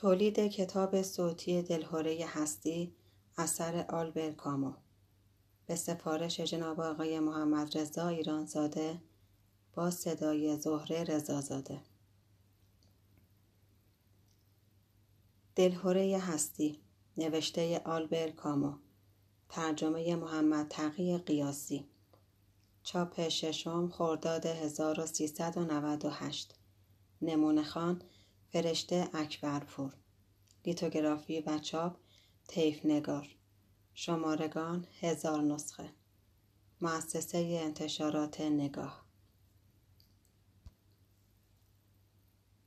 تولید کتاب صوتی دلهوره هستی اثر آلبر کامو. به سفارش جناب آقای محمد رضا ایرانزاده با صدای زهره رضازاده. دلهوره هستی نوشته آلبر کامو. ترجمه محمد تقی قیاسی. چاپ ششم خرداد 1398 نمونه خان فرشته اکبرپور لیتوگرافی و چاپ تیف نگار. شمارگان هزار نسخه. مؤسسه انتشارات نگاه.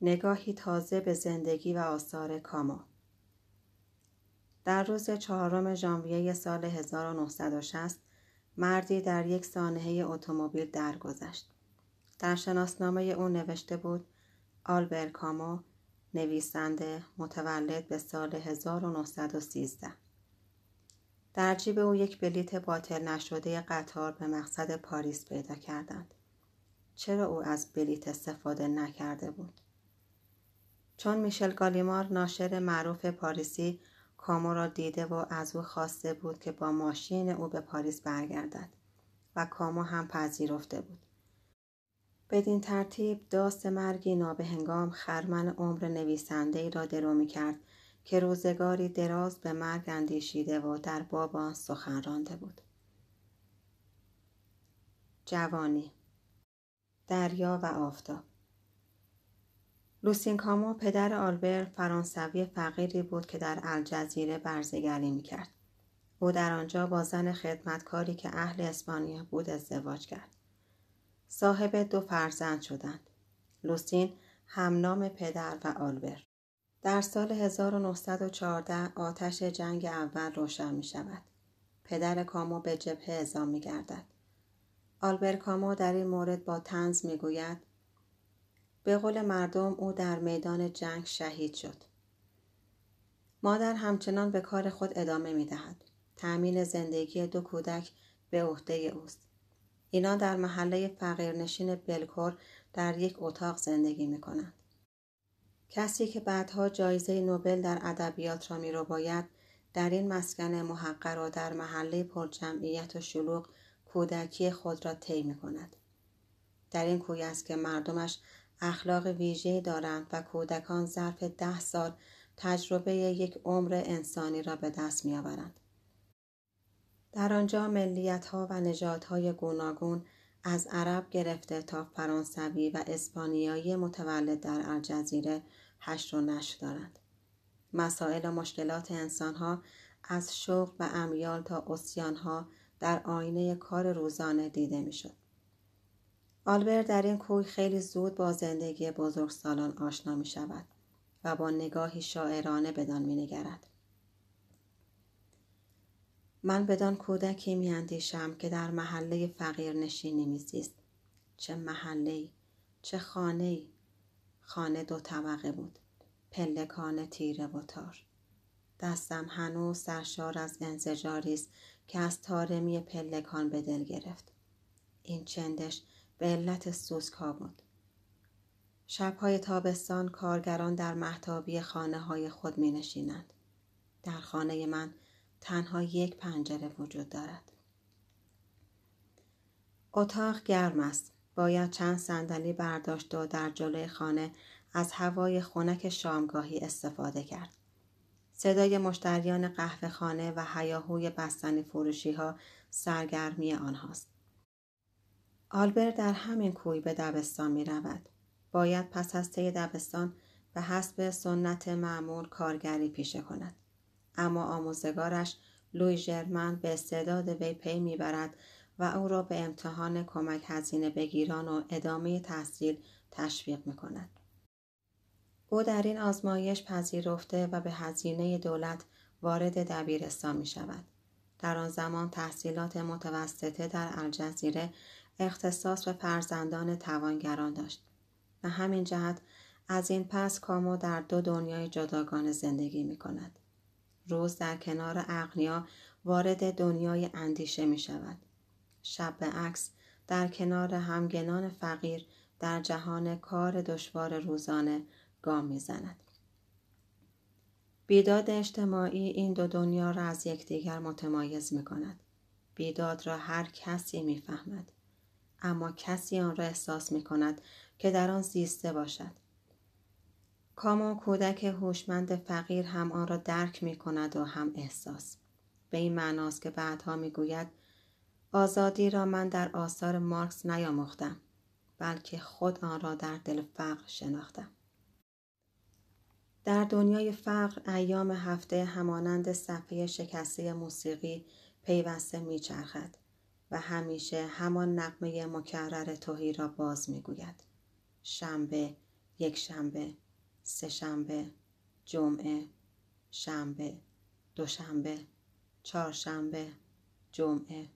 نگاهی تازه به زندگی و آثار کاما. در روز چهارم ژانویه سال 1960 مردی در یک سانحه اتومبیل درگذشت. در شناسنامه او نوشته بود آلبر کامو نویسنده متولد به سال 1913 در جیب او یک بلیت باطل نشده قطار به مقصد پاریس پیدا کردند. چرا او از بلیت استفاده نکرده بود؟ چون میشل گالیمار ناشر معروف پاریسی کامو را دیده و از او خواسته بود که با ماشین او به پاریس برگردد و کامو هم پذیرفته بود. بدین ترتیب داست مرگی نابهنگام خرمن عمر نویسنده ای را درو می کرد که روزگاری دراز به مرگ اندیشیده و در باب آن سخن رانده بود. جوانی دریا و آفتاب لوسین کامو پدر آلبر فرانسوی فقیری بود که در الجزیره برزگری می‌کرد. او در آنجا با زن خدمتکاری که اهل اسپانیا بود ازدواج کرد. صاحب دو فرزند شدند. لوسین همنام پدر و آلبر. در سال 1914 آتش جنگ اول روشن می شود. پدر کامو به جبهه اعزام می گردد. آلبر کامو در این مورد با تنز می گوید به قول مردم او در میدان جنگ شهید شد. مادر همچنان به کار خود ادامه می دهد. تأمین زندگی دو کودک به عهده اوست. اینا در محله فقیرنشین بلکور در یک اتاق زندگی می کنند. کسی که بعدها جایزه نوبل در ادبیات را می رو باید در این مسکن محقر و در محله پرجمعیت و شلوغ کودکی خود را طی می کند. در این کوی است که مردمش اخلاق ویژه دارند و کودکان ظرف ده سال تجربه یک عمر انسانی را به دست می آورند. در آنجا ملیت ها و نجات های گوناگون از عرب گرفته تا فرانسوی و اسپانیایی متولد در الجزیره هشت و نشر دارند. مسائل و مشکلات انسان ها از شغل و امیال تا اسیان ها در آینه کار روزانه دیده می شد. آلبر در این کوی خیلی زود با زندگی بزرگسالان آشنا می شود و با نگاهی شاعرانه بدان می نگرد. من بدان کودکی می اندیشم که در محله فقیر نشینی می زیست. چه محله چه خانه خانه دو طبقه بود. پلکان تیره و تار. دستم هنوز سرشار از انزجاری است که از تارمی پلکان به دل گرفت. این چندش به علت سوسک ها بود. شبهای تابستان کارگران در محتابی خانه های خود می نشینند. در خانه من تنها یک پنجره وجود دارد. اتاق گرم است. باید چند صندلی برداشت و در جلوی خانه از هوای خنک شامگاهی استفاده کرد. صدای مشتریان قهوه خانه و هیاهوی بستنی فروشی ها سرگرمی آنهاست. آلبر در همین کوی به دبستان می رود. باید پس از طی دبستان به حسب سنت معمول کارگری پیشه کند. اما آموزگارش لوی ژرمن به استعداد وی پی می‌برد و او را به امتحان کمک هزینه بگیران و ادامه تحصیل تشویق می کند. او در این آزمایش پذیرفته و به هزینه دولت وارد دبیرستان می شود. در آن زمان تحصیلات متوسطه در الجزیره اختصاص به فرزندان توانگران داشت و همین جهت از این پس کامو در دو دنیای جداگانه زندگی می کند. روز در کنار اغنیا وارد دنیای اندیشه می شود. شب به عکس در کنار همگنان فقیر در جهان کار دشوار روزانه گام می زند. بیداد اجتماعی این دو دنیا را از یکدیگر متمایز می کند. بیداد را هر کسی می‌فهمد اما کسی آن را احساس می کند که در آن زیسته باشد کاما کودک هوشمند فقیر هم آن را درک می کند و هم احساس. به این معناست که بعدها می گوید آزادی را من در آثار مارکس نیاموختم بلکه خود آن را در دل فقر شناختم. در دنیای فقر ایام هفته همانند صفحه شکسته موسیقی پیوسته میچرخد و همیشه همان نقمه مکرر توهی را باز می‌گوید. شنبه یک شنبه. سه شنبه جمعه شنبه دوشنبه چهارشنبه جمعه.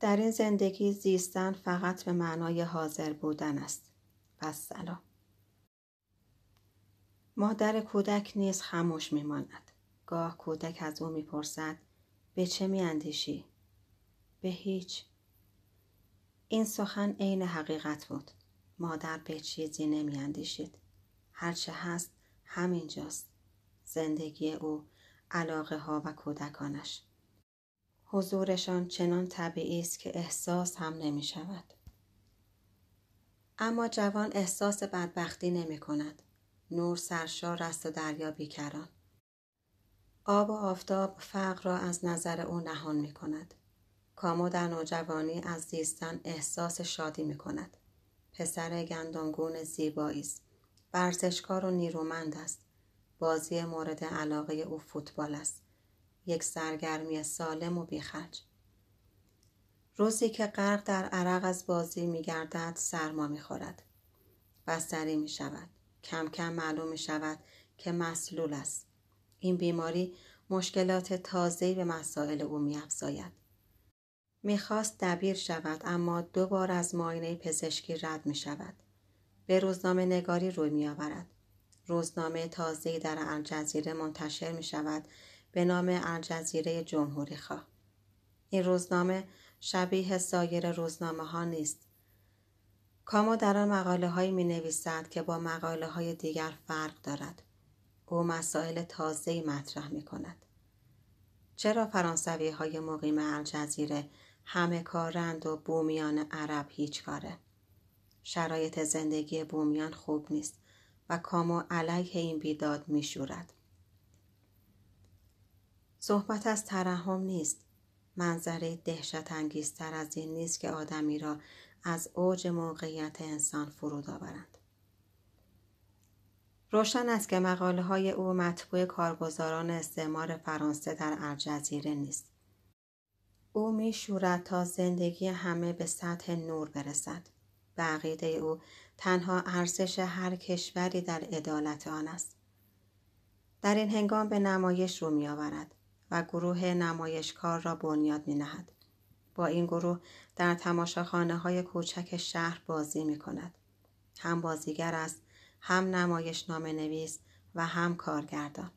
در این زندگی زیستن فقط به معنای حاضر بودن است. پس سلام. مادر کودک نیز خموش میماند. گاه کودک از او می‌پرسد به چه میاندیشی؟ به هیچ. این سخن عین حقیقت بود. مادر به چیزی نمیاندیشید هرچه هست همینجاست زندگی او علاقه ها و کودکانش حضورشان چنان طبیعی است که احساس هم نمی شود. اما جوان احساس بدبختی نمی کند. نور سرشار است و دریا بیکران. آب و آفتاب فقر را از نظر او نهان می کند. کامو در نوجوانی از زیستن احساس شادی می کند. پسر گندمگون زیبایی است. ورزشکار و نیرومند است. بازی مورد علاقه او فوتبال است. یک سرگرمی سالم و بیخرج. روزی که غرق در عرق از بازی می گردد سرما می خورد. بستری می شود. کم کم معلوم می شود که مسلول است. این بیماری مشکلات تازه‌ای به مسائل او میافزاید. می‌خواست دبیر شود اما دو بار از معاینه پزشکی رد می شود. به روزنامه نگاری روی می آورد. روزنامه تازه‌ای در الجزیره منتشر می شود به نام الجزیره جمهوری خواه. این روزنامه شبیه سایر روزنامه ها نیست. کاما در آن مقاله هایی می نویسد که با مقاله های دیگر فرق دارد. او مسائل تازه‌ای مطرح می کند. چرا فرانسوی های مقیم الجزیره همه کارند و بومیان عرب هیچ کاره؟ شرایط زندگی بومیان خوب نیست و کامو علیه این بیداد می شورد. صحبت از ترحم نیست. منظره دهشت انگیزتر از این نیست که آدمی را از اوج موقعیت انسان فرود آورند. روشن است که مقاله های او مطبوع کارگزاران استعمار فرانسه در الجزیره نیست. او می شورد تا زندگی همه به سطح نور برسد. به عقیده او تنها ارزش هر کشوری در عدالت آن است. در این هنگام به نمایش رو می آورد و گروه نمایشکار را بنیاد می نهد. با این گروه در تماشاخانه های کوچک شهر بازی می کند. هم بازیگر است هم نمایش نام نویس و هم کارگردان.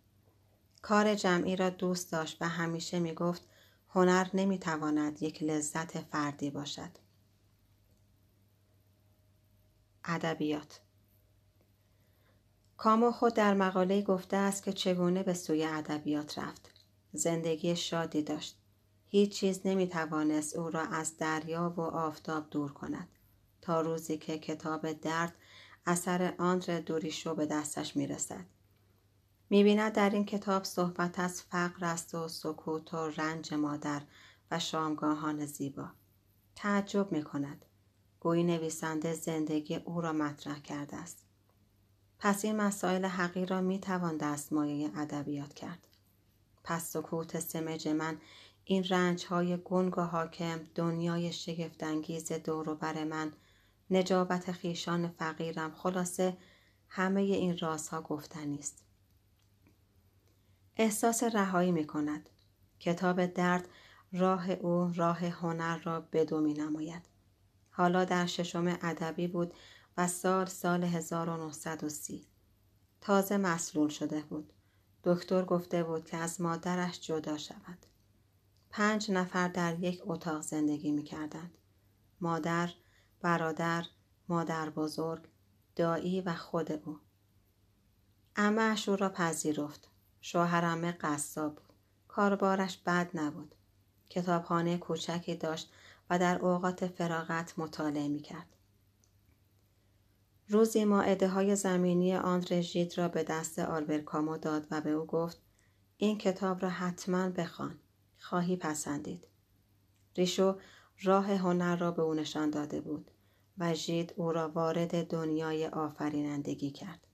کار جمعی را دوست داشت و همیشه می گفت هنر نمی تواند یک لذت فردی باشد. ادبیات کامو خود در مقاله گفته است که چگونه به سوی ادبیات رفت. زندگی شادی داشت. هیچ چیز نمی توانست او را از دریا و آفتاب دور کند. تا روزی که کتاب درد اثر آندر دوریشو به دستش می رسد. می بیند در این کتاب صحبت از فقر است و سکوت و رنج مادر و شامگاهان زیبا. تعجب می کند. گویی نویسنده زندگی او را مطرح کرده است. پس این مسائل حقیر را می توان دستمایه ادبیات کرد. پس سکوت سمج من این رنج های گنگ و حاکم دنیای شگفتانگیز دور و بر من نجابت خیشان فقیرم خلاصه همه این رازها گفتنی است احساس رهایی می کند کتاب درد راه او راه هنر را بدو می نماید حالا در ششم ادبی بود و سال سال 1930 تازه مسلول شده بود. دکتر گفته بود که از مادرش جدا شود. پنج نفر در یک اتاق زندگی می کردند. مادر، برادر، مادر بزرگ، دایی و خود او. امهاش او را پذیرفت. شوهرمه قصاب بود. کاربارش بد نبود. کتابخانه کوچکی داشت و در اوقات فراغت مطالعه می‌کرد. روزی ماعده های زمینی آندر ژید را به دست آلبر کامو داد و به او گفت این کتاب را حتما بخوان. خواهی پسندید. ریشو راه هنر را به او نشان داده بود و ژید او را وارد دنیای آفرینندگی کرد.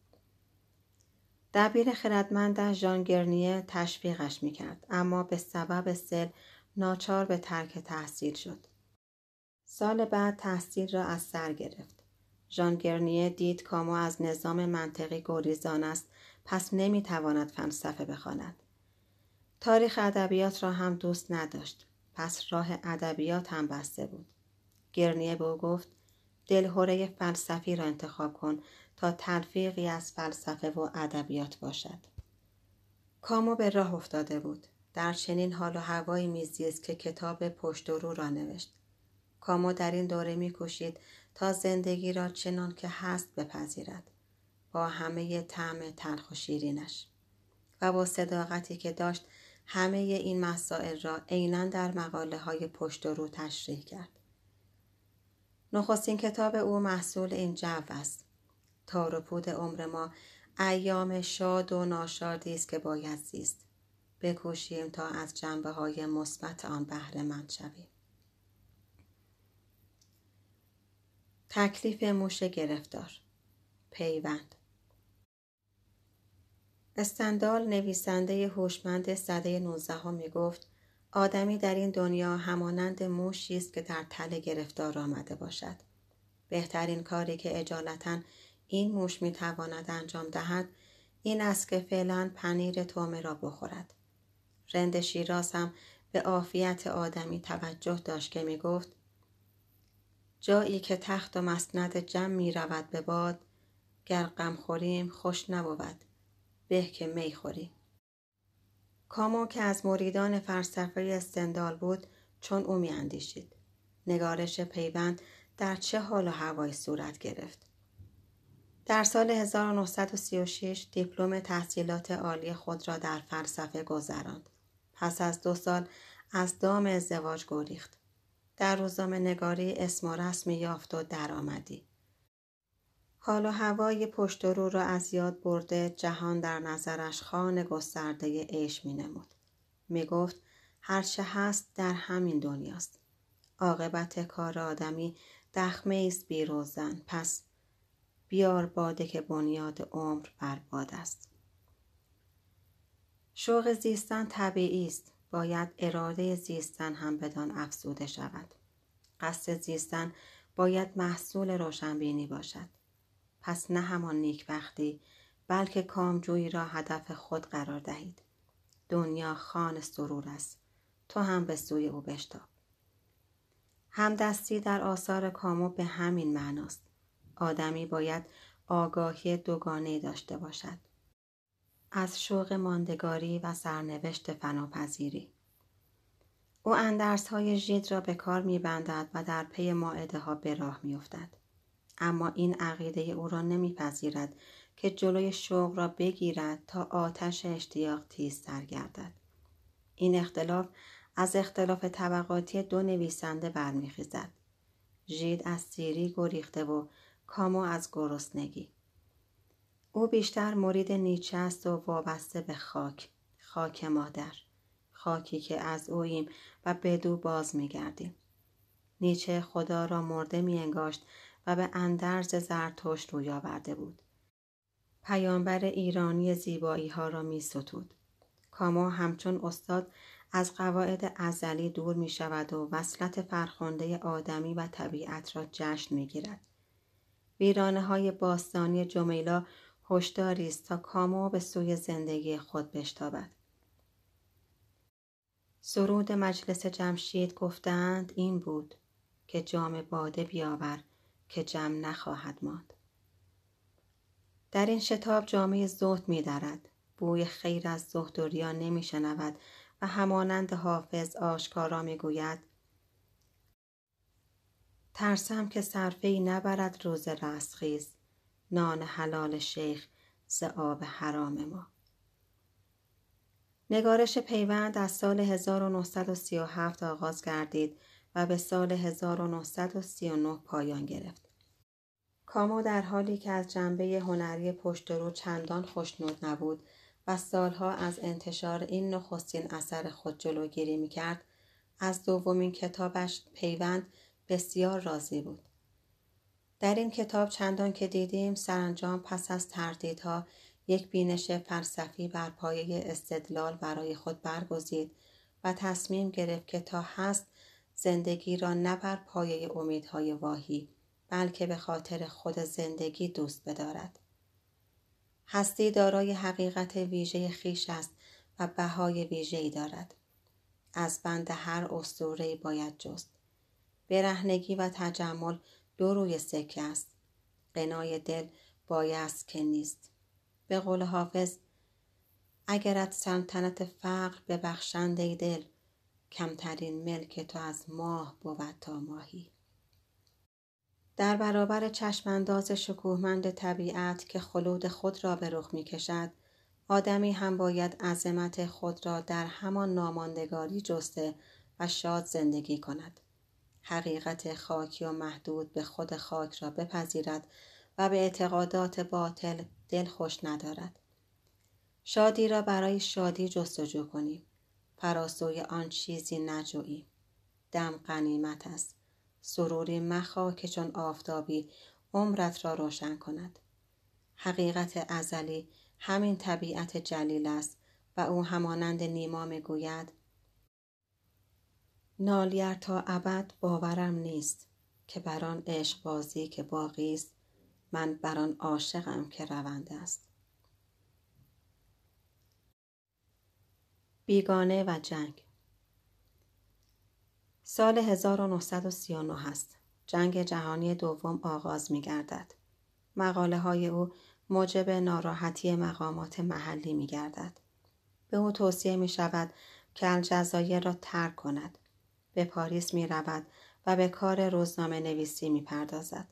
دبیر خردمندش ژان گرنیه تشویقش می‌کرد اما به سبب سل ناچار به ترک تحصیل شد. سال بعد تحصیل را از سر گرفت. ژان گرنیه دید کامو از نظام منطقی گریزان است پس نمی‌تواند فلسفه بخواند. تاریخ ادبیات را هم دوست نداشت پس راه ادبیات هم بسته بود. گرنیه به او گفت دلهوره فلسفی را انتخاب کن تا تلفیقی از فلسفه و ادبیات باشد. کامو به راه افتاده بود. در چنین حال و هوایی میزیست که کتاب پشت و رو را نوشت. کامو در این دوره میکوشید تا زندگی را چنان که هست بپذیرد. با همه طعم تلخ و شیرینش. و با صداقتی که داشت همه این مسائل را عینا در مقاله های پشت و رو تشریح کرد. نخستین کتاب او محصول این جو است. تار و پود عمر ما ایام شاد و ناشادی است که باید زیست. بکوشیم تا از جنبه های مثبت آن بهره مند شویم. تکلیف موش گرفتار پیوند استندال نویسنده هوشمند صده 19 می گفت آدمی در این دنیا همانند موشی است که در تله گرفتار آمده باشد. بهترین کاری که اجالتا این موش می تواند انجام دهد این است که فعلا پنیر تومه را بخورد. رند شیراز هم به عافیت آدمی توجه داشت که می گفت جایی که تخت و مسند جمع می رود به باد گر غم خوریم خوش نبود به که می خوری. کامو که از مریدان فلسفه استندال بود چون او اندیشید. نگارش پیوند در چه حال و هوایی صورت گرفت. در سال 1936 دیپلم تحصیلات عالی خود را در فلسفه گذراند. پس از دو سال از دام ازدواج گریخت. در روزنامه نگاری اسم و رسمی یافت و درآمدی. حال و هوای پشت رو را از یاد برده جهان در نظرش خان گسترده عیش می نمود. می گفت هرچه هست در همین دنیاست. عاقبت کار آدمی دخمه است بیروزن پس بیار باده که بنیاد عمر باد است. شوق زیستن طبیعی است. باید اراده زیستن هم بدان افزوده شود. قصد زیستن باید محصول روشنبینی باشد. پس نه همان نیکبختی بلکه کامجویی را هدف خود قرار دهید دنیا خان سرور است تو هم به سوی او بشتاب همدستی در آثار کامو به همین معناست آدمی باید آگاهی دوگانه داشته باشد. از شوق ماندگاری و سرنوشت فناپذیری. او اندرس های ژید را به کار می بندد و در پی ماعده ها به راه می افتد. اما این عقیده او را نمیپذیرد که جلوی شوق را بگیرد تا آتش اشتیاق تیزتر گردد این اختلاف از اختلاف طبقاتی دو نویسنده برمیخیزد. ژید از سیری گریخته و کامو از گرسنگی او بیشتر مرید نیچه است و وابسته به خاک خاک مادر خاکی که از اوییم و بدو باز میگردیم نیچه خدا را مرده میانگاشت و به اندرز زرتشت روی آورده بود. پیامبر ایرانی زیبایی ها را می ستود. کاما همچون استاد از قواعد ازلی دور می شود و وصلت فرخنده آدمی و طبیعت را جشن می گیرد. ویرانه های باستانی جمیلا هشداری است تا کامو به سوی زندگی خود بشتابد. سرود مجلس جمشید گفتند این بود که جام باده بیاور که جمع نخواهد ماند در این شتاب جامعه زهد می دارد. بوی خیر از زهد و ریا نمی شنود و همانند حافظ آشکارا می گوید ترسم که صرفه ای نبرد روز رستخیز نان حلال شیخ ز آب حرام ما نگارش پیوند از سال 1937 آغاز گردید و به سال 1939 پایان گرفت. کامو در حالی که از جنبه هنری پشت رو چندان خوشنود نبود و سالها از انتشار این نخستین اثر خود جلوگیری می‌کرد از دومین کتابش پیوند بسیار راضی بود. در این کتاب چندان که دیدیم سرانجام پس از تردیدها یک بینش فلسفی بر پایه استدلال برای خود برگزید و تصمیم گرفت که تا هست زندگی را نه بر پایه امیدهای واهی بلکه به خاطر خود زندگی دوست بدارد. هستی دارای حقیقت ویژه خیش است و بهای ویژه‌ای دارد. از بند هر اسطوره‌ای باید جست. برهنگی و تجمل دو روی سکه است. قنای دل بایست که نیست. به قول حافظ اگرت سلطنت فقر به بخشنده دل کمترین ملک تو از ماه بود تا ماهی. در برابر چشمانداز شکوهمند طبیعت که خلود خود را به رخ می کشد آدمی هم باید عظمت خود را در همان ناماندگاری جسته و شاد زندگی کند. حقیقت خاکی و محدود به خود خاک را بپذیرد و به اعتقادات باطل دل خوش ندارد. شادی را برای شادی جستجو کنیم. فراسوی آن چیزی نجوییم دم قنیمت است. سروری مخوا که چون آفتابی عمرت را روشن کند. حقیقت ازلی همین طبیعت جلیل است و او همانند نیما می‌گوید نالیر تا ابد باورم نیست که بر آن عشق بازی که باقی است من بر آن عاشقم که رونده است بیگانه و جنگ سال 1939 است. جنگ جهانی دوم آغاز می گردد. مقاله های او موجب ناراحتی مقامات محلی می گردد. به او توصیه می شود که الجزایر را ترک کند. به پاریس می رود و به کار روزنامه نویسی می پردازد.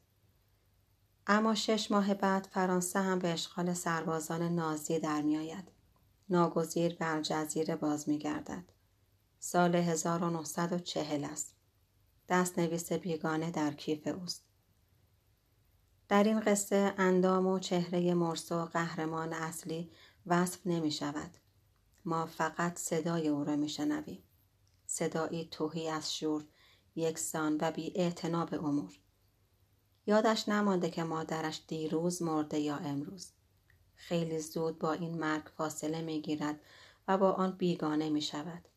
اما شش ماه بعد فرانسه هم به اشغال سربازان نازی در می آید. ناگزیر به الجزیره باز می گردد. سال 1940 است. دست نویس بیگانه در کیف اوست. در این قصه اندام و چهره مرسو قهرمان اصلی وصف نمی شود. ما فقط صدای او را می شنویم. صدایی توهی از شور، یکسان و بی به امور. یادش نمانده که مادرش دیروز مرده یا امروز. خیلی زود با این مرگ فاصله می گیرد و با آن بیگانه می شود.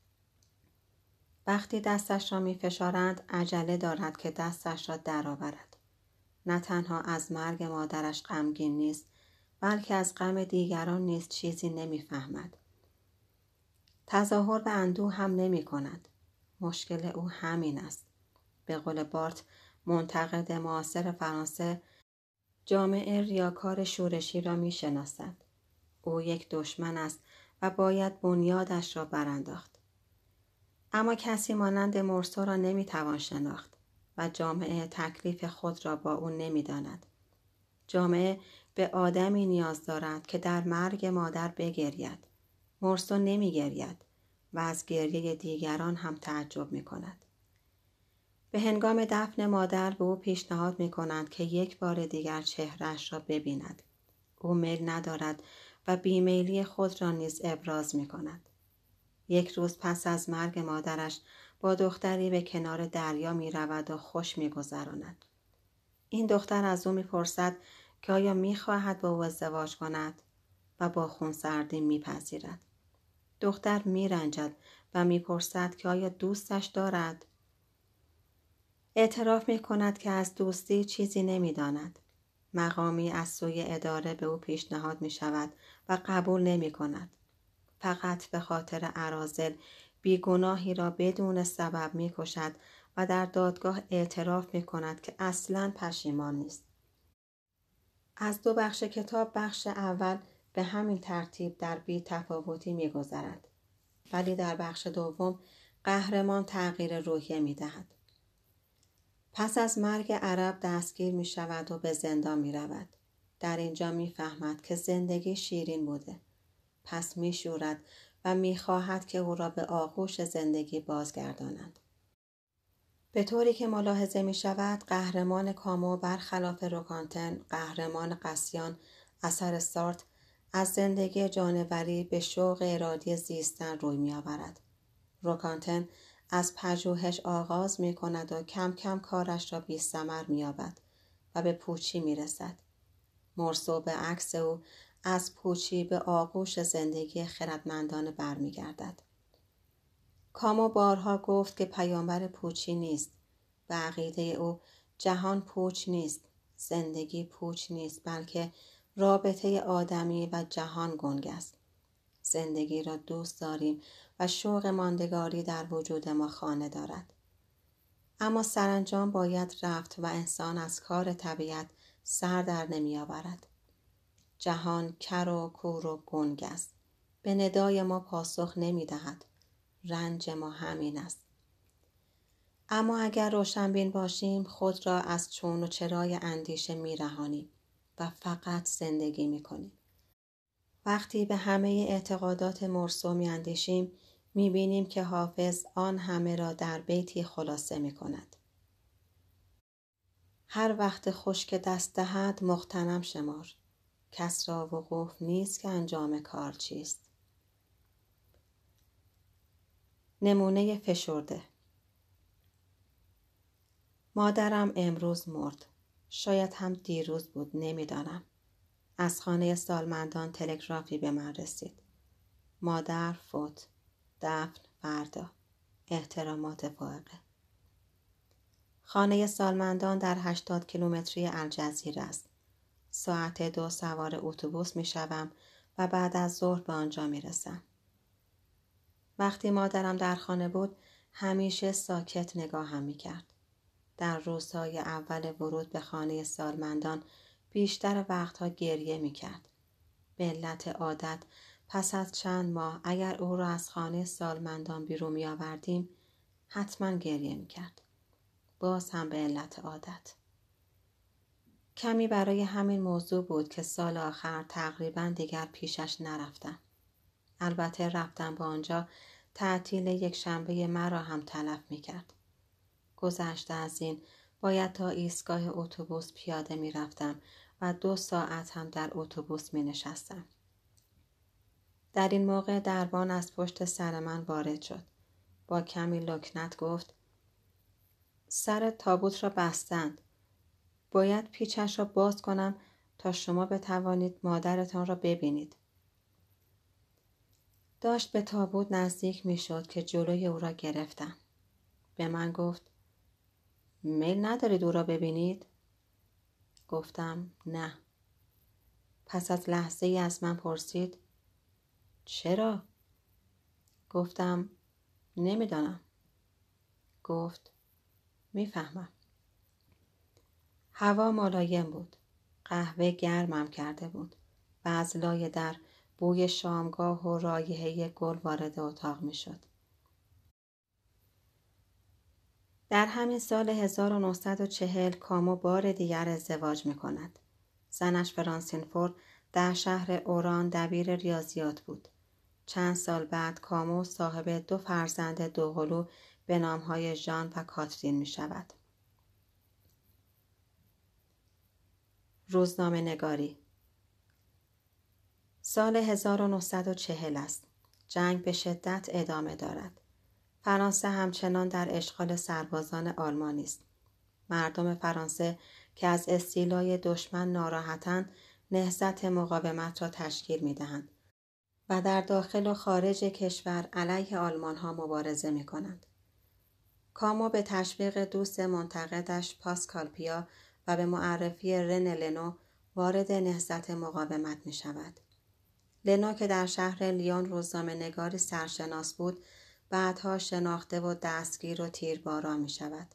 وقتی دستش را می فشارند عجله دارد که دستش را درآورد. نه تنها از مرگ مادرش غمگین نیست بلکه از غم دیگران نیز چیزی نمی‌فهمد. تظاهر به اندوه هم نمی کند. مشکل او همین است. به قول بارت منتقد معاصر فرانسه جامعه ریاکار شورشی را می شناسد. او یک دشمن است و باید بنیادش را برانداخت. اما کسی مانند مرسو را نمی‌توان شناخت و جامعه تکلیف خود را با او نمی‌داند جامعه به آدمی نیاز دارد که در مرگ مادر بگرید مرسو نمیگرید و از گریه دیگران هم تعجب می کند. به هنگام دفن مادر به او پیشنهاد می کنند که یک بار دیگر چهرش را ببیند. او میل ندارد و بیمیلی خود را نیز ابراز می کند. یک روز پس از مرگ مادرش با دختری به کنار دریا می رود و خوش می گذراند. این دختر از او می‌پرسد که آیا می‌خواهد با او ازدواج کند و با خونسردی میپذیرد دختر میرنجد و می‌پرسد که آیا دوستش دارد؟ اعتراف می کند که از دوستی چیزی نمی‌داند. مقامی از سوی اداره به او پیشنهاد می شود و قبول نمی کند فقط به خاطر عرازل بیگناهی را بدون سبب می کشد و در دادگاه اعتراف می کند که اصلا پشیمان نیست. از دو بخش کتاب بخش اول به همین ترتیب در بی تفاوتی می گذرد. ولی در بخش دوم قهرمان تغییر روحیه می دهد. پس از مرگ عرب دستگیر می شود و به زندان می رود. در اینجا می‌فهمد که زندگی شیرین بوده پس میشورد و می‌خواهد که او را به آغوش زندگی بازگردانند به طوری که ملاحظه می شود قهرمان کامو برخلاف روکانتن قهرمان قسیان اثر سارت از زندگی جانوری به شوق ارادی زیستن روی می آورد. روکانتن از پژوهش آغاز می کند و کم کم کارش را بی سمر می آبد و به پوچی می رسد. مرسو به عکس او از پوچی به آغوش زندگی خردمندانه برمیگردد. کامو بارها گفت که پیامبر پوچی نیست. به عقیده او جهان پوچ نیست. زندگی پوچ نیست بلکه رابطه آدمی و جهان گنگ است. زندگی را دوست داریم و شوق ماندگاری در وجود ما خانه دارد. اما سرانجام باید رفت و انسان از کار طبیعت سر در نمی آورد. جهان کر و کور و گنگ است. به ندای ما پاسخ نمی دهد. رنج ما همین است. اما اگر روشنبین باشیم خود را از چون و چرای اندیشه می رهانیم و فقط زندگی می کنیم. وقتی به همه اعتقادات مرسو می اندیشیم می بینیم که حافظ آن همه را در بیتی خلاصه می کند. هر وقت خشک دست دهد مختنم شمار کس را وقوف نیست که انجام کار چیست نمونه فشرده مادرم امروز مرد شاید هم دیروز بود نمی‌دانم. از خانه سالمندان تلگرافی به من رسید. مادر فوت دفن فردا. احترامات فائقه. خانه سالمندان در هشتاد کیلومتری الجزیره است. ساعت دو سوار اتوبوس می شوم و بعد از ظهر به آنجا می رسم. وقتی مادرم در خانه بود همیشه ساکت نگاهم می کرد. در روزهای اول ورود به خانه سالمندان بیشتر وقتها گریه می کرد. به علت عادت پس از چند ماه اگر او را از خانه سالمندان بیرون می آوردیم حتما گریه می کرد. باز هم به علت عادت. کمی برای همین موضوع بود که سال آخر تقریبا دیگر پیشش نرفتم. البته رفتم با آنجا تعطیل یک شنبه مرا هم تلف می کرد. گذشته از این باید تا ایستگاه اتوبوس پیاده می رفتم و دو ساعت هم در اتوبوس می نشستم. در این موقع دربان از پشت سر من وارد شد. با کمی لکنت گفت سر تابوت را بستند. باید پیچش را باز کنم تا شما بتوانید مادرتان را ببینید. داشت به تابوت نزدیک می شد که جلوی او را گرفتم. به من گفت میل ندارید او را ببینید؟ گفتم نه. پس از لحظه ای از من پرسید چرا؟ گفتم نمی‌دانم. گفت می‌فهمم. هوا ملایم بود. قهوه گرمم کرده بود و از لای در بوی شامگاه و رایحه گل وارد اتاق می شد. در همین سال 1940 کامو بار دیگر ازدواج می کند. زنش فرانسینفور در شهر اوران دبیر ریاضیات بود. چند سال بعد کامو صاحب دو فرزند دوقلو به نامهای ژان و کاترین می شود. روزنامه نگاری سال 1940 است. جنگ به شدت ادامه دارد. فرانسه همچنان در اشغال سربازان آلمانی است. مردم فرانسه که از استیلای دشمن ناراحتند نهزت مقاومت را تشکیل می دهند و در داخل و خارج کشور علیه آلمان ها مبارزه می کنند. کامو به تشویق دوست منتقدش پاسکال پیا و به معرفی رن لنو وارد نهزت مقاومت می شود. لنو که در شهر لیون روزنامه نگاری سرشناس بود بعدها شناخته و دستگیر و تیرباران می شود.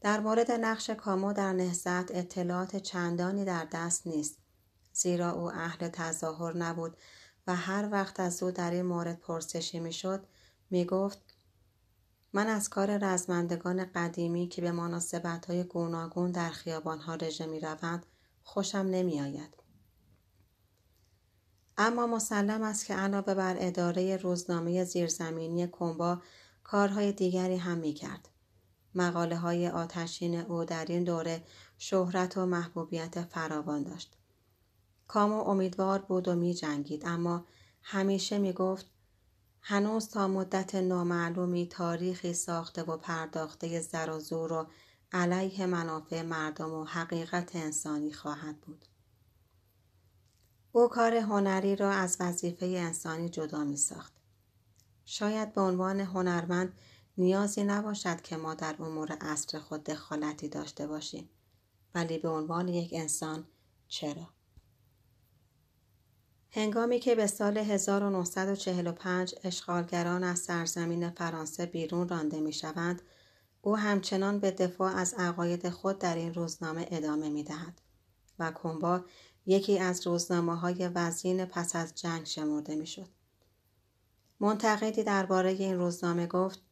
در مورد نقش کامو در نهزت اطلاعات چندانی در دست نیست زیرا او اهل تظاهر نبود و هر وقت از او در این مورد پرسشی می‌شد می‌گفت من از کار رزمندگان قدیمی که به مناسبت های گوناگون در خیابان ها رژه می روند خوشم نمی آید. اما مسلم است که علاوه بر اداره روزنامه زیرزمینی کنبا کارهای دیگری هم می کرد. مقاله های آتشین او در این دوره شهرت و محبوبیت فراوان داشت. کامو امیدوار بود و می جنگید اما همیشه می گفت هنوز تا مدت نامعلومی تاریخی ساخته و پرداخته زر و زور و علیه منافع مردم و حقیقت انسانی خواهد بود. او کار هنری را از وظیفه انسانی جدا می ساخت. شاید به عنوان هنرمند نیازی نباشد که ما در امور اصر خود دخالتی داشته باشیم ولی به عنوان یک انسان چرا؟ هنگامی که به سال 1945 اشغالگران از سرزمین فرانسه بیرون رانده می شوند، او همچنان به دفاع از عقاید خود در این روزنامه ادامه می دهد و کنبا یکی از روزنامه های وزین پس از جنگ شمرده می شد. منتقدی درباره این روزنامه گفت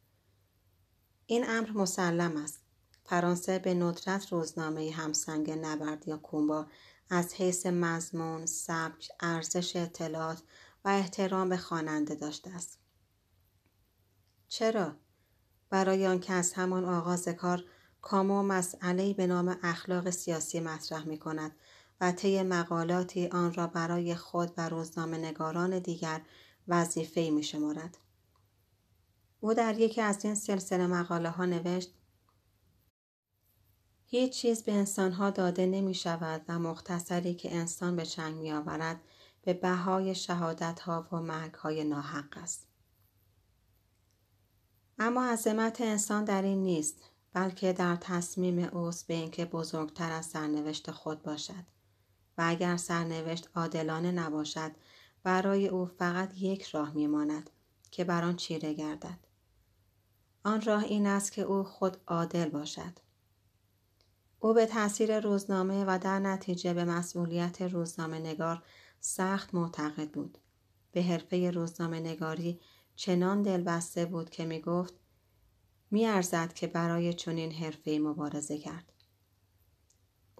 این امر مسلم است. فرانسه به ندرت روزنامه همسنگ نبرد یا کومبا از حیث مضمون، سبک، ارزش اطلاعات و احترام به خواننده داشته است. چرا؟ برای آنکه از همان آغاز کار کامو مسئله به نام اخلاق سیاسی مطرح می کند و طی مقالاتی آن را برای خود و روزنامه نگاران دیگر وظیفه می شمارد. او در یکی از این سلسله مقاله ها نوشت هیچ چیز به انسان ها داده نمی شود و مختصری که انسان به چنگ می آورد به بهای شهادت ها و مرگ های ناحق است. اما عظمت انسان در این نیست بلکه در تصمیم اوست به اینکه بزرگتر از سرنوشت خود باشد و اگر سرنوشت عادلانه نباشد برای او فقط یک راه میماند که بر آن چیره گردد. آن راه این است که او خود عادل باشد. او به تاثیر روزنامه و در نتیجه به مسئولیت روزنامه نگار سخت معتقد بود. به حرفه روزنامه نگاری چنان دلبسته بود که می گفت می ارزد که برای چنین حرفه مبارزه کرد.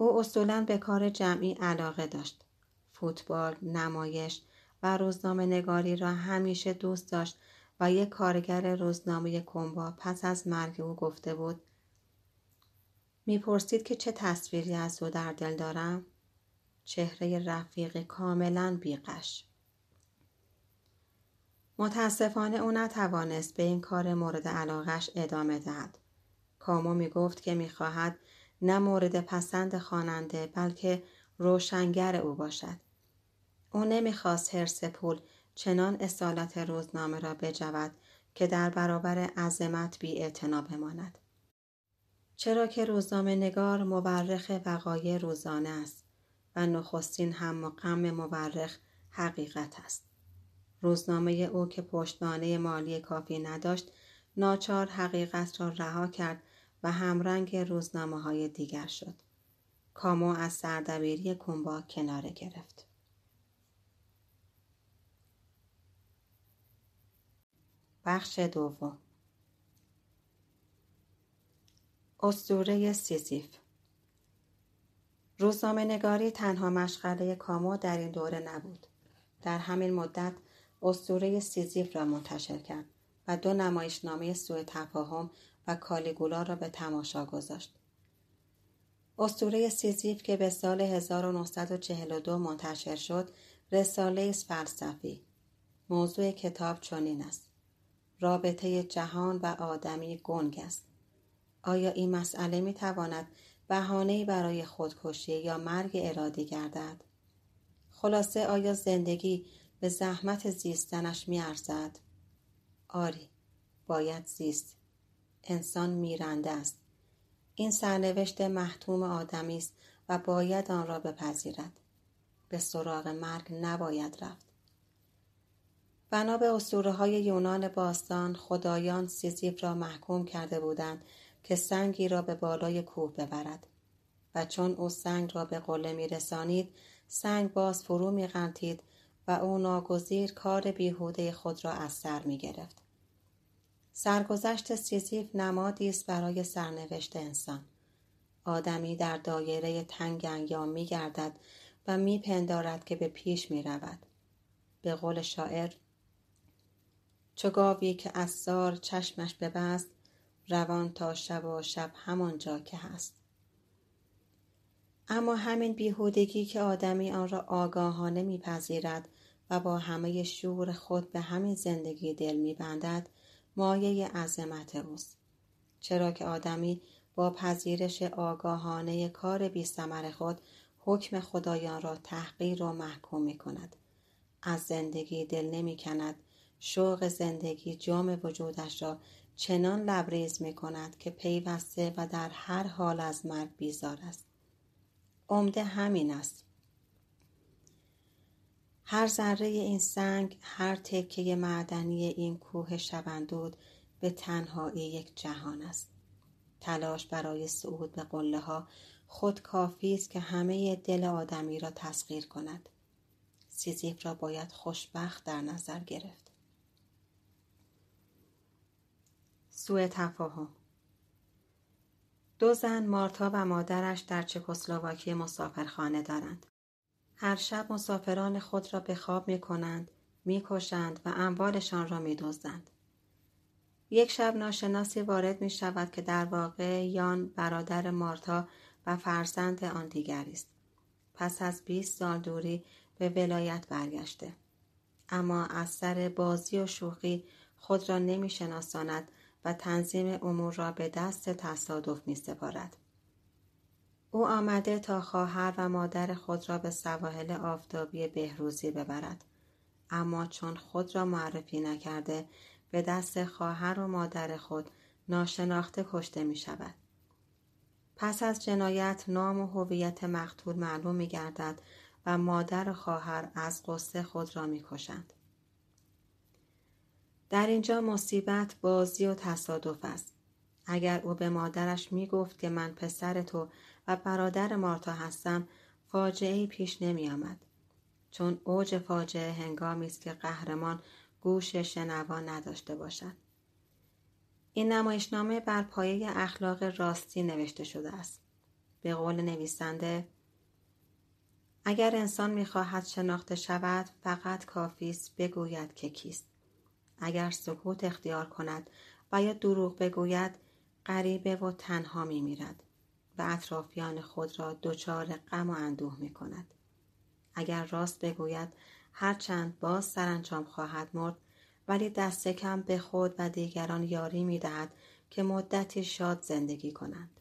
او اصولا به کار جمعی علاقه داشت. فوتبال، نمایش و روزنامه نگاری را همیشه دوست داشت و یک کارگر روزنامه کنبا پس از مرگ او گفته بود می‌پرسید که چه تصویری از او در دل دارم؟ چهره رفیقی کاملا بیقش. متاسفانه او نتوانست به این کار مورد علاقش ادامه دهد. کامو می گفت که می‌خواهد نه مورد پسند خواننده بلکه روشنگر او باشد. او نمی‌خواست حرس پول چنان اصالت روزنامه را بجود که در برابر عظمت بی بماند. چرا که روزنامه نگار مورخ وقایع روزانه است و نخستین هم و غم مورخ حقیقت است. روزنامه او که پشتوانه مالی کافی نداشت ناچار حقیقت را رها کرد و همرنگ روزنامه های دیگر شد. کامو از سردبیری کنبا کناره گرفت. بخش دوم اسطوره سیزیف روزنامه نگاری تنها مشغله کامو در این دوره نبود. در همین مدت اسطوره سیزیف را منتشر کرد و دو نمایشنامه سوء تفاهم و کالیگولا را به تماشا گذاشت. اسطوره سیزیف که به سال 1942 منتشر شد رساله فلسفی. موضوع کتاب چنین است. رابطه جهان و آدمی گنگ است. آیا این مسئله می تواند بهانه برای خودکشی یا مرگ ارادی گردد؟ خلاصه آیا زندگی به زحمت زیستنش میارزد؟ آری باید زیست. انسان میرنده است. این سرنوشت محتوم آدمی است و باید آن را بپذیرد. به سراغ مرگ نباید رفت. بنا به اسطوره های یونان باستان خدایان سیزیف را محکوم کرده بودند که سنگی را به بالای کوه ببرد. و چون او سنگ را به قله می رسانید سنگ باز فرو می غلتید و او ناگزیر کار بیهوده خود را از سر می گرفت. سرگذشت سیزیف نمادی است برای سرنوشت انسان. آدمی در دایره تنگ انگام می گردد و می پندارد که به پیش می رود. به قول شاعر چو گاوی که از سار چشمش ببست روان تا شب و شب همانجا که هست اما همین بیهودگی که آدمی آن را آگاهانه میپذیرد و با همه شور خود به همین زندگی دل میبندد مایه عظمت اوست چرا که آدمی با پذیرش آگاهانه کار بی خود حکم خدایان را تحقیر و محکوم می کند. از زندگی دل نمی کند. شوق زندگی جام وجودش را چنان لبریز می کند که پیوسته و در هر حال از مرگ بیزار است. عمده همین است. هر ذره این سنگ، هر تکه معدنی این کوه شبندود به تنهایی یک جهان است. تلاش برای صعود به قله ها خود کافی است که همه دل آدمی را تسخیر کند. سیزیف را باید خوشبخت در نظر گرفت. سوء تفاهم دو زن مارتا و مادرش در چکسلواکی مسافرخانه دارند. هر شب مسافران خود را به خواب می کنند، می کشند و اموالشان را می دزدند. یک شب ناشناسی وارد می شود که در واقع یان برادر مارتا و فرزند آن دیگری است. پس از 20 سال دوری به ولایت برگشته. اما از سر بازی و شوخی خود را نمی شناساند و تنظیم امور را به دست تصادف می سپارد. او آمده تا خواهر و مادر خود را به سواحل آفتابی بهروزی ببرد. اما چون خود را معرفی نکرده به دست خواهر و مادر خود ناشناخته کشته می شود. پس از جنایت نام و هویت مقتول معلوم می گردد و مادر و خواهر از قصه خود را می کشند. در اینجا مصیبت بازی و تصادف است. اگر او به مادرش می گفت که من پسر تو و برادر مارتا هستم فاجعه پیش نمی آمد. چون اوج فاجعه هنگامی است که قهرمان گوش شنوا نداشته باشد. این نمایشنامه بر پایه اخلاق راستی نوشته شده است. به قول نویسنده اگر انسان می‌خواهد شناخته شود فقط کافی است بگوید که کیست اگر سکوت اختیار کند و یا دروغ بگوید غریبه و تنها میمیرد و اطرافیان خود را دچار غم و اندوه می کند. اگر راست بگوید هرچند باز سرانجام خواهد مرد ولی دست کم به خود و دیگران یاری می دهد که مدتی شاد زندگی کنند.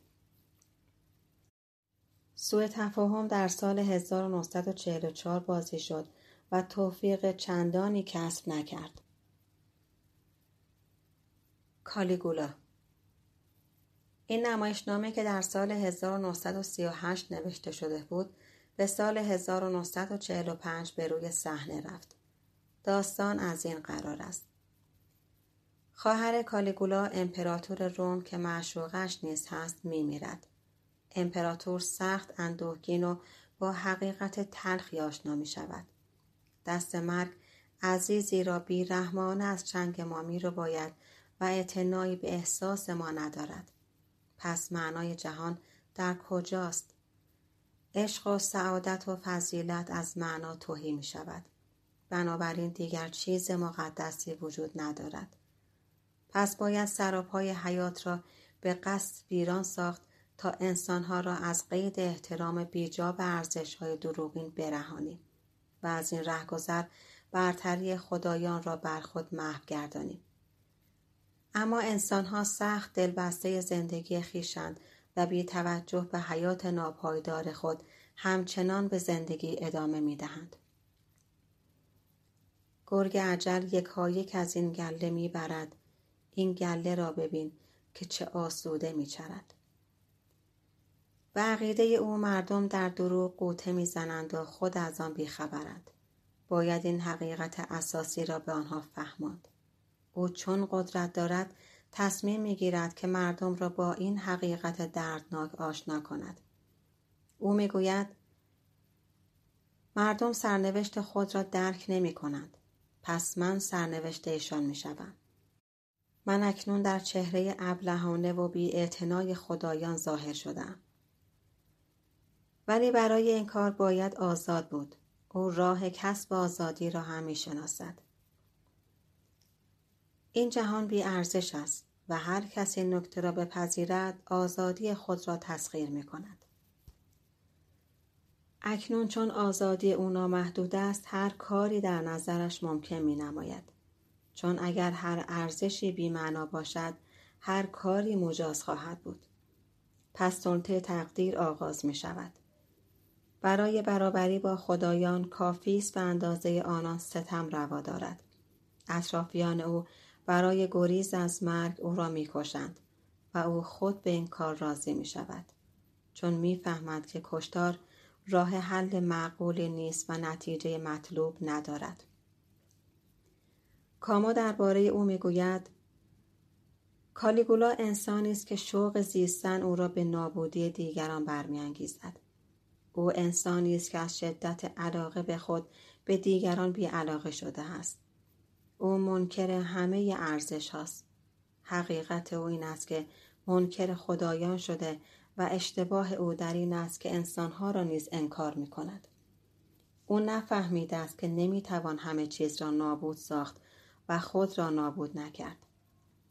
سوء تفاهم در سال 1944 بازی شد و توفیق چندانی کسب نکرد. کالیگولا این نمایشنامه که در سال 1938 نوشته شده بود به سال 1945 به روی صحنه رفت. داستان از این قرار است. خواهر کالیگولا امپراتور روم که معشوقش نیز هست میمیرد. امپراتور سخت اندوهگین و با حقیقت تلخی آشنا می شود. دست مرگ عزیزی را بیرحمانه از چنگ ما می رو باید و اعتنایی به احساس ما ندارد. پس معنای جهان در کجاست؟ عشق و سعادت و فضیلت از معنا توهی می شود. بنابراین دیگر چیز مقدسی وجود ندارد. پس باید سراپای حیات را به قصد ویران ساخت تا انسانها را از قید احترام بیجا به ارزشهای دروغین برهانیم و از این رهگذر برتری خدایان را بر خود محو گردانیم. اما انسانها سخت دلبسته زندگی خیشند و بی توجه به حیات ناپایدار خود همچنان به زندگی ادامه می دهند. گرگ عجل یک یک از این گله می برد. این گله را ببین که چه آسوده می چرد. و عقیده او مردم در دروغ قوطه می‌زنند و خود از آن بیخبرند. باید این حقیقت اساسی را به آنها فهماند. او چون قدرت دارد تصمیم می‌گیرد که مردم را با این حقیقت دردناک آشنا کند. او می‌گوید مردم سرنوشت خود را درک نمی کنند. پس من سرنوشت ایشان می شدم. من اکنون در چهره ابلهانه و بی خدایان ظاهر شدم. ولی برای این کار باید آزاد بود او راه کسب آزادی را هم می‌شناسد این جهان بی ارزش است و هر کسی نکته را بپذیرد آزادی خود را تسخیر می کند. اکنون چون آزادی او نامحدود است هر کاری در نظرش ممکن می نماید. چون اگر هر ارزشی بیمعنا باشد هر کاری مجاز خواهد بود. پس سلطه تقدیر آغاز می شود. برای برابری با خدایان کافی است به اندازه آنان ستم روا دارد. اطرافیان او برای گریز از مرگ او را می‌کشند و او خود به این کار راضی می شود. چون می‌فهمد که کشتار راه حل معقولی نیست و نتیجه مطلوب ندارد. کاما درباره او می‌گوید کالیگولا انسانی است که شوق زیستن او را به نابودی دیگران برمیانگیزد او انسانی است که از شدت علاقه به خود به دیگران بیعلاقه شده است او منکر همه ارزش هاست حقیقت او این است که منکر خدایان شده و اشتباه او در این است که انسانها را نیز انکار می کند. او نفهمیده است که نمی‌توان همه چیز را نابود ساخت و خود را نابود نکرد.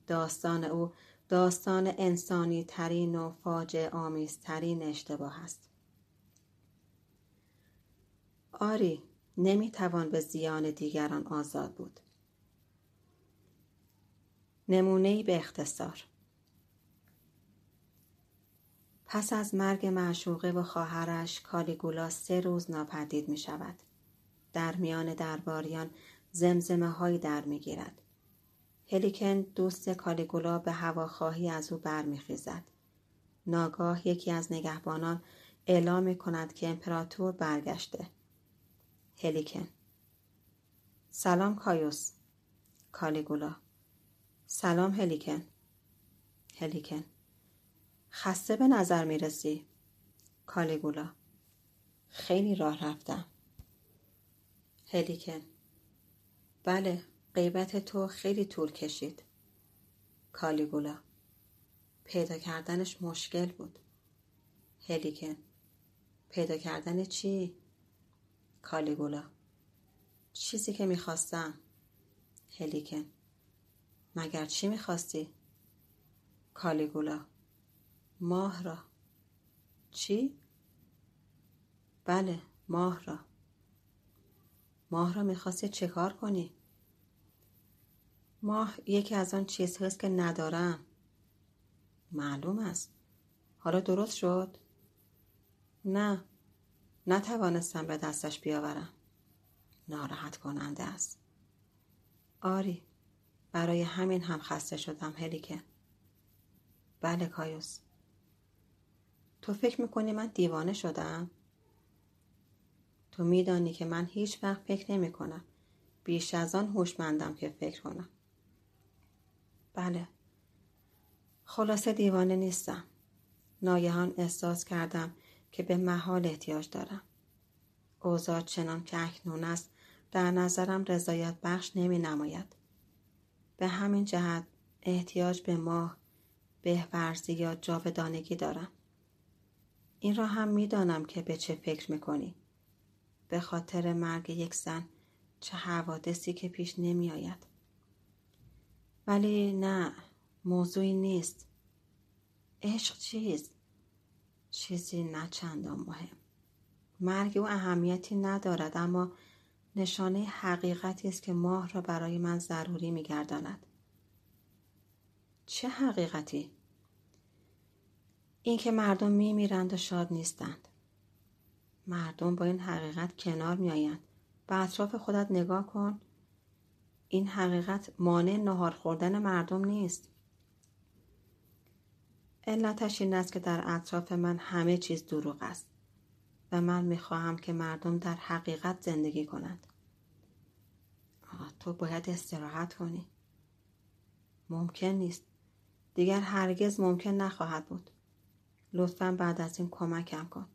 داستان او داستان انسانی ترین و فاجعه آمیز ترین اشتباه است. آری نمی‌توان به زیان دیگران آزاد بود. نمونه به اختصار پس از مرگ معشوقه و خواهرش کالیگولا سه روز ناپدید می شود. در میان درباریان زمزمه هایی در می گیرد. هلیکن دوست کالیگولا به هواخواهی از او برمیخیزد. ناگاه یکی از نگهبانان اعلام می کند که امپراتور برگشته. هلیکن سلام کایوس کالیگولا سلام هلیکن. هلیکن. خسته به نظر می رسی کالیگولا. خیلی راه رفتم. هلیکن. بله غیبت تو خیلی طول کشید. کالیگولا. پیدا کردنش مشکل بود. هلیکن. پیدا کردن چی؟ کالیگولا. چیزی که می‌خواستم. هلیکن. مگر چی می‌خواستی؟ کالیگولا ماه را. چی؟ بله ماه را. ماه را می‌خواستی چه کار کنی؟ ماه یکی از آن چیزهاست که ندارم. معلوم است. حالا درست شد؟ نه. نتوانستم به دستش بیاورم. ناراحت کننده است. آری. برای همین هم خسته شدم هلیکن بله کایوس تو فکر می‌کنی من دیوانه شدم؟ تو میدانی که من هیچ وقت فکر نمی کنم. بیش از آن هوشمندم که فکر کنم. بله. خلاصه دیوانه نیستم. ناگهان احساس کردم که به محال احتیاج دارم. اوضاع چنان که اکنون است در نظرم رضایت بخش نمی نماید. به همین جهت احتیاج به ماه بهورزی یا جاودانگی دارم. این را هم می‌دانم که به چه فکر می‌کنی. به خاطر مرگ یک زن چه حوادثی که پیش نمی آید. ولی نه موضوعی نیست. عشق چیست؟ چیزی نه چندان مهم. مرگ او اهمیتی ندارد اما نشانه حقیقتی است که ماه را برای من ضروری میگرداند. چه حقیقتی؟ اینکه مردم میمیرند و شاد نیستند. مردم با این حقیقت کنار میآیند. به اطراف خودت نگاه کن. این حقیقت مانع نهار خوردن مردم نیست. علتش این است که در اطراف من همه چیز دروغ است. من می‌خواهم که مردم در حقیقت زندگی کنند. تو باید استراحت کنی. ممکن نیست. دیگر هرگز ممکن نخواهد بود. لطفا بعد از این کمکم کن.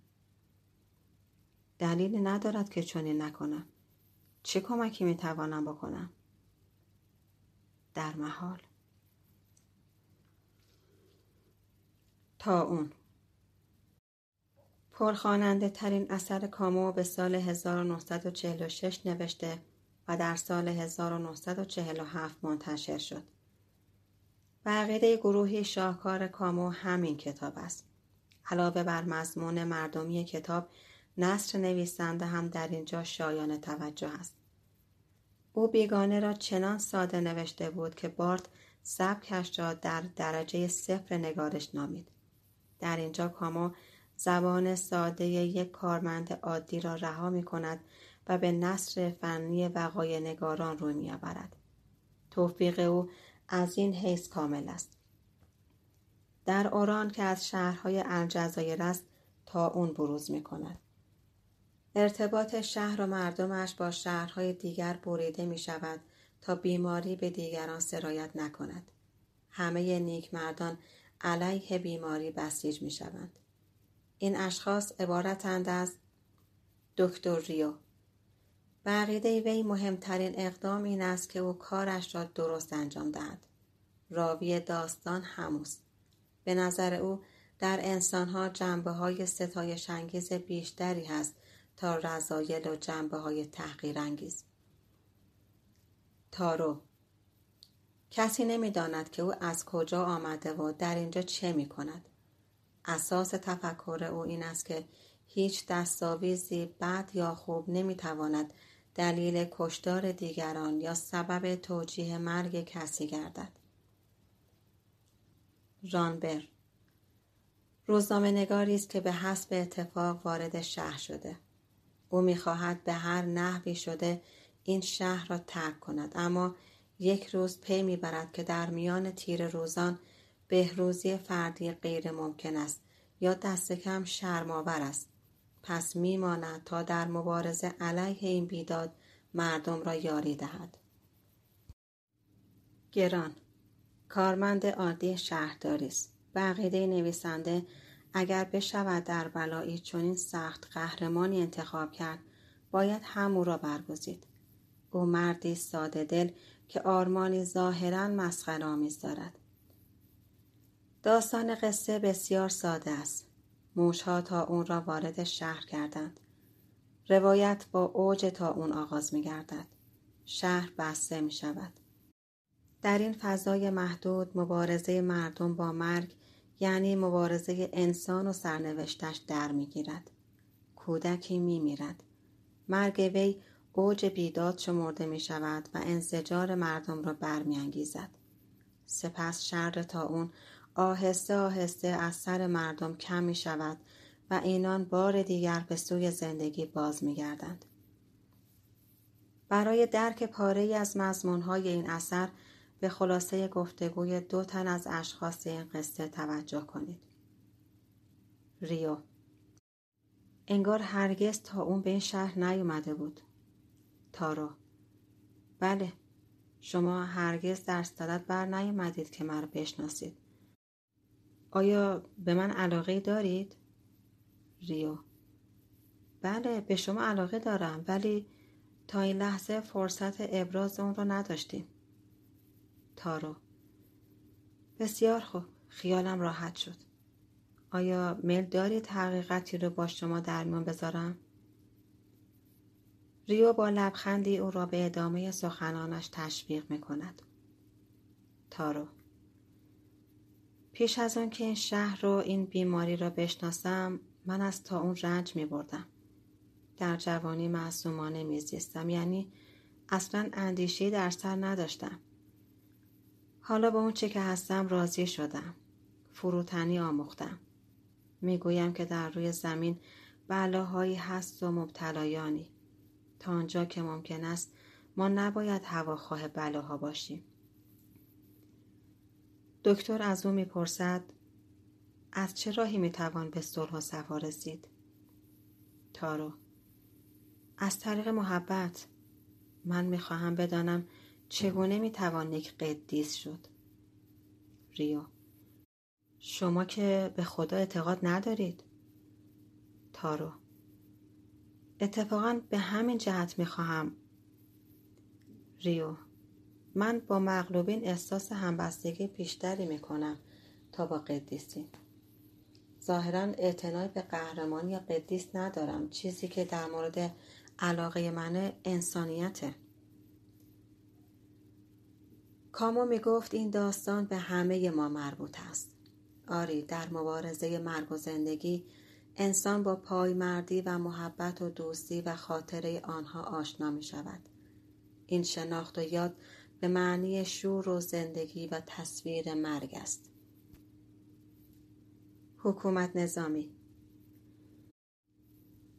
دلیلی ندارد که چنین نکنم. چه کمکی می‌توانم بکنم؟ در محال. تا اون. پرخاننده ترین اثر کامو به سال 1946 نوشته و در سال 1947 منتشر شد. بقیده گروهی شاهکار کامو همین کتاب است. علاوه بر مضمون مردمی کتاب نصر نویسنده هم در اینجا شایان توجه است. او بیگانه را چنان ساده نوشته بود که بارت سبکش را در درجه صفر نگارش نامید. در اینجا کامو زبان ساده یک کارمند عادی را رها می کند و به نصر فنی وقای نگاران روی می آورد. توفیق او از این حیث کامل است. در اوران که از شهرهای الجزایر است تا اون بروز می کند. ارتباط شهر و مردمش با شهرهای دیگر بریده می شود تا بیماری به دیگران سرایت نکند. همه نیک مردان علیه بیماری بسیج می شوند. این اشخاص عبارتند از دکتر ریو بقیده وی مهمترین اقدام این است که او کارش را درست انجام دهد راوی داستان هموست به نظر او در انسانها جنبه های ستایش انگیز بیشتری هست تا رضایل و جنبه های تحقیر انگیز. تارو کسی نمی‌داند که او از کجا آمده و در اینجا چه می کند. اساس تفکر او این است که هیچ دستاویزی بد یا خوب نمی‌تواند دلیل کشتار دیگران یا سبب توجیه مرگ کسی گردد. رانبر روزنامه نگاری است که به حسب اتفاق وارد شهر شده. او می‌خواهد به هر نحوی شده این شهر را ترک کند اما یک روز پی می‌برد که در میان تیر روزان بهروزی فردی غیر ممکن است یا دست کم شرماور است. پس میماند تا در مبارزه علیه این بیداد مردم را یاری دهد. گران کارمند عادی شهرداری است. بقیده نویسنده اگر بشود در بلایی چنین سخت قهرمانی انتخاب کرد باید همو را برگزید. او مردی ساده دل که آرمانی ظاهرا مسخرآمیز دارد. داستان قصه بسیار ساده است. موشها تا اون را وارد شهر کردند. روایت با اوج تا اون آغاز می گردد. شهر بسته می شود. در این فضای محدود مبارزه مردم با مرگ یعنی مبارزه انسان و سرنوشتش در می‌گیرد. کودکی میمیرد. مرگ وی اوج بیداد شمرده می شود و انزجار مردم را برمیانگیزد. سپس شر تا اون آهسته آهسته از سر مردم کم می شود و اینان بار دیگر به سوی زندگی باز می گردند. برای درک پاره از مضمونهای این اثر به خلاصه گفتگوی دو تن از اشخاص این قصه توجه کنید. ریو انگار هرگز تا اون به این شهر نیومده بود. تارو بله شما هرگز در صدت بر نیومدید که مرا بشناسید. آیا به من علاقه دارید؟ ریو بله به شما علاقه دارم ولی تا این لحظه فرصت ابراز اون رو نداشتیم. تارو بسیار خوب خیالم راحت شد آیا میل دارید حقیقتی رو با شما در میان بذارم؟ ریو با لبخندی او را به ادامه سخنانش تشویق می کند. تارو پیش از آن که این شهر رو این بیماری را بشناسم من از تا اون رنج می بردم. در جوانی معصومانه میزیستم یعنی اصلا اندیشی در سر نداشتم. حالا با اون چه که هستم راضی شدم. فروتنی آموختم. می‌گویم که در روی زمین بلاهایی هست و مبتلایانی. تا آنجا که ممکن است ما نباید هواخواه بلاها باشیم. دکتر از او می‌پرسد از چه راهی می‌توان به صلح و صفا رسید؟ تارو از طریق محبت. من می‌خواهم بدانم چگونه می‌توان یک قدیس شد. ریو شما که به خدا اعتقاد ندارید. تارو اتفاقا به همین جهت می‌خواهم. ریو من با مغلوبین احساس همبستگی بیشتری می‌کنم تا با قدیسی. ظاهرا اعتنای به قهرمان یا قدیس ندارم. چیزی که در مورد علاقه منه انسانیته. کامو می گفت این داستان به همه ما مربوط است. آری در مبارزه مرگ و زندگی انسان با پایمردی و محبت و دوستی و خاطره آنها آشنا می شود این شناخت و یاد به معنی شور و زندگی و تصویر مرگ است حکومت نظامی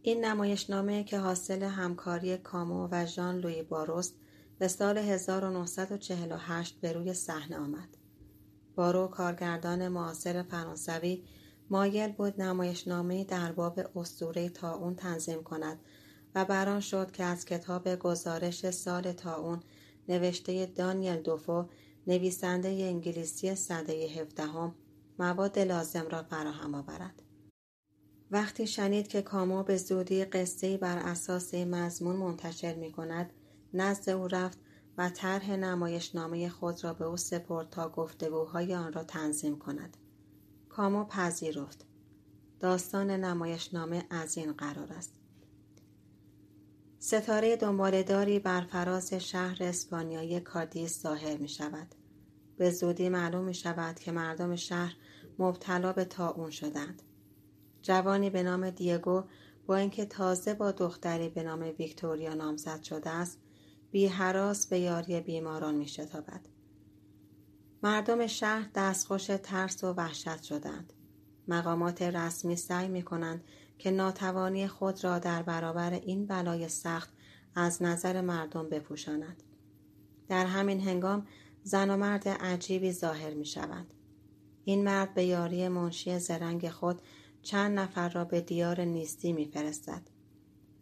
این نمایشنامه که حاصل همکاری کامو و ژان لوی باروست به سال 1948 به روی صحنه آمد. بارو کارگردان معاصر فرانسوی مایل بود نمایشنامه در باب اسطوره تاون تنظیم کند و بران شد که از کتاب گزارش سال تاون نوشته دانیل دوفو نویسنده انگلیسی صده هفدهم مواد لازم را فراهم آورد. وقتی شنید که کامو به زودی قصه بر اساس مضمون منتشر می کند نزد او رفت و طرح نمایشنامه خود را به او سپرد تا گفتگوهای آن را تنظیم کند. کامو پذیرفت. داستان نمایشنامه از این قرار است. ستاره دنبالداری بر فراز شهر اسپانیایی کادیس ظاهر می شود. به زودی معلوم می شود که مردم شهر مبتلا به تاون شدند. جوانی به نام دیگو با اینکه تازه با دختری به نام ویکتوریا نامزد شده است بی حراس به یاری بیماران می شتابد. مردم شهر دستخوش ترس و وحشت شدند. مقامات رسمی سعی می کنند که ناتوانی خود را در برابر این بلای سخت از نظر مردم بپوشاند. در همین هنگام زن و مرد عجیبی ظاهر می شوند. این مرد به یاری منشی زرنگ خود چند نفر را به دیار نیستی می فرستد.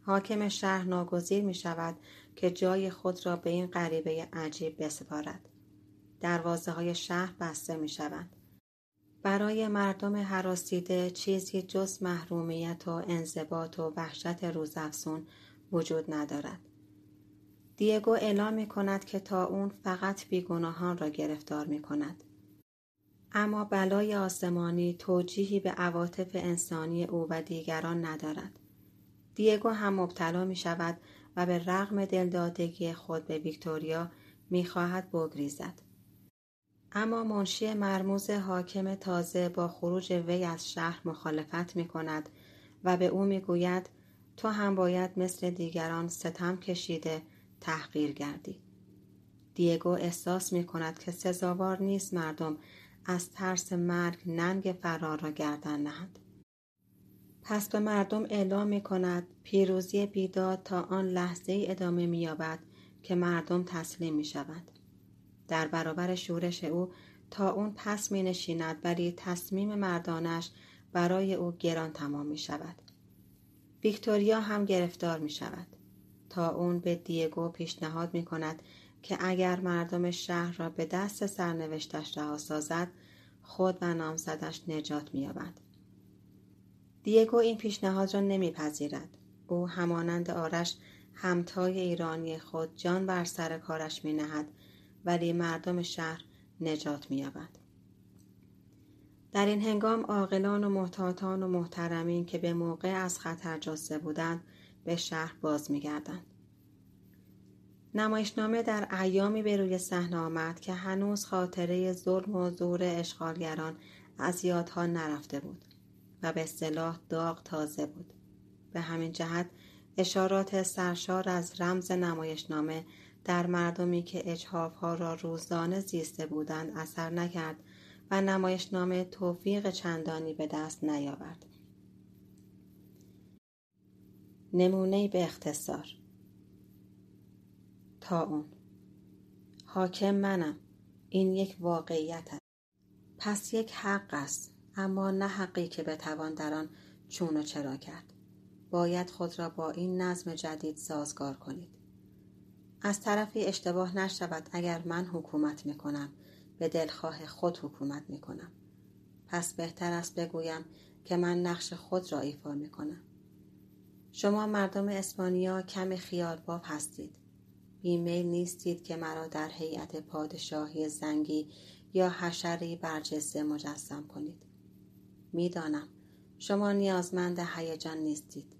حاکم شهر ناگزیر می شود که جای خود را به این غریبه عجیب بسپارد. دروازه های شهر بسته می شود. برای مردم حراسیده چیزی جز محرومیت و انضباط و وحشت روزافزون وجود ندارد. دیگو اعلام می کند که تا اون فقط بیگناهان را گرفتار می کند. اما بلای آسمانی توجیهی به عواطف انسانی او و دیگران ندارد. دیگو هم مبتلا می شود و به رغم دلدادگی خود به ویکتوریا می خواهد بگریزد. اما منشی مرموز حاکم تازه با خروج وی از شهر مخالفت می کند و به او می گوید تو هم باید مثل دیگران ستم کشیده تحقیر گردی. دیگو احساس می کند که سزاوار نیست مردم از ترس مرگ ننگ فرار را گردن نهد. پس به مردم اعلام می کند پیروزی بیداد تا آن لحظه ای ادامه می که مردم تسلیم می شود. در برابر شورش او تا اون پس می نشیند ولی تصمیم مردانش برای او گران تمام می شود. ویکتوریا هم گرفتار می شود. تا اون به دیگو پیشنهاد می کند که اگر مردم شهر را به دست سرنوشتش رها سازد خود و نامزدش نجات مییابد دیگو این پیشنهاد را نمیپذیرد او همانند آرش همتای ایرانی خود جان بر سر کارش می نهد ولی مردم شهر نجات مییابد. در این هنگام عاقلان و محتاطان و محترمین که به موقع از خطر جاسته بودند به شهر باز میگردند. نمایشنامه در ایامی به روی صحنه آمد که هنوز خاطره ظلم و زور اشغالگران از یادها نرفته بود و به اصطلاح داغ تازه بود. به همین جهت اشارات سرشار از رمز نمایشنامه در مردمی که اجهافها را روزانه زیسته بودند اثر نکرد و نمایشنامه توفیق چندانی به دست نیاورد. نمونه به اختصار. تا اون. حاکم منم. این یک واقعیت است. پس یک حق است اما نه حقی که بتوان در آن چون و چرا کرد. باید خود را با این نظم جدید سازگار کنید. از طرفی اشتباه نشود اگر من حکومت می کنم به دلخواه خود حکومت می کنم پس بهتر است بگویم که من نقش خود را ایفا می کنم شما مردم اسپانیا کم خیالباف هستید. بیمیل نیستید که مرا در هیئت پادشاهی زنگی یا حشری برجسته مجسم کنید. می‌دانم شما نیازمند هیجان نیستید.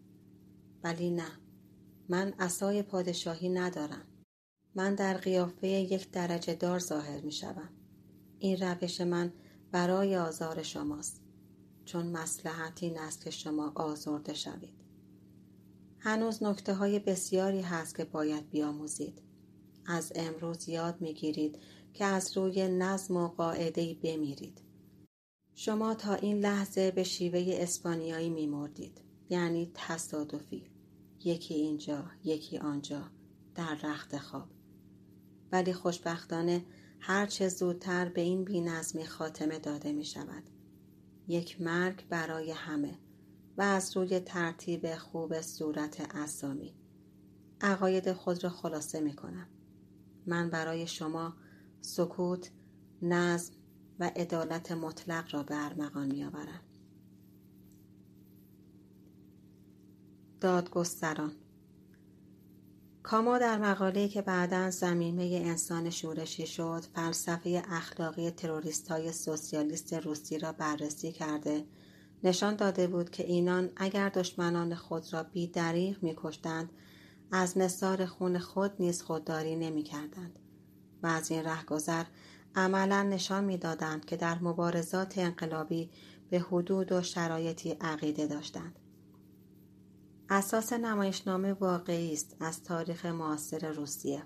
ولی نه من اسای پادشاهی ندارم. من در قیافه یک درجه دار ظاهر می شوم. این روش من برای آزار شماست چون مسلحت این است که شما آزرده شوید. هنوز نکته های بسیاری هست که باید بیاموزید. از امروز یاد می‌گیرید که از روی نظم و قاعده بمیرید. شما تا این لحظه به شیوه اسپانیایی میمردید یعنی تصادفی. یکی اینجا یکی آنجا در رخت خواب. ولی خوشبختانه هرچه زودتر به این بینظمی خاتمه داده می شود یک مرگ برای همه و از روی ترتیب خوب صورت اسامی. عقاید خود را خلاصه می کنم من برای شما سکوت نظم و عدالت مطلق را به ارمغان می آورم دادگستران کاما در مقاله‌ای که بعدا زمینه انسان شورشی شد فلسفه اخلاقی تروریست های سوسیالیست روسی را بررسی کرده. نشان داده بود که اینان اگر دشمنان خود را بی دریغ می کشتند از نصار خون خود نیز خودداری نمی کردند و از این رهگذر عملا نشان می‌دادند که در مبارزات انقلابی به حدود و شرایطی عقیده داشتند. اساس نمایشنامه واقعی است از تاریخ معاصر روسیه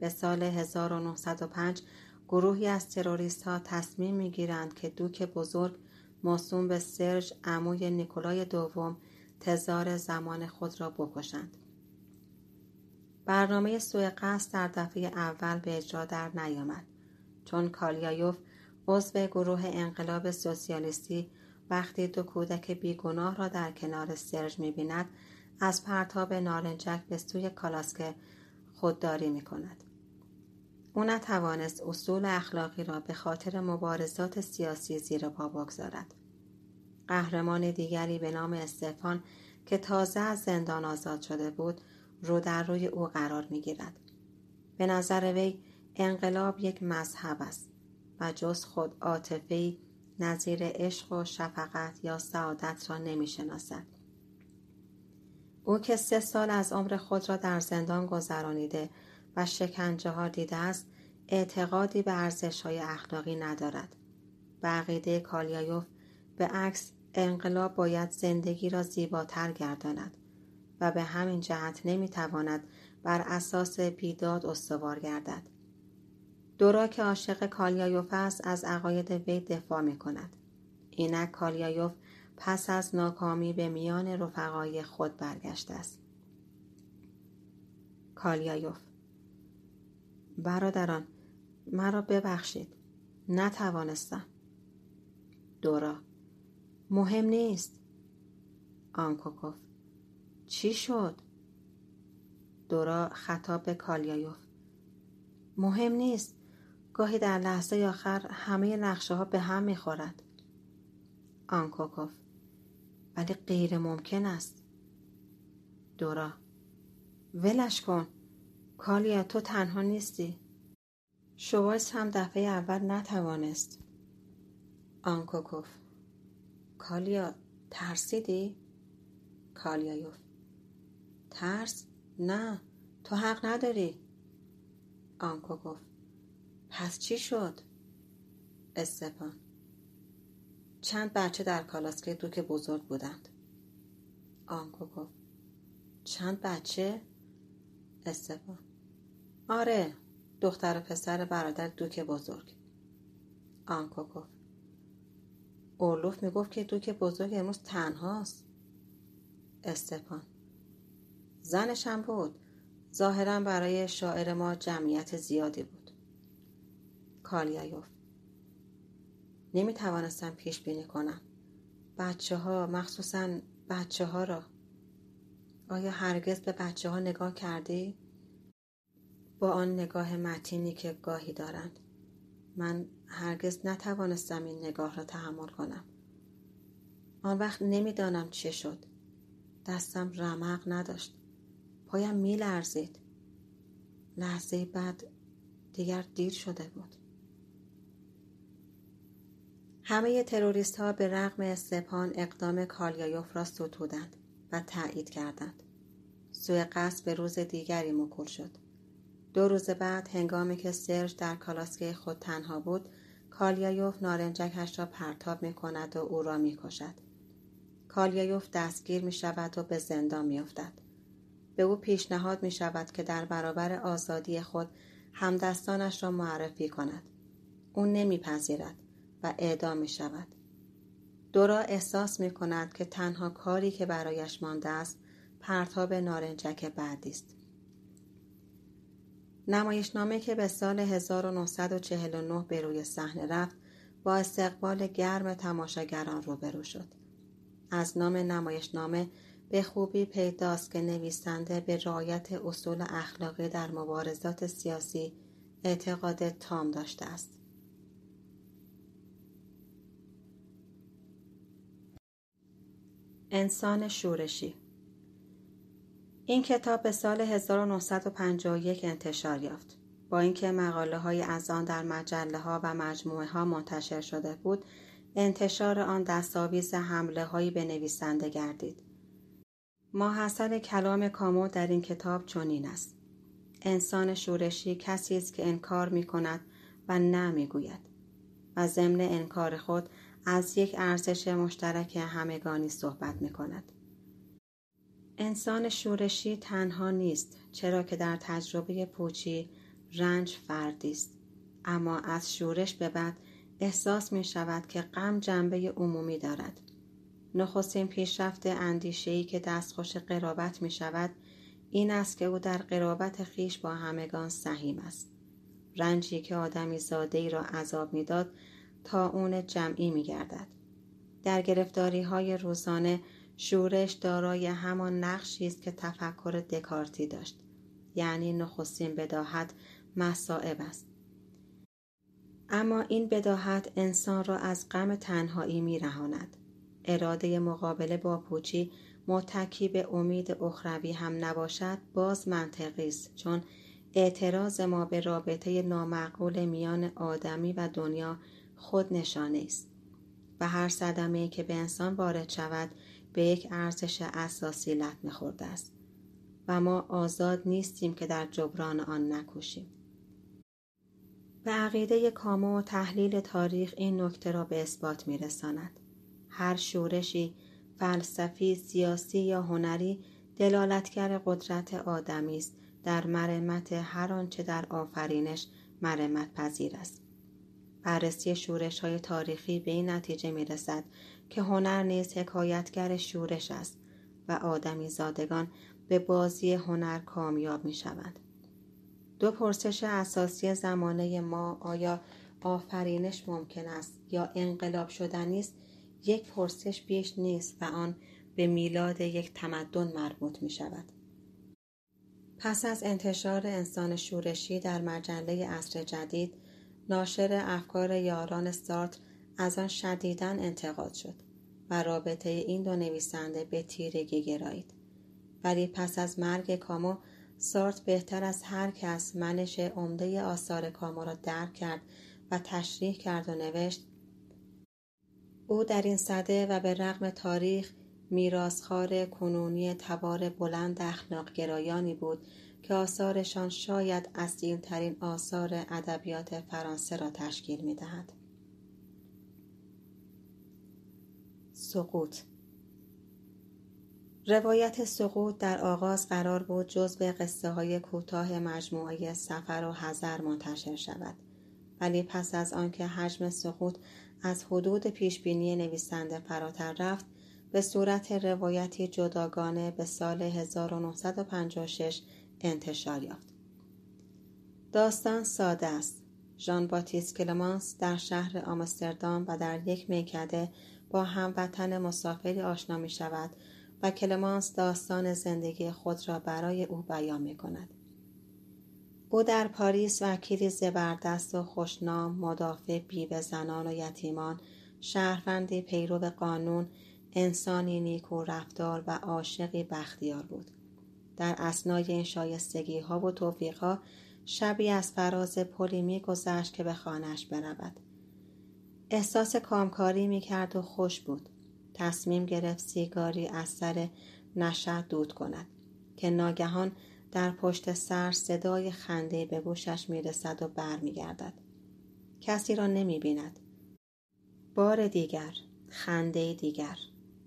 به سال 1905 گروهی از تروریست ها تصمیم می گیرند که دوک بزرگ موسوم به سرژ عموی نیکولای دوم تزار زمان خود را بکشند. برنامه سوء قصد در دفعه اول به اجرا در نیامد چون کالیایوف عضو گروه انقلاب سوسیالیستی وقتی دو کودک بیگناه را در کنار سرژ می‌بیند از پرتاب نارنجک به سوی کالاسکه خودداری می کند. او نتوانست اصول اخلاقی را به خاطر مبارزات سیاسی زیر پا بگذارد. قهرمان دیگری به نام استفان که تازه از زندان آزاد شده بود رو در روی او قرار می گیرد. به نظر وی انقلاب یک مذهب است و جز خود عاطفه‌ای نظیر عشق و شفقت یا سعادت را نمی شناسد. او که سه سال از عمر خود را در زندان گذرانیده و شکنجه ها دیده است اعتقادی به ارزش های اخلاقی ندارد. به عقیده کالیایوف به عکس انقلاب باید زندگی را زیباتر گرداند و به همین جهت نمی‌تواند بر اساس بیداد استوار گردد. دورا که عاشق کالیایوف است از عقاید وی دفاع می کند. اینک کالیایوف پس از ناکامی به میان رفقای خود برگشته است. کالیایوف برادران مرا ببخشید. نتوانستم. دورا مهم نیست. آنکوکوف چی شد؟ دورا خطاب به کالیایوف مهم نیست. گاهی در لحظه آخر همه نقشه ها به هم می‌خورد. آنکوکوف ولی غیر ممکن است. دورا. ولش کن. کالیا تو تنها نیستی. شوایتزر هم دفعه اول نتوانست. آننکوف کالیا ترسیدی؟ کالیایوف ترس؟ نه. تو حق نداری. آننکوف پس چی شد؟ استپان چند بچه در کالاسکه دوک بزرگ بودند. آننکوف چند بچه؟ استپان آره دختر و پسر برادر دوک بزرگ. آننکوف اورلوف می‌گفت که دوک بزرگ امروز تنهاست. استپان. زنش هم بود. ظاهرا برای شاعر ما جمعیت زیادی بود. کالیایوف نمی توانستم پیش بینی کنم. بچه ها مخصوصا بچه ها را. آیا هرگز به بچه ها نگاه کردی؟ با آن نگاه متینی که گاهی دارند. من هرگز نتوانستم این نگاه را تحمل کنم. آن وقت نمی‌دانم چه شد. دستم رمق نداشت. پایم می لرزید لحظه بعد دیگر دیر شده بود. همه تروریست ها به رغم استپان اقدام کالیایوف را ستودند و تایید کردند. سوی قصد به روز دیگری مکول شد. دو روز بعد هنگامی که سرژ در کالاسکه خود تنها بود کالیایوف نارنجکش را پرتاب می کند و او را می کشد. کالیایوف دستگیر می شود و به زندان می افتد. به او پیشنهاد می شود که در برابر آزادی خود همدستانش را معرفی کند. او نمیپذیرد و اعدام می شود. دورا احساس می کند که تنها کاری که برایش مانده است پرتاب نارنجک بعدی است. نمایشنامه که به سال 1949 به روی صحنه رفت با استقبال گرم تماشاگران روبرو شد. از نام نمایشنامه به خوبی پیداست که نویسنده به رعایت اصول اخلاقی در مبارزات سیاسی اعتقاد تام داشته است. انسان شورشی این کتاب به سال 1951 انتشار یافت. با اینکه مقاله های از آن در مجله ها و مجموعه ها منتشر شده بود، انتشار آن دستاویز حمله هایی به نویسنده گردید. ماحصل کلام کامو در این کتاب چنین است. انسان شورشی کسی است که انکار می کند و نه گوید و ضمن انکار خود از یک ارزش مشترک همگانی صحبت می کند. انسان شورشی تنها نیست چرا که در تجربه پوچی رنج فردی است. اما از شورش به بعد احساس می شود که غم جنبه عمومی دارد. نخستین پیشرفت اندیشهای که دستخوش قرابت می شود این است که او در قرابت خیش با همگان سهیم است. رنجی که آدمی زاده ای را عذاب می‌داد تا اون جمعی می گردد. در گرفتاری های روزانه شورش دارای همان نقشی است که تفکر دکارتی داشت. یعنی نخستین بداهت مصائب است. اما این بداهت انسان را از غم تنهایی میرهاند. اراده مقابله با پوچی متکی به امید اخروی هم نباشد باز منطقی است. چون اعتراض ما به رابطه نامعقول میان آدمی و دنیا خود نشانه است و هر صدمه که به انسان وارد شود به یک ارزش اساسی لطمه خورده است و ما آزاد نیستیم که در جبران آن نکوشیم. به عقیده کامو و تحلیل تاریخ این نکته را به اثبات میرساند. هر شورشی فلسفی سیاسی یا هنری دلالتگر قدرت آدمی است. در مرمت هر آنچه در آفرینش مرمت پذیر است. بررسی شورش های تاریخی به این نتیجه می رسد که هنر نیز حکایتگر شورش است و آدمی زادگان به بازی هنر کامیاب می شود. دو پرسش اساسی زمانه ما آیا آفرینش ممکن است یا انقلاب شدنی است یک پرسش بیش نیست و آن به میلاد یک تمدن مربوط می شود. پس از انتشار انسان شورشی در مجله اصر جدید ناشر افکار یاران سارت از آن شدیدا انتقاد شد و رابطه این دو نویسنده به تیرگی گرایید. ولی پس از مرگ کامو سارت بهتر از هر کس منش عمده آثار کامو را درک کرد و تشریح کرد و نوشت او در این صده و به رغم تاریخ میراسخوار کنونی تبار بلند اخلاق گرایانی بود که آثارشان شاید ترین آثار ادبیات فرانسه را تشکیل می دهد. سقوط روایت سقوط در آغاز قرار بود جز به قصه های کوتاه مجموعه سفر و حذر منتشر شود ولی پس از آنکه حجم سقوط از حدود پیشبینی نویسنده فراتر رفت به صورت روایتی جداگانه به سال 1956 انتشار یافت. داستان ساده است. ژان باتیس کلمانس در شهر آمستردام و در یک میکده با هموطن مسافری آشنا می شود و کلمانس داستان زندگی خود را برای او بیان می کند. او در پاریس وکیلی زبردست و خوشنام مدافع بیوه زنان و یتیمان شهروندی پیرو قانون انسانی نیکو رفتار و عاشقی بختیار بود در اسنای این شایستگی ها و توفیق ها شبی از فراز پلی می گذشت که به خانهش برود احساس کامکاری می کرد و خوش بود. تصمیم گرفت سیگاری از سر نشد دود کند که ناگهان در پشت سر صدای خنده به گوشش می رسد و بر می گردد. کسی را نمی بیند. بار دیگر خنده دیگر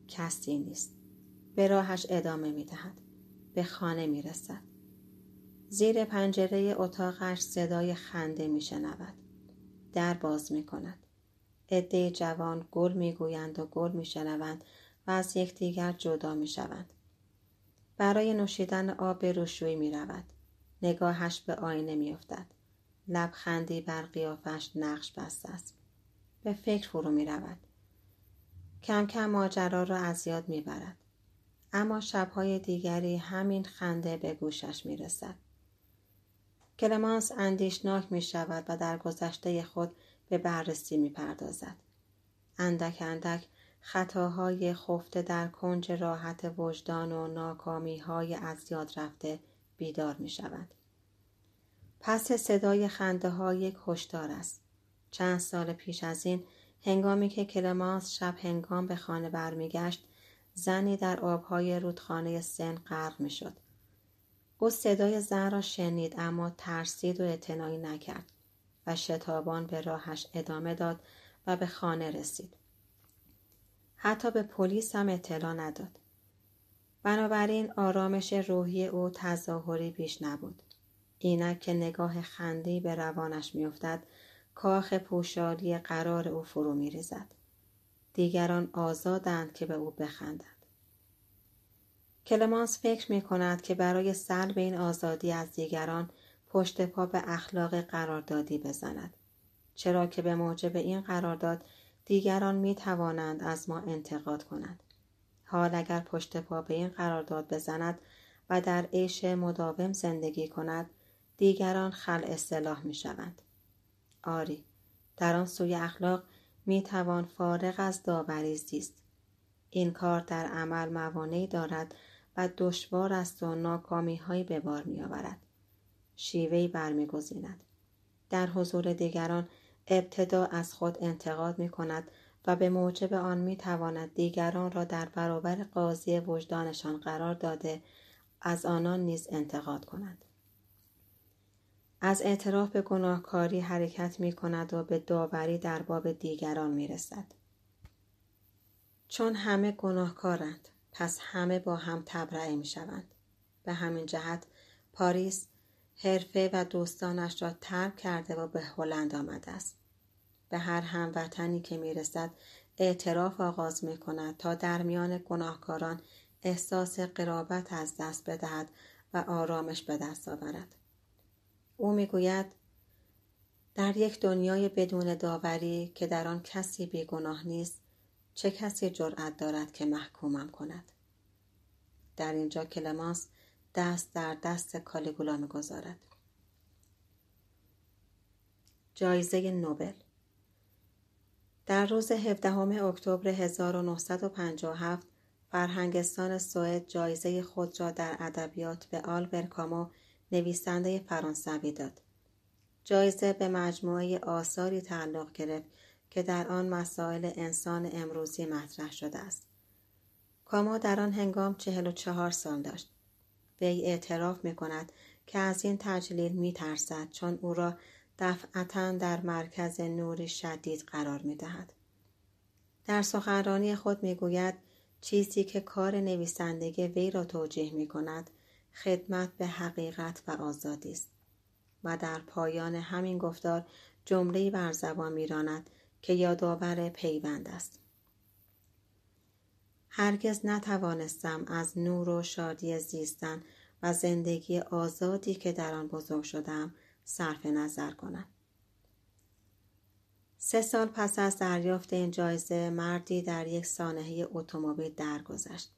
کسی نیست. به راهش ادامه می دهد. به خانه می رسد. زیر پنجره اتاقش صدای خنده می شنود. در باز می کند. عده جوان گل می گویند و گل می شنوند و از یکدیگر جدا می شوند. برای نوشیدن آب روشوی می رود. نگاهش به آینه می افتد. لبخندی بر قیافش نقش بسته است. به فکر فرو می رود. کم کم ماجرا را از یاد می برد. اما شبهای دیگری همین خنده به گوشش می رسد. کلمانس اندیشناک می شود و در گذشته خود به بررسی می پردازد. اندک اندک خطاهای خفته در کنج راحت وجدان و ناکامی های از یاد رفته بیدار می شود. پس صدای خنده ها یک هشدار است. چند سال پیش از این هنگامی که کلمانس شب هنگام به خانه برمیگشت زنی در آبهای رودخانه سن غرق می شد. او صدای زن را شنید اما ترسید و اعتنایی نکرد و شتابان به راهش ادامه داد و به خانه رسید. حتی به پلیس هم اطلاع نداد. بنابراین آرامش روحی او تظاهری بیش نبود. اینک که نگاه خندی به روانش میافتد کاخ پوشالی قرار او فرو میریزد دیگران آزادند که به او بخندند. کلمانس فکر می کند که برای سلب این آزادی از دیگران پشت پا به اخلاق قراردادی بزند. چرا که به موجب این قرارداد دیگران می توانند از ما انتقاد کنند. حال اگر پشت پا به این قرارداد بزند و در عیش مداوم زندگی کند دیگران خل اصلاح می شوند. آری در آن سوی اخلاق می توان فارغ از داوری زیست این کار در عمل موانعی دارد و دشوار است و ناکامی هایی به بار می آورد. شیوهی برمیگزیند. در حضور دیگران ابتدا از خود انتقاد می کند و به موجب آن می تواند دیگران را در برابر قاضی وجدانشان قرار داده از آنان نیز انتقاد کند. از اعتراف به گناهکاری حرکت می کند و به داوری در باب دیگران می رسد. چون همه گناهکارند پس همه با هم تبرئه می شوند. به همین جهت پاریس حرفه و دوستانش را ترک کرده و به هلند آمده است. به هر هموطنی که می رسد اعتراف آغاز می کند تا در میان گناهکاران احساس قرابت از دست بدهد و آرامش به دست آورد. او می‌گوید در یک دنیای بدون داوری که در آن کسی بیگناه نیست چه کسی جرأت دارد که محکومم کند؟ در اینجا کلمانس دست در دست کالیگولا می‌گذارد. جایزه نوبل. در روز 17 اکتبر 1957 فرهنگستان سوئد جایزه خود را در ادبیات به آلبر کامو نویسنده فرانسوی داد. جایزه به مجموعه آثاری تعلق گرفت که در آن مسائل انسان امروزی مطرح شده است. کاما در آن هنگام چهل و چهار سال داشت. وی اعتراف می کند که از این تجلیل می ترسد چون او را دفعتا در مرکز نوری شدید قرار می دهد. در سخنرانی خود می گوید چیزی که کار نویسندگی وی را توجیه می کند خدمت به حقیقت و آزادی است و در پایان همین گفتار جمله بر زبان میراند که یادآور پیوند است. هرگز نتوانستم از نور و شادی زیستن و زندگی آزادی که در آن بزرگ شدم صرف نظر کنم. سه سال پس از دریافت این جایزه مردی در یک سانحه اتومبیل درگذشت.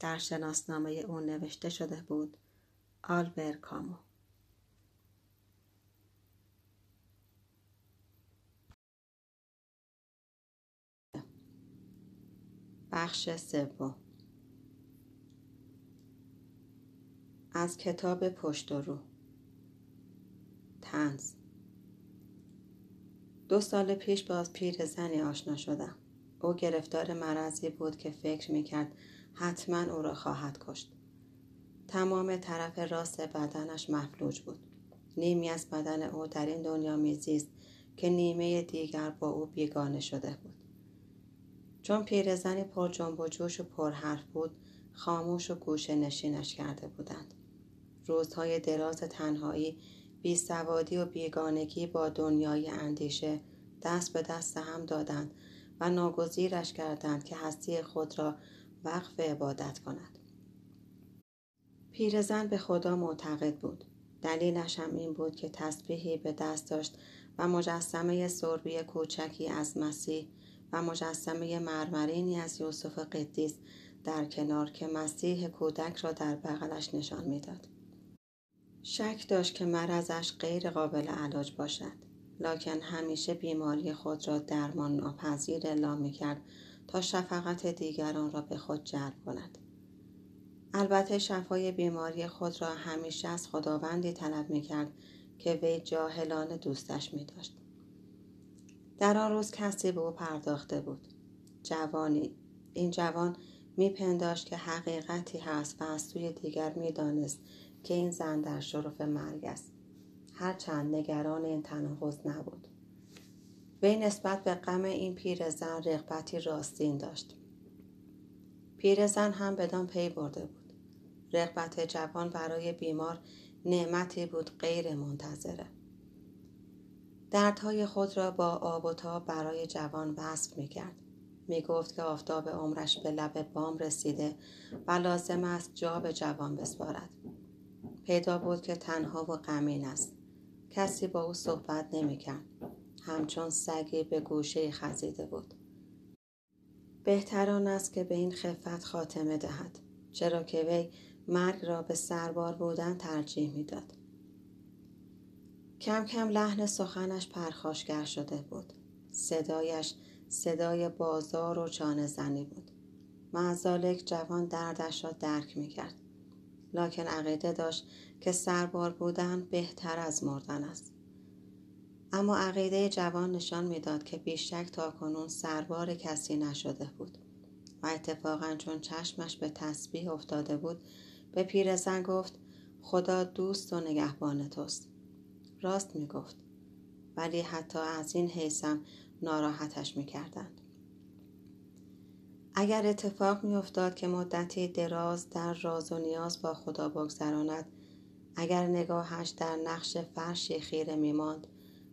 در شناسنامه او نوشته شده بود آلبر کامو. بخش سوم. از کتاب پشت و رو. تنز دو سال پیش با پیر زنی آشنا شدم. او گرفتار مرضی بود که فکر می‌کرد حتما او را خواهد کشت. تمام طرف راست بدنش مفلوج بود. نیمی از بدن او در این دنیا میزیست که نیمه دیگر با او بیگانه شده بود. چون پیرزنی پر جنب و جوش و پر حرف بود خاموش و گوشه نشینش کرده بودند. روزهای دراز تنهایی بیسوادی و بیگانگی با دنیای اندیشه دست به دست هم دادند و ناگزیرش کردند که هستی خود را وقف عبادت کند. پیرزن به خدا معتقد بود. دلیلش هم این بود که تسبیحی به دست داشت و مجسمه سربی کوچکی از مسیح و مجسمه مرمرینی از یوسف قدیس در کنار که مسیح کودک را در بغلش نشان می‌داد. شک داشت که مرضش غیر قابل علاج باشد. لکن همیشه بیماری خود را درمان ناپذیر اعلام می کرد تا شفقت دیگران را به خود جلب کند. البته شفای بیماری خود را همیشه از خداوندی طلب می کرد که وی جاهلانه دوستش می داشت. در آن روز کسی به او پرداخته بود. جوانی این جوان میپنداشت که حقیقتی هست و از سوی دیگر می‌دانست که این زن در شرف مرگ است هرچند نگران این تناقض نبود وی نسبت به غم این پیرزن رغبتی راستین داشت پیرزن هم بدان پی برده بود رغبت جوان برای بیمار نعمتی بود غیر منتظره دردهای خود را با آب و تاب برای جوان وصف می کرد. می گفت که آفتاب عمرش به لب بام رسیده و لازم است جا به جوان بسپارد. پیدا بود که تنها و غمین است. کسی با او صحبت نمی کرد. همچون سگی به گوشه خزیده بود. بهتران است که به این خفت خاتمه دهد. چرا که وی مرگ را به سربار بودن ترجیح می‌داد. کم کم لحن سخنش پرخاشگر شده بود. صدایش صدای بازار و چانه زنی بود. معزالک جوان دردش را درک می کرد. لکن عقیده داشت که سربار بودن بهتر از مردن است. اما عقیده جوان نشان می‌داد که بیشک تا کنون سربار کسی نشده بود و اتفاقا چون چشمش به تسبیح افتاده بود به پیرزن گفت خدا دوست و نگهبان توست راست می گفت ولی حتی از این حیثم ناراحتش می کردند. اگر اتفاق می افتاد که مدتی دراز در راز و نیاز با خدا بگذراند اگر نگاهش در نقش فرشی خیره می ماند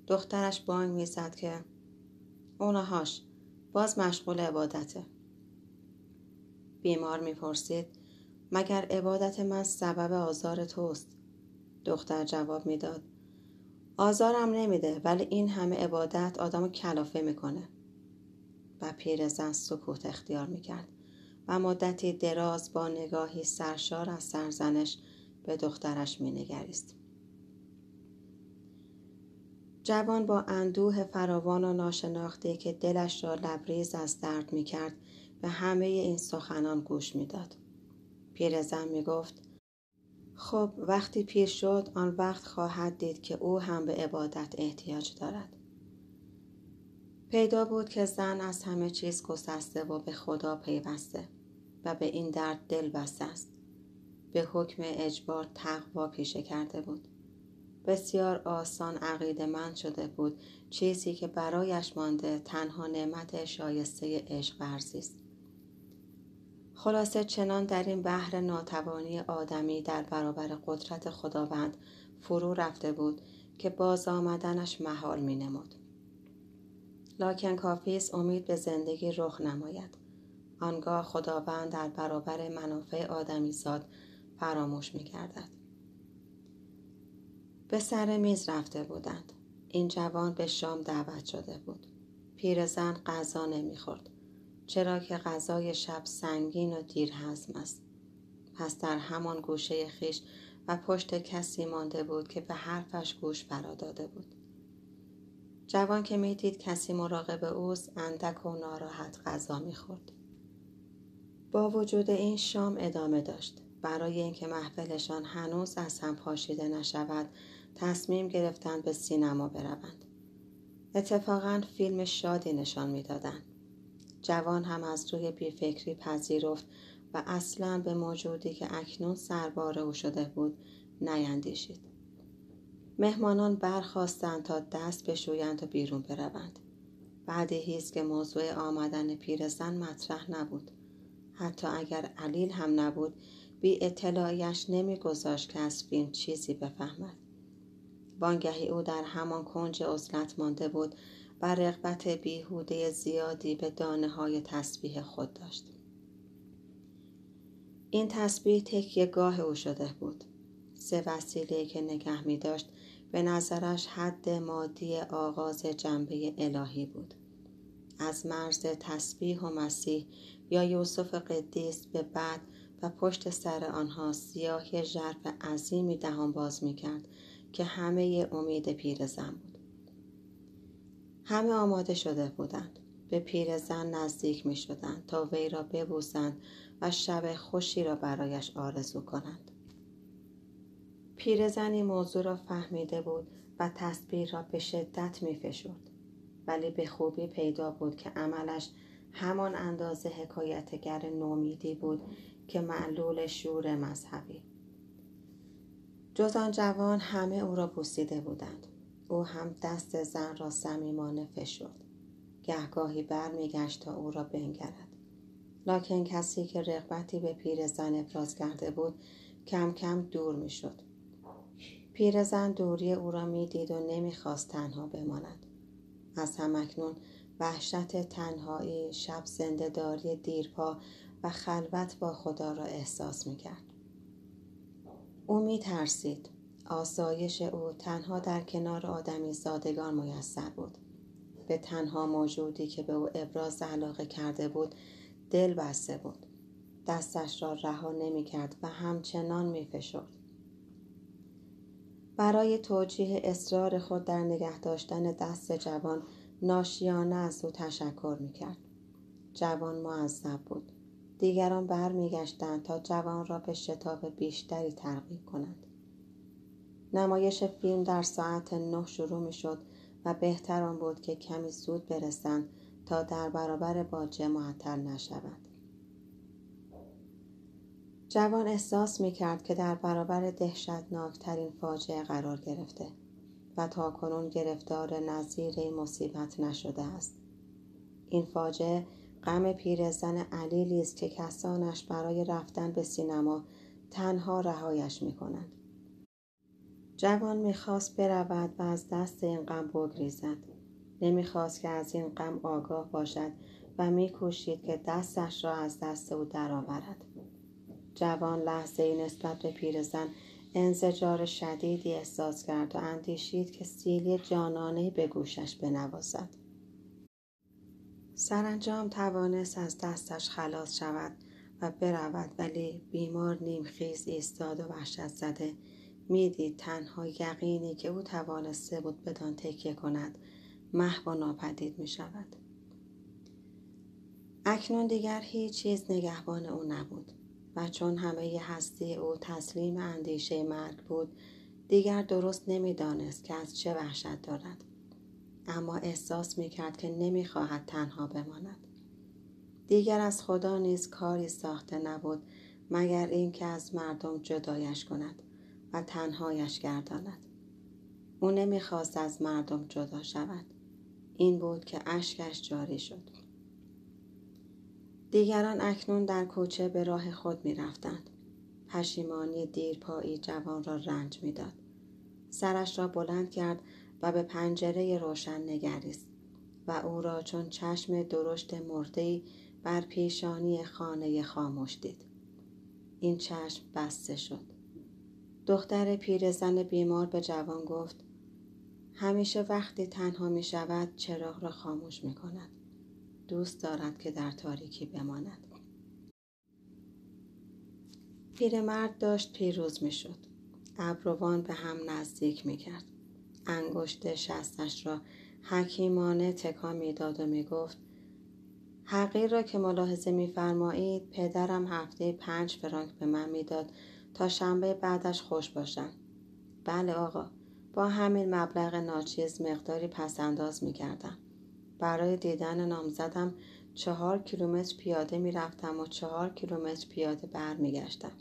دخترش بانگ می زد که اونهاش باز مشغول عبادته. بیمار می پرسید مگر عبادت من سبب آزار توست؟ دختر جواب می‌داد آزارم نمیده ولی این همه عبادت آدمو کلافه می‌کنه. و پیرزن سکوت اختیار می‌کرد و مدتی دراز با نگاهی سرشار از سرزنش به دخترش مینگریست. جوان با اندوه فراوان و ناشناخته که دلش را لبریز از درد می‌کرد به همه این سخنان گوش می‌داد. پیرزن می‌گفت خب وقتی پیر شد آن وقت خواهد دید که او هم به عبادت احتیاج دارد. پیدا بود که زن از همه چیز گسسته و به خدا پیوسته و به این درد دل بسته است به حکم اجبار تقوا پیشه کرده بود. بسیار آسان عقیده من شده بود چیزی که برایش مانده تنها نعمت شایسته عشق ورزی است خلاصه چنان در این بحر ناتوانی آدمی در برابر قدرت خداوند فرو رفته بود که باز آمدنش محال می نمود. لاکن کافی است امید به زندگی رخ نماید. آنگاه خداوند در برابر منافع آدمی زاد فراموش می کردد. به سر میز رفته بودند. این جوان به شام دعوت شده بود. پیرزن غذا نمی‌خورد. چرا که غذای شب سنگین و دیر هضم است پس در همان گوشه خیش و پشت کسی مانده بود که به حرفش گوش فرا داده بود جوان که می‌دید کسی مراقب اوست اندک و ناراحت غذا می‌خورد با وجود این شام ادامه داشت برای اینکه محفلشان هنوز از هم پاشیده نشود تصمیم گرفتند به سینما بروند. اتفاقا فیلم شادی نشان می‌دادند. جوان هم از روی بیفکری پذیرفت و اصلا به موجودی که اکنون سربار او شده بود نیندیشید. مهمانان برخواستند تا دست بشویند و بیرون بروند. بعدی است که موضوع آمدن پیرزن مطرح نبود. حتی اگر علیل هم نبود بی اطلاعیش نمیگذاشت که از فیلم چیزی بفهمد. وانگهی او در همان کنج عزلت مانده بود و رغبت بیهوده زیادی به دانه های تسبیح خود داشت. این تسبیح تکیه گاه او شده بود. سه وسیله که نگه می داشت به نظرش حد مادی آغاز جنبه الهی بود. از مرز تسبیح و مسیح یا یوسف قدیس به بعد و پشت سر آنها سیاهی ژرف عظیمی دهان باز می کرد که همه امید پیرزن بود. همه آماده شده بودند. به پیرزن نزدیک می شدند تا وی را ببوسند و شب خوشی را برایش آرزو کنند. پیرزنی موضوع را فهمیده بود و تصویر را به شدت می فشرد. ولی به خوبی پیدا بود که عملش همان اندازه حکایتگر نومیدی بود که معلول شور مذهبی. جز آن جوان همه او را بوسیده بودند. او هم دست زن را صمیمانه فشرد. گهگاهی برمیگشت تا او را بنگرد. لاکن کسی که رغبتی به پیرزن ابراز کرده بود کم کم دور می‌شد. پیرزن دوری او را می‌دید و نمی‌خواست تنها بماند. از همکنون وحشت تنهایی شب زندهداری دیرپا و خلوت با خدا را احساس می‌کرد. او می ترسید آسایش او تنها در کنار آدمی زادگان میسر بود به تنها موجودی که به او ابراز علاقه کرده بود دل بسته بود دستش را رها نمی کرد و همچنان می فشرد. برای توجیه اصرار خود در نگه داشتن دست جوان ناشیانه از او تشکر می کرد. جوان معذب بود. دیگران برمیگشتند تا جوان را به شتاب بیشتری ترغیب کنند. نمایش فیلم در ساعت نه شروع می شد و بهتر آن بود که کمی زود برسند تا در برابر باجه معطل نشود. جوان احساس می کرد که در برابر دهشتناکترین فاجعه قرار گرفته و تا کنون گرفتار نظیر مصیبت نشده است. این فاجعه غم پیرزن علیلی است که کسانش برای رفتن به سینما تنها رهایش می کنند. جوان می‌خواست برود و از دست این غم بگریزد. نمی‌خواست که از این غم آگاه باشد و میکوشید که دستش را از دست او درآورد. جوان لحظه ای نسبت به پیرزن انزجار شدیدی احساس کرد و اندیشید که سیلی جانانه به گوشش بنوازد. سرانجام توانست از دستش خلاص شود و برود ولی بیمار نیمخیز ایستاد و وحشت زده. می‌دید تنها یقینی که او توانسته بود بدان تکیه کند. محو و ناپدید می شود. اکنون دیگر هیچ چیز نگهبان او نبود و چون همه هستی او تسلیم اندیشه مرگ بود دیگر درست نمی‌دانست که از چه وحشت دارد. اما احساس می کرد که نمی‌خواهد تنها بماند دیگر از خدا نیز کاری ساخته نبود مگر اینکه از مردم جدایش کند و تنهایش گرداند او نمی‌خواست از مردم جدا شود این بود که اشکش جاری شد دیگران اکنون در کوچه به راه خود می رفتند. پشیمانی دیرپایی جوان را رنج می‌داد. سرش را بلند کرد و به پنجره روشن نگریست و او را چون چشم درشت مردهی بر پیشانی خانه خاموش دید. این چشم بسته شد. دختر پیرزن بیمار به جوان گفت همیشه وقتی تنها می شود چراغ را خاموش می کند. دوست دارد که در تاریکی بماند. پیرمرد داشت پیروز می شد. ابروان به هم نزدیک می کرد. انگشت شستش را حکیمانه تکان می‌داد و می گفت حقیر را که ملاحظه میفرمایید پدرم هفته پنج فرانک به من می‌داد تا شنبه بعدش خوش باشم بله آقا با همین مبلغ ناچیز مقداری پسنداز می کردم. برای دیدن نامزدم چهار کیلومتر پیاده می رفتم و چهار کیلومتر پیاده برمیگشتم.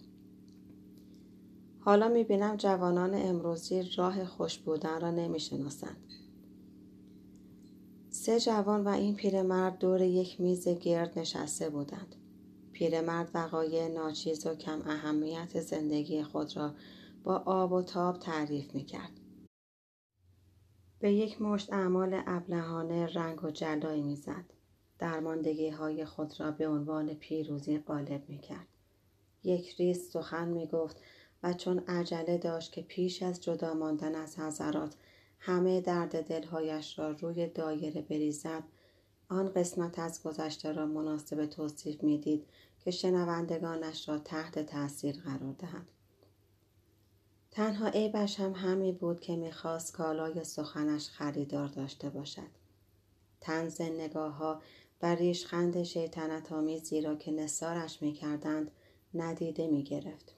حالا می بینم جوانان امروزی راه خوش بودن را نمی شناسند. سه جوان و این پیرمرد دور یک میز گرد نشسته بودند. پیرمرد وقایع ناچیز و کم اهمیت زندگی خود را با آب و تاب تعریف می کرد. به یک مشت اعمال ابلهانه رنگ و جلایی می‌زد درماندگی های خود را به عنوان پیروزی غالب می کرد. یک ریز سخن می گفت و چون عجله داشت که پیش از جدا ماندن از حضرات همه درد دلهایش را روی دایره بریزد آن قسمت از گذشته را مناسب توصیف می‌دید که شنوندگانش را تحت تاثیر قرار دهد. تنها عیبش هم همی بود که می‌خواست کالای سخنش خریدار داشته باشد. تنز نگاه ها و ریشخند شیطنت آمیزی را که نثارش می‌کردند ندیده می‌گرفت.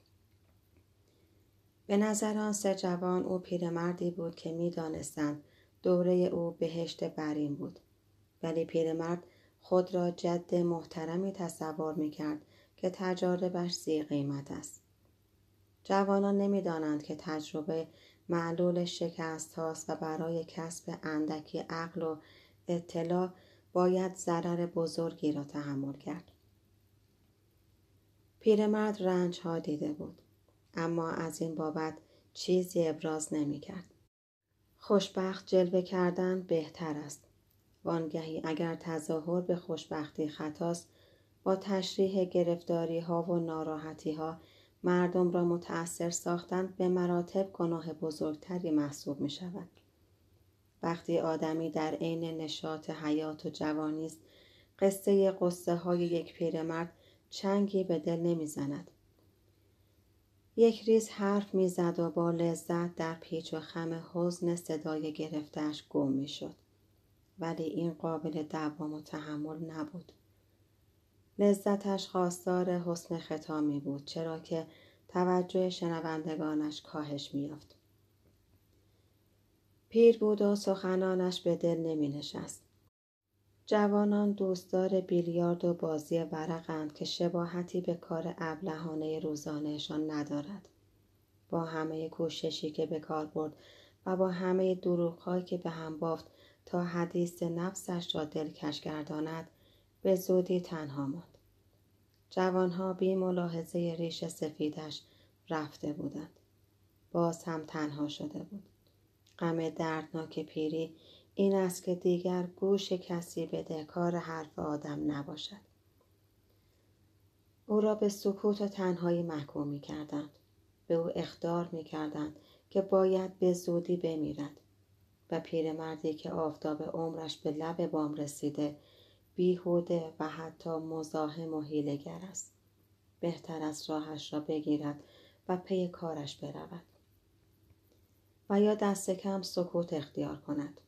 به نظر آن سه جوان او پیرمردی بود که می‌دانستند دوره او بهشت برین بود. ولی پیرمرد خود را جد محترمی تصور می‌کرد که تجاربش زی قیمت است. جوانان نمی‌دانند که تجربه معلول شکست هاست و برای کسب اندکی عقل و اطلاع باید ضرر بزرگی را تحمل کرد. پیرمرد رنج ها دیده بود. اما از این بابت چیزی ابراز نمی کرد. خوشبخت جلوه کردن بهتر است. وانگهی اگر تظاهر به خوشبختی خطاست با تشریح گرفتاری ها و ناراحتی ها مردم را متأثر ساختن به مراتب گناه بزرگتری محسوب می شود. وقتی آدمی در عین نشاط حیات و جوانی است قصه قصه های یک پیرمرد چنگی به دل نمی‌زند یک ریز حرف می‌زد و با لذت در پیچ و خم حزن صدای گرفتش گم می‌شد. ولی این قابل دوام و تحمل نبود. لذتش خواستار حسن ختامی بود چرا که توجه شنوندگانش کاهش میافت پیر بود و سخنانش به دل نمی نشست. جوانان دوستدار بیلیارد و بازی ورقند که شباهتی به کار ابلهانه روزانهشان ندارد. با همه کوششی که به کار برد و با همه دروغهایی که به هم بافت تا حدیث نفسش را دلکش گرداند به زودی تنها ماند. جوانها بی ملاحظه ریش سفیدش رفته بودند. باز هم تنها شده بود. غم دردناک پیری این است که دیگر گوش کسی به کار حرف آدم نباشد. او را به سکوت و تنهایی محکوم می کردند. به او اخدار می کردند که باید به زودی بمیرد و پیرمردی که آفتاب عمرش به لب بام رسیده بیهوده و حتی مزاحم و حیلگر است بهتر از راهش را بگیرد و پی کارش برود و یا دست کم سکوت اختیار کند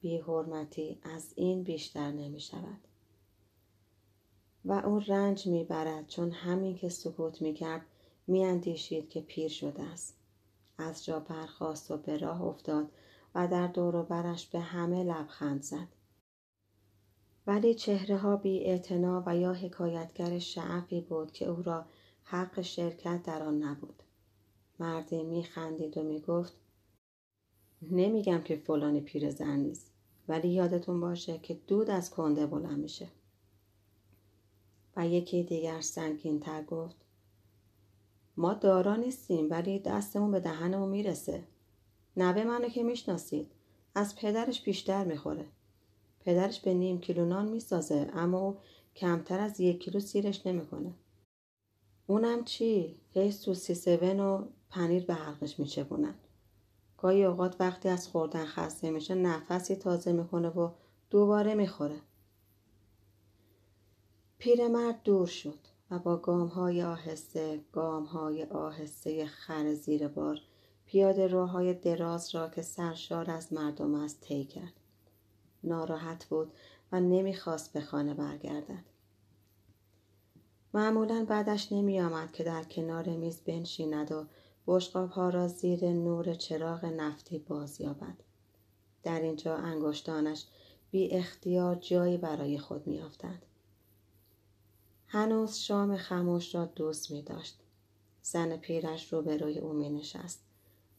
بی حرمتی از این بیشتر نمی شود و او رنج می برد چون همین که سکوت می کرد می اندیشید که پیر شده است. از جا برخواست و به راه افتاد و در دور و برش به همه لبخند زد. ولی چهره ها بی و یا حکایتگر شعفی بود که او را حق شرکت در آن نبود. مردی می خندید و می گفت نمیگم که پیر زن نیست. ولی یادتون باشه که دود از کنده بلند میشه. و یکی دیگر سنگین تر گفت ما دارا نیستیم ولی دستمون به دهنمون می‌رسه. نوه منو که می‌شناسید از پدرش بیشتر می‌خوره. پدرش به نیم کیلو نان می‌سازه اما او کمتر از یک کیلو سیرش نمی‌کنه. اونم چی؟ هی سوسی سون و پنیر به حلقش میچپونن. گاهی اوقات وقتی از خوردن خسته میشه نفسی تازه می‌کنه و دوباره می‌خوره. پیرمرد دور شد و با گام های آهسته گام های آهسته خر زیر بار پیاده روهای دراز را که سرشار از مردم است طی کرد. ناراحت بود و نمی‌خواست به خانه برگردد. معمولا بعدش نمی آمد که در کنار میز بنشیند و بشقاب ها را زیر نور چراغ نفتی باز یابد. در اینجا انگشتانش بی اختیار جایی برای خود میافتند. هنوز شام خموش را دوست می داشت. زن پیرش روبروی او می نشست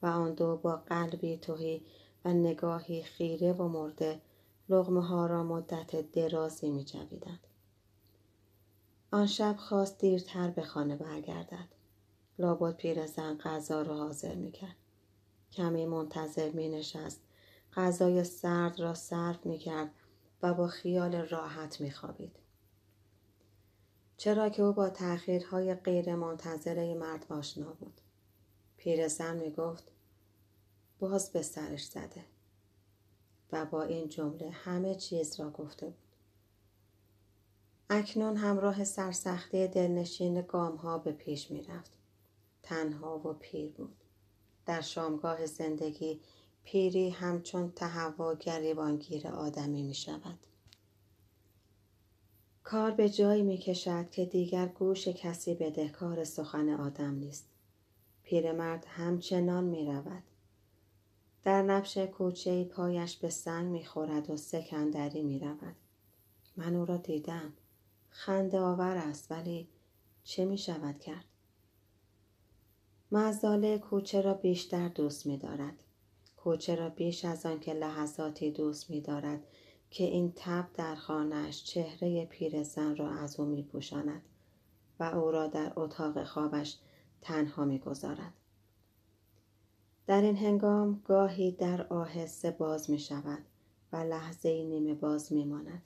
و آن دو با قلبی توهی و نگاهی خیره و مرده لغمه ها را مدت درازی می جویدند. آن شب خواست دیرتر به خانه برگردد. لابد پیرزن غذا را حاضر می کرد. کمی منتظر می نشست. غذای سرد را صرف می کرد و با خیال راحت می خوابید. چرا که او با تأخیرهای غیر منتظره مرد آشنا بود. پیرزن می گفت باز به سرش زده و با این جمله همه چیز را گفته بود. اکنون همراه سرسختی دلنشین گام ها به پیش می رفت. تنها و پیر بود. در شامگاه زندگی پیری همچون تهوع گریبانگیر آدمی می شود. کار به جایی می کشد که دیگر گوش کسی بدهکار سخن آدم نیست. پیرمرد همچنان می رود. در نبش کوچه پایش به سنگ می خورد و سکندری می رود. من او را دیدم. خنده آور است ولی چه می شود کرد؟ مزاله کوچه را بیشتر دوست می دارد. کوچه را بیش از آن که لحظاتی دوست می دارد که این تب در خانهش چهره پیرزن را از او می پوشاند و او را در اتاق خوابش تنها می گذارد. در این هنگام گاهی در آهسته باز می شود و لحظه نیمه باز می ماند.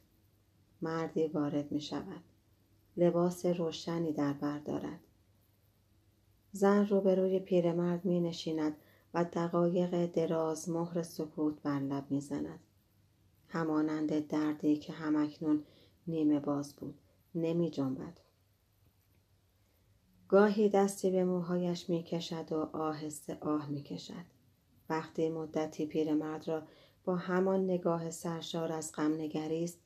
مردی وارد می شود. لباس روشنی در بر دارد. زن روبروی پیرمرد می نشیند و دقایق دراز مهر سکوت بر لب می زند. همانند دردی که همکنون نیمه باز بود نمی جنبد. گاهی دستی به موهایش می کشد و آهسته آه می کشد. وقتی مدتی پیرمرد را با همان نگاه سرشار از غم نگریست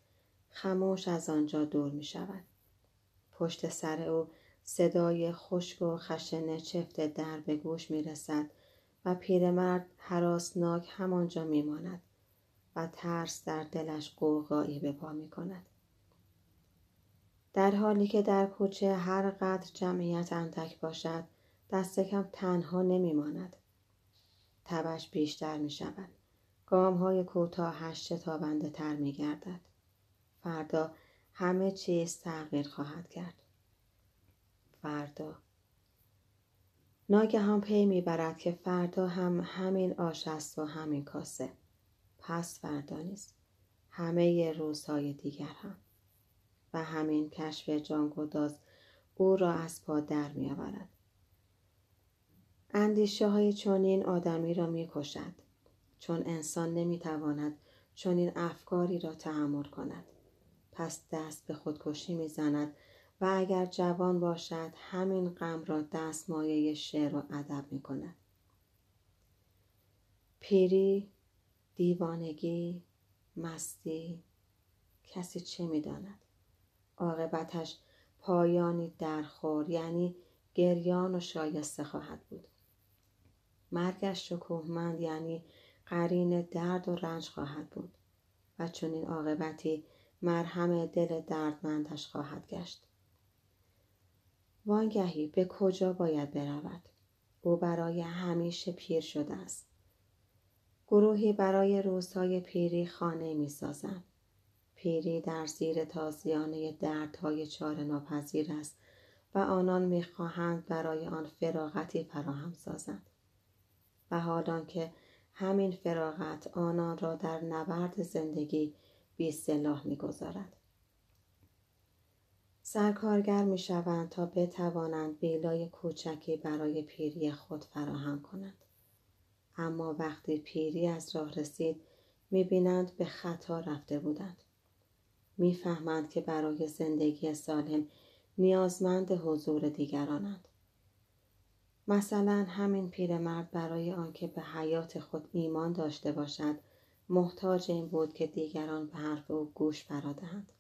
خموش از آنجا دور می شود. پشت سر او صدای خشک و خشن چفت در به گوش می رسد و پیرمرد حراسناک همانجا می ماند و ترس در دلش قوقایی به پا می کند. در حالی که در کوچه هر قدر جمعیت اندک باشد دست کم تنها نمی ماند. تبش بیشتر می شود. گام های کوتاهش شتابنده تر می گردد. فردا همه چیز تغییر خواهد کرد. فردا. ناگهان پی می‌برد که فردا هم همین آش است و همین کاسه. پس فردا نیست. همه روزهای دیگر هم. و همین کشف جانگداز او را از پا در می آورد. اندیشه های چنین آدمی را می کشد چون انسان نمی تواند چنین افکاری را تحمل کند. پس دست به خودکشی می زند و اگر جوان باشد همین غم را دستمایه شعر و ادب می کند. پیری، دیوانگی، مستی، کسی چه می داند؟ عاقبتش پایانی درخور یعنی گریان و شایسته خواهد بود. مرگش شکوهمند یعنی قرین درد و رنج خواهد بود و چون این عاقبتی مرهم دل دردمندش خواهد گشت. وانگهی به کجا باید برود؟ او برای همیشه پیر شده است. گروهی برای روزهای پیری خانه می سازند. پیری در زیر تازیانه دردهای چار ناپذیر است و آنان می‌خواهند برای آن فراغتی فراهم سازند. و حالان که همین فراغت آنان را در نبرد زندگی بی سلاح می‌گذارد. سرکارگر می شوند تا بتوانند بیلای کوچکی برای پیری خود فراهم کنند. اما وقتی پیری از راه رسید می بینند به خطا رفته بودند. می‌فهمند که برای زندگی سالم نیازمند حضور دیگرانند. مثلا همین پیرمرد برای آنکه به حیات خود ایمان داشته باشد محتاج این بود که دیگران به حرف او گوش برادهند.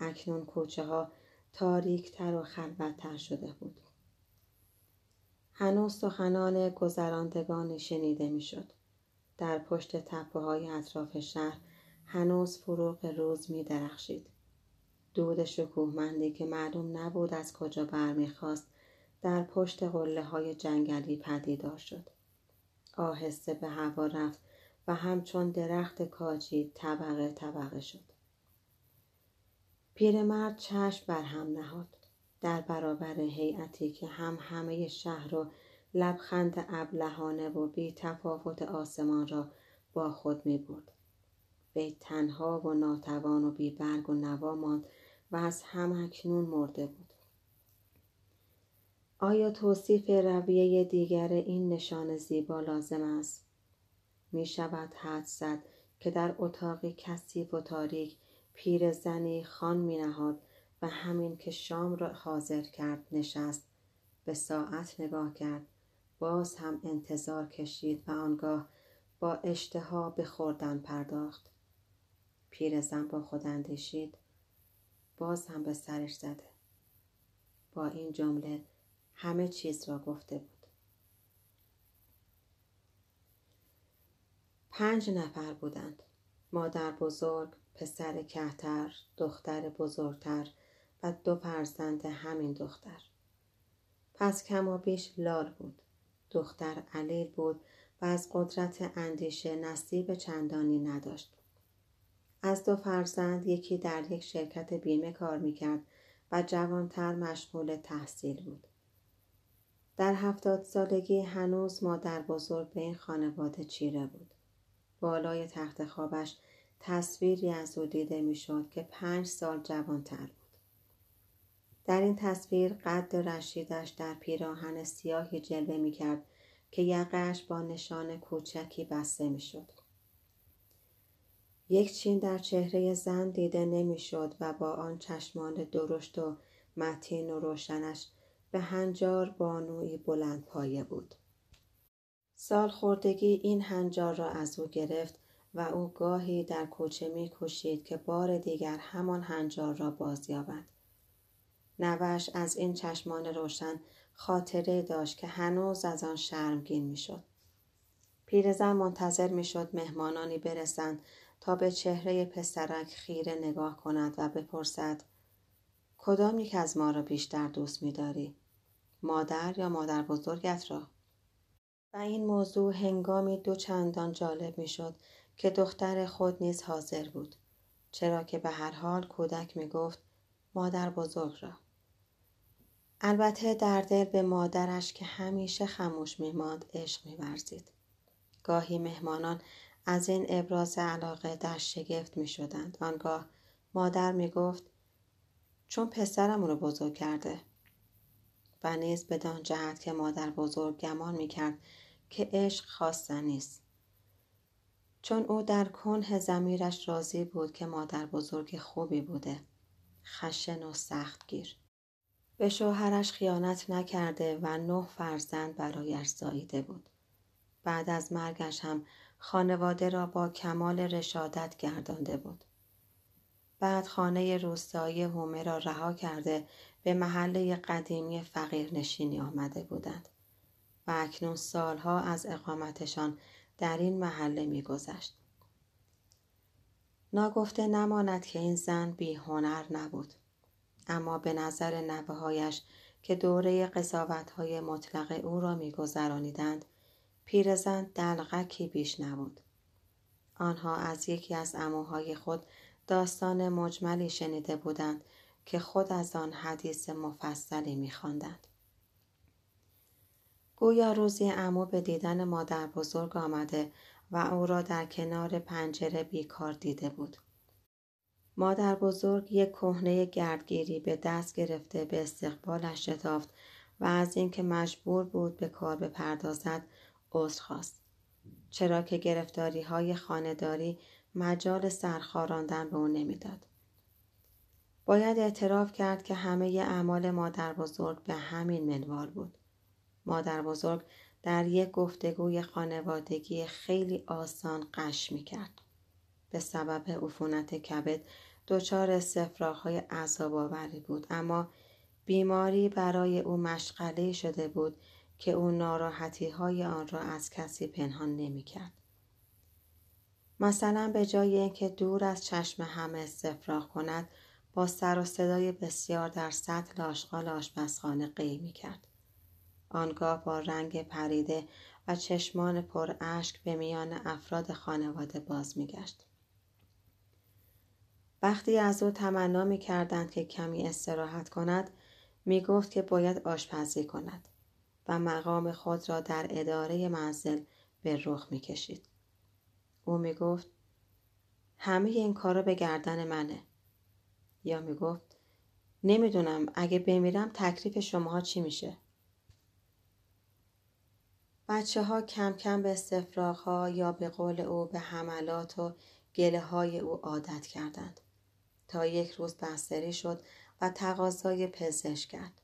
اکنون کوچه ها تاریک تر و خلوتتر شده بود. هنوز سخنان گذراندگانی شنیده می‌شد در پشت تپه های اطراف شهر هنوز فروغ روز می درخشید. دود شکوهمندی که معلوم نبود از کجا برمیخواست در پشت قله های جنگلی پدیدار شد. آهسته به هوا رفت و همچون درخت کاجی طبقه طبقه شد. پیرمرد چشم بر هم نهاد. در برابر هیئتی که هم همه شهر و لبخند ابلهانه و بی تفاوت آسمان را با خود می برد. وی تنها و ناتوان و بی برگ و نوا ماند و از هم اکنون مرده بود. آیا توصیف رویه دیگر این نشان زیبا لازم است؟ می شود حد زد که در اتاقی کثیف و تاریک پیر زنی خان می نهاد و همین که شام را حاضر کرد نشست به ساعت نگاه کرد باز هم انتظار کشید و آنگاه با اشتها به خوردن پرداخت. پیرزن با خود اندیشید باز هم به سرش زده. با این جمله همه چیز را گفته بود. پنج نفر بودند. مادر بزرگ پسر کهتر دختر بزرگتر و دو فرزند همین دختر. پس کم و بیش لال بود. دختر علیل بود و از قدرت اندیشه نصیب چندانی نداشت. از دو فرزند یکی در یک شرکت بیمه کار می‌کرد و جوانتر مشغول تحصیل بود. در هفتاد سالگی هنوز مادر بزرگ به این خانواده چیره بود. بالای تخت خوابش تصویری از او دیده می‌شد که پنج سال جوانتر بود در این تصویر قد رشیدش در پیراهن سیاهی جلوه می کرد که یقش با نشان کوچکی بسته می شد. یک چین در چهره زن دیده نمی‌شد و با آن چشمان درشت و متین و روشنش به هنجار بانوی بلند پایه بود. سال خوردگی این هنجار را از او گرفت و او گاهی در کوچه می کشید که بار دیگر همان هنجار را بازیابد. نوش از این چشمان روشن خاطره داشت که هنوز از آن شرمگین می‌شد. پیرزن منتظر می‌شد مهمانانی برسند تا به چهره پسرک خیره نگاه کند و بپرسد کدام یک از ما را بیشتر دوست میداری مادر یا مادر بزرگت را و این موضوع هنگامی دو چندان جالب می‌شد که دختر خود نیز حاضر بود چرا که به هر حال کودک می گفت مادر بزرگ را البته در دل به مادرش که همیشه خموش میماند عشق میورزید گاهی مهمانان از این ابراز علاقه در شگفت می شدند. آنگاه مادر می گفت چون پسرم رو بزرگ کرده و نیز بدان جهت که مادر بزرگ گمان می کرد که عشق خواستن نیست. چون او در کنه زمیرش راضی بود که مادر بزرگ خوبی بوده. خشن و سختگیر. به شوهرش خیانت نکرده و نه فرزند برایش زاییده بود. بعد از مرگش هم خانواده را با کمال رشادت گردانده بود. بعد خانه روستایی هومه را رها کرده به محله قدیمی فقیر نشینی آمده بودند و اکنون سالها از اقامتشان در این محله میگذشت. ناگفته نماند که این زن بی هنر نبود. اما به نظر نوههایش که دوره قضاوت های مطلق او را میگذرانیدند پیرزن دلغکی بیش نبود آنها از یکی از اموهای خود داستان مجملی شنیده بودند که خود از آن حدیث مفصلی میخواندند گویا روزی امو به دیدن مادر بزرگ آمده و او را در کنار پنجره بیکار دیده بود. مادر بزرگ یک کهنه گردگیری به دست گرفته به استقبالش شتافت و از اینکه مجبور بود به کار بپردازد عذر خواست. چرا که گرفتاری های خانداری مجال سرخاراندن به او نمی‌داد. باید اعتراف کرد که همه اعمال مادر بزرگ به همین منوال بود. مادر بزرگ در یک گفتگوی خانوادگی خیلی آسان قش می کرد. به سبب عفونت کبد دچار های عذاب آوری بود اما بیماری برای او مشغله شده بود که او ناراحتی های آن را از کسی پنهان نمی کرد. مثلا به جای اینکه دور از چشم همه استفراغ کند با سر و صدای بسیار در سطل آشغال آشپزخانه قی می کرد. آنگاه با رنگ پریده و چشمان پر اشک به میان افراد خانواده باز می گشت. وقتی از او تمنا می کردند که کمی استراحت کند می گفت که باید آشپزی کند و مقام خود را در اداره منزل به رخ می کشید. او می گفت همه این کارا به گردن منه. یا می گفت نمی‌دونم اگه بمیرم تکلیف شماها چی میشه؟ بچه ها کم کم به استفراغ ها یا به قول او به حملات و گله های او عادت کردند. تا یک روز بستری شد و تقاضای پزشک کرد.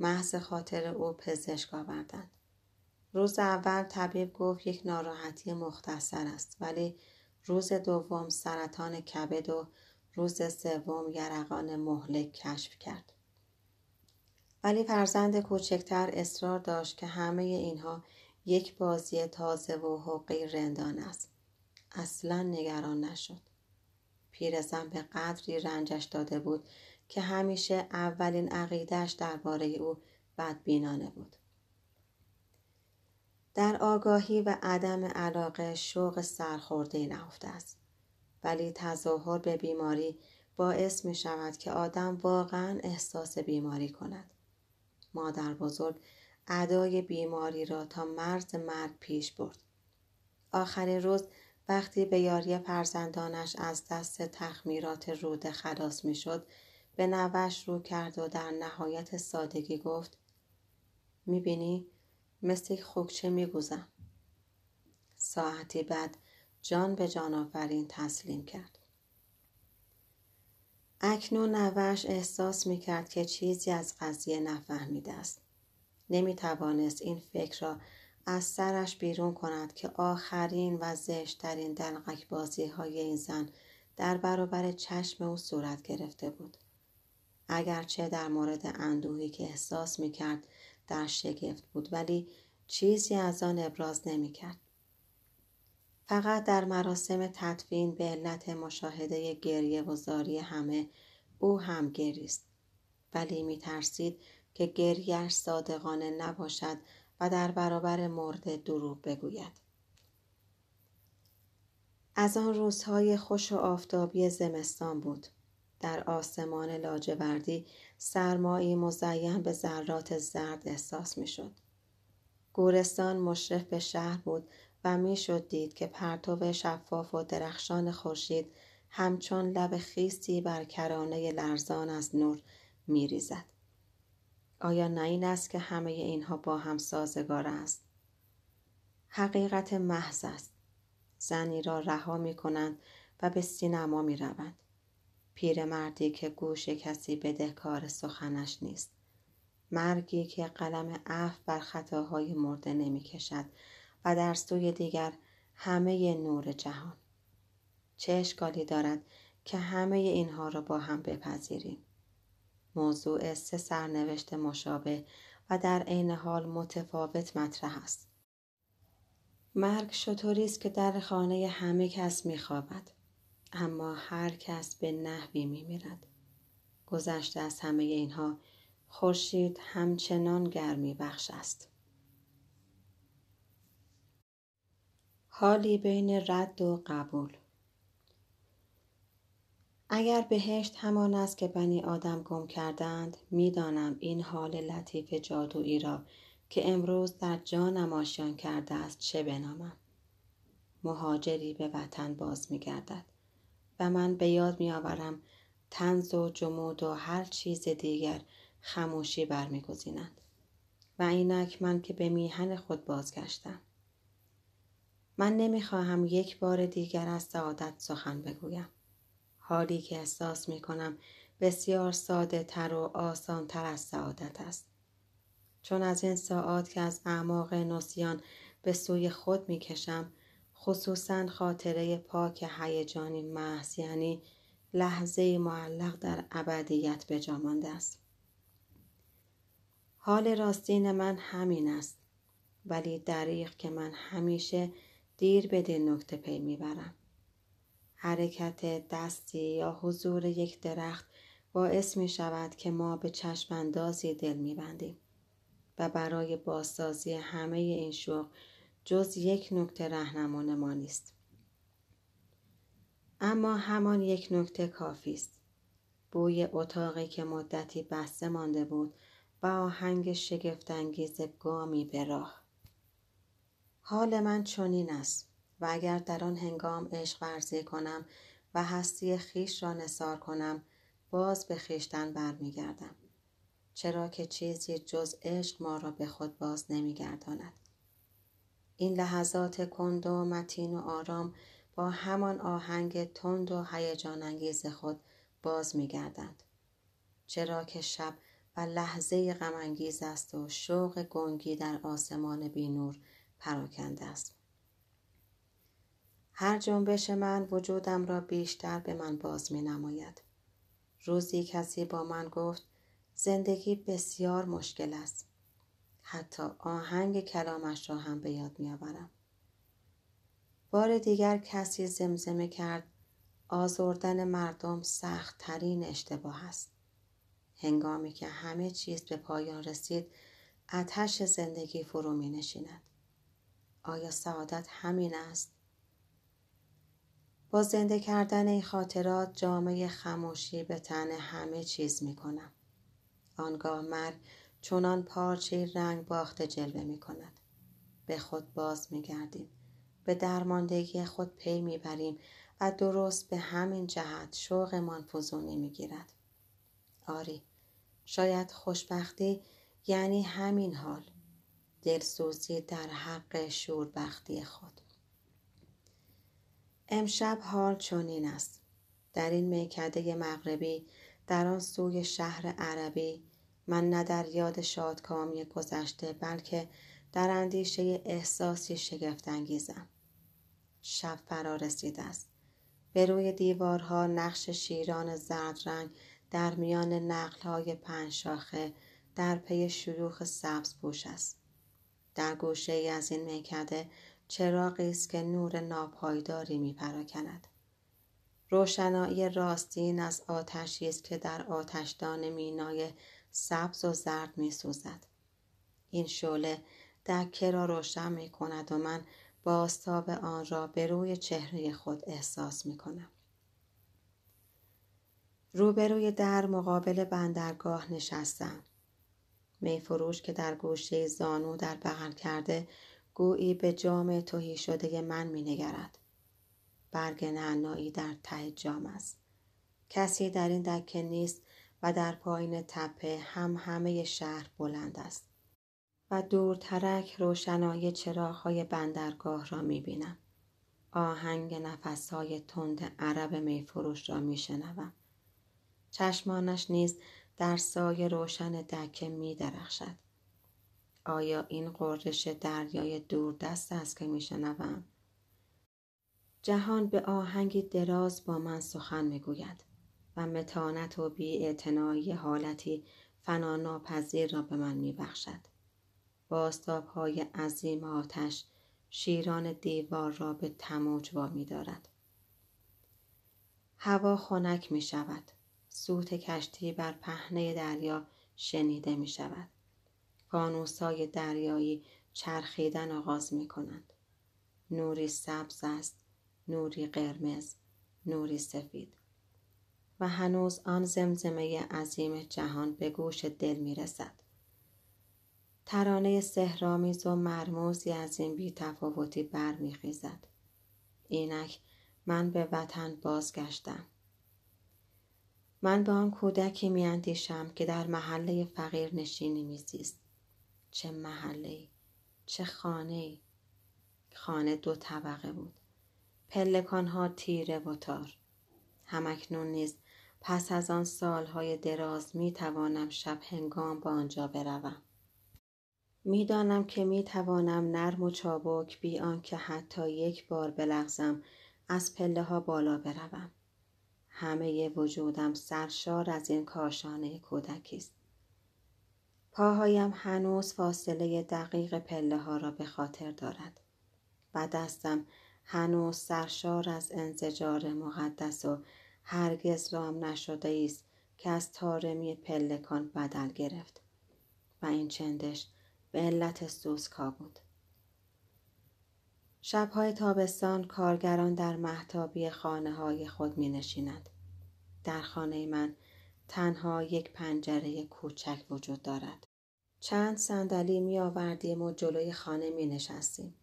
محض خاطر او پزشک آوردند. روز اول طبیب گفت یک ناراحتی مختصر است ولی روز دوم سرطان کبد و روز سوم یرقان مهلک کشف کرد. ولی فرزند کوچکتر اصرار داشت که همه اینها یک بازی تازه و حقی رندان است. اصلا نگران نشد. پیرزن به قدری رنجش داده بود که همیشه اولین عقیدهش درباره او بدبینانه بود. در آگاهی و عدم علاقه شوق سرخورده نهفته است. ولی تظاهر به بیماری باعث می شود که آدم واقعا احساس بیماری کند. مادر بزرگ ادای بیماری را تا مرز مرگ پیش برد. آخرین روز وقتی به یاری فرزندانش از دست تخمیرات روده خلاص می‌شد به نوش رو کرد و در نهایت سادگی گفت می‌بینی مثل خوکچه میگوزم ساعتی بعد جان به جان آفرین تسلیم کرد اکنون نوش احساس می‌کرد که چیزی از قضیه نفهمیده است نمی توانست این فکر را از سرش بیرون کند که آخرین و زشترین دلقک بازی های این زن در برابر چشم او صورت گرفته بود. اگرچه در مورد اندوهی که احساس می کرد در شگفت بود ولی چیزی از آن ابراز نمی کرد. فقط در مراسم تدفین به علت مشاهده گریه و زاری همه او هم گریست ولی می ترسید که گریهش صادقانه نباشد و در برابر مرده دروغ بگوید. از آن روزهای خوش و آفتابی زمستان بود. در آسمان لاجوردی سرمایی مزین به ذرات زرد احساس می شد. گورستان مشرف به شهر بود و می‌شد دید که پرتو شفاف و درخشان خورشید همچون لب خیستی بر کرانه لرزان از نور میریزد. آیا نه این است که همه اینها با هم سازگار است؟ حقیقت محض است. زنی را رها می کنند و به سینما می روند. پیرمردی که گوش کسی بدهکار سخنش نیست. مرگی که قلم عفو بر خطاهای مرده نمی کشد و در سوی دیگر همه نور جهان. چه اشکالی دارد که همه اینها را با هم بپذیریم؟ موضوع سه سرنوشت مشابه و در عین حال متفاوت مطرح است. مرگ شطوری است که در خانه همه کس میخوابد اما هر کس به نحوی میمیرد گذشته از همه اینها خورشید همچنان گرمی بخش است حالی بین رد و قبول. اگر بهشت همان است که بنی آدم گم کردند می‌دانم این حال لطیف جادویی را که امروز در جانم آشیان کرده است چه بنامم. مهاجری به وطن باز میگردد و من به یاد میآورم تنز و جمود و هر چیز دیگر خموشی برمیگزینند و اینک من که به میهن خود بازگشتم. من نمی‌خواهم یک بار دیگر از سعادت سخن بگویم حالی که احساس می کنم بسیار ساده تر و آسان تر از سعادت است. چون از این ساعات که از اعماق نسیان به سوی خود می کشم خصوصا خاطره پاک هیجانی محض یعنی لحظه معلق در ابدیت به مانده است. حال راستین من همین است ولی دریغ که من همیشه دیر به نکته پی می‌برم حرکت دستی یا حضور یک درخت باعث می شود که ما به چشم اندازی دل می بندیم و برای بازسازی همه این شوق جز یک نکته رهنمون ما نیست. اما همان یک نکته کافی است. بوی اتاقی که مدتی بسته مانده بود و آهنگ شگفتانگیز گامی به راه. حال من چنین است و اگر در آن هنگام عشق ورزی کنم و هستی خیش را نصار کنم باز به خیشتن برمیگردم. چرا که چیزی جز عشق ما را به خود باز نمیگرداند. این لحظات کند و متین و آرام با همان آهنگ تند و هیجان انگیز خود باز میگردند. چرا که شب و لحظه غم انگیز است و شوق گنگی در آسمان بینور پراکنده است هر جنبش من وجودم را بیشتر به من باز می نماید. روزی کسی با من گفت زندگی بسیار مشکل است. حتی آهنگ کلامش را هم به یاد می آورم. بار دیگر کسی زمزمه کرد آزردن مردم سخت ترین اشتباه است. هنگامی که همه چیز به پایان رسید اتش زندگی فرو می نشیند. آیا سعادت همین است؟ با زنده کردن این خاطرات جامعه خموشی به تن همه چیز می کنم. آنگاه مرگ چونان پارچه رنگ باخته جلوه می کند. به خود باز می گردیم. به درماندگی خود پی می بریم و درست به همین جهت شوقمان فزونی می گیرد. آری شاید خوشبختی یعنی همین حال دلسوزی در حق شوربختی خود. امشب حال چنین است. در این میکده مغربی در آن سوی شهر عربی من نه در یاد شادکامی گذشته بلکه در اندیشه احساسی شگفتانگیزم. شب فرا رسیده است. به روی دیوارها نقش شیران زرد رنگ در میان نقلهای پنج شاخه در پی شلوغ سبز پوش است. در گوشه ای از این میکده چراغی است که نور ناپایداری می پراکند. روشنایی راستین از آتشی است که در آتشدان مینای سبز و زرد می سوزد. این شعله دکه را روشن می کند و من باستاب آن را به روی چهره خود احساس می کنم. روبروی در مقابل بندرگاه نشستم. میفروش که در گوشه زانو در بغل کرده گویی به جام توهی شده من می نگرد. برگ نعنایی در ته جام است. کسی در این دکه نیست و در پایین تپه هم همه شهر بلند است. و دورترک روشنای چراغهای بندرگاه را می بینم. آهنگ نفسهای تند عرب میفروش را می شنوم. چشمانش نیز در سایه روشن دکه می درخشد. آیا این قررش دریای دوردست است که میشنوم جهان به آهنگی دراز با من سخن می‌گوید و متانت و بی حالتی فناناپذیر را به من میبخشد باستاب های عظیم آتش شیران دیوار را به تموج وامی دارد. هوا خنک می شود. سوت کشتی بر پهنه دریا شنیده می شود های دریایی چرخیدن آغاز می کنند. نوری سبز است، نوری قرمز، نوری سفید. و هنوز آن زمزمه عظیم جهان به گوش دل می رسد. ترانه سهرامیز و مرموزی از این بیتفاوتی برمیخیزد اینک من به وطن بازگشتم من به آن کودکی میاندیشم که در محله فقیر نشینی میزیست. چه محله چه خانه خانه دو طبقه بود. پلکانها تیره و تار. همکنون نیز پس از آن سالهای دراز می توانم شب هنگام با آنجا بروم. می‌دانم که می توانم نرم و چابک بی آنکه حتی یک بار بلغزم از پله ها بالا بروم. همه وجودم سرشار از این کاشانه کودکی است. پاهایم هنوز فاصله دقیق پله ها را به خاطر دارد. و دستم هنوز سرشار از انزجار مقدس و هرگز رام نشده است که از تارمی پلکان بدل گرفت و این چندش به علت سوسکا بود. شبهای تابستان کارگران در محتابی خانه های خود می نشیند. در خانه من تنها یک پنجره کوچک وجود دارد. چند صندلی می آوردیم و جلوی خانه می نشستیم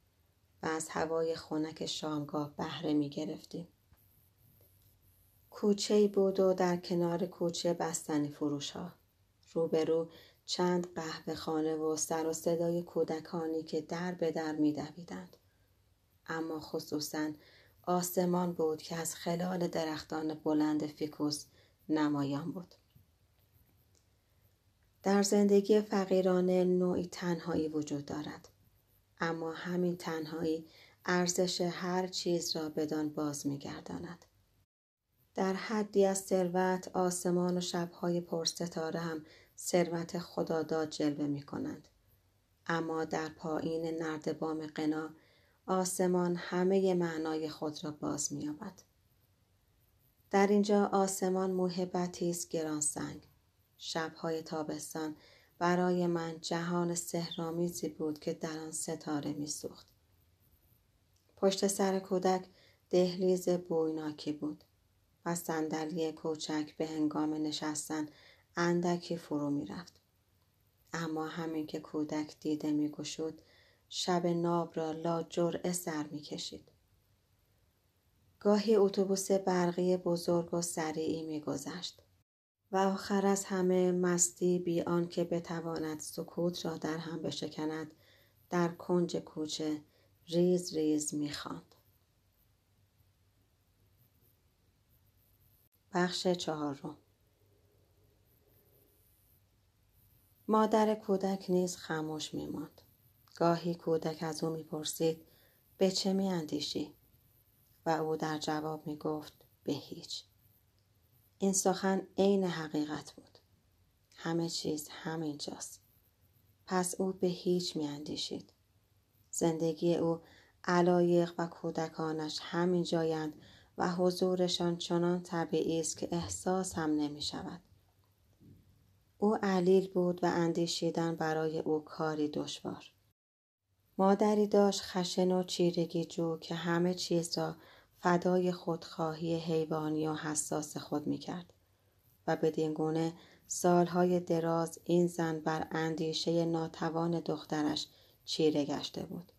و از هوای خنک شامگاه بهره می گرفتیم. کوچه بود و در کنار کوچه بستنی فروش ها. روبرو چند قهوه خانه و سر و صدای کودکانی که در به در می دویدند. اما خصوصا آسمان بود که از خلال درختان بلند فیکوس نمایان بود. در زندگی فقیرانه نوعی تنهایی وجود دارد. اما همین تنهایی ارزش هر چیز را بدان باز میگرداند. در حدی از ثروت آسمان و شبهای پرستاره هم ثروت خداداد جلوه می کنند. اما در پایین نردبام قنا آسمان همه معنای خود را باز می‌یابد. در اینجا آسمان محبتی است گرانسنگ. شبهای تابستان برای من جهان سهرامیزی بود که در آن ستاره میسوخت. پشت سر کودک دهلیز بویناکی بود و صندلی کوچک به هنگام نشستن اندکی فرو می‌رفت. اما همین که کودک دیده میگشود شب ناب را لا جرعه سر می کشید. گاهی اتوبوس برقی بزرگ و سریعی می گذشت و آخر از همه مستی بی که بتواند سکوت را در هم بشکند در کنج کوچه ریز ریز می خاند. بخش چهارم مادر کودک نیز خاموش می ماند. گاهی کودک از او می‌پرسید به چه میاندیشی؟ و او در جواب می‌گفت به هیچ. این سخن عین حقیقت بود. همه چیز همینجاست. پس او به هیچ میاندیشید. زندگی او علایق و کودکانش همین جایند و حضورشان چنان طبیعی است که احساس هم نمی شود. او علیل بود و اندیشیدن برای او کاری دشوار. مادری داشت خشن و چیرگی جو که همه چیز را فدای خودخواهی حیوانی و حساس خود می کرد و بدین گونه سالهای دراز این زن بر اندیشه ناتوان دخترش چیره گشته بود.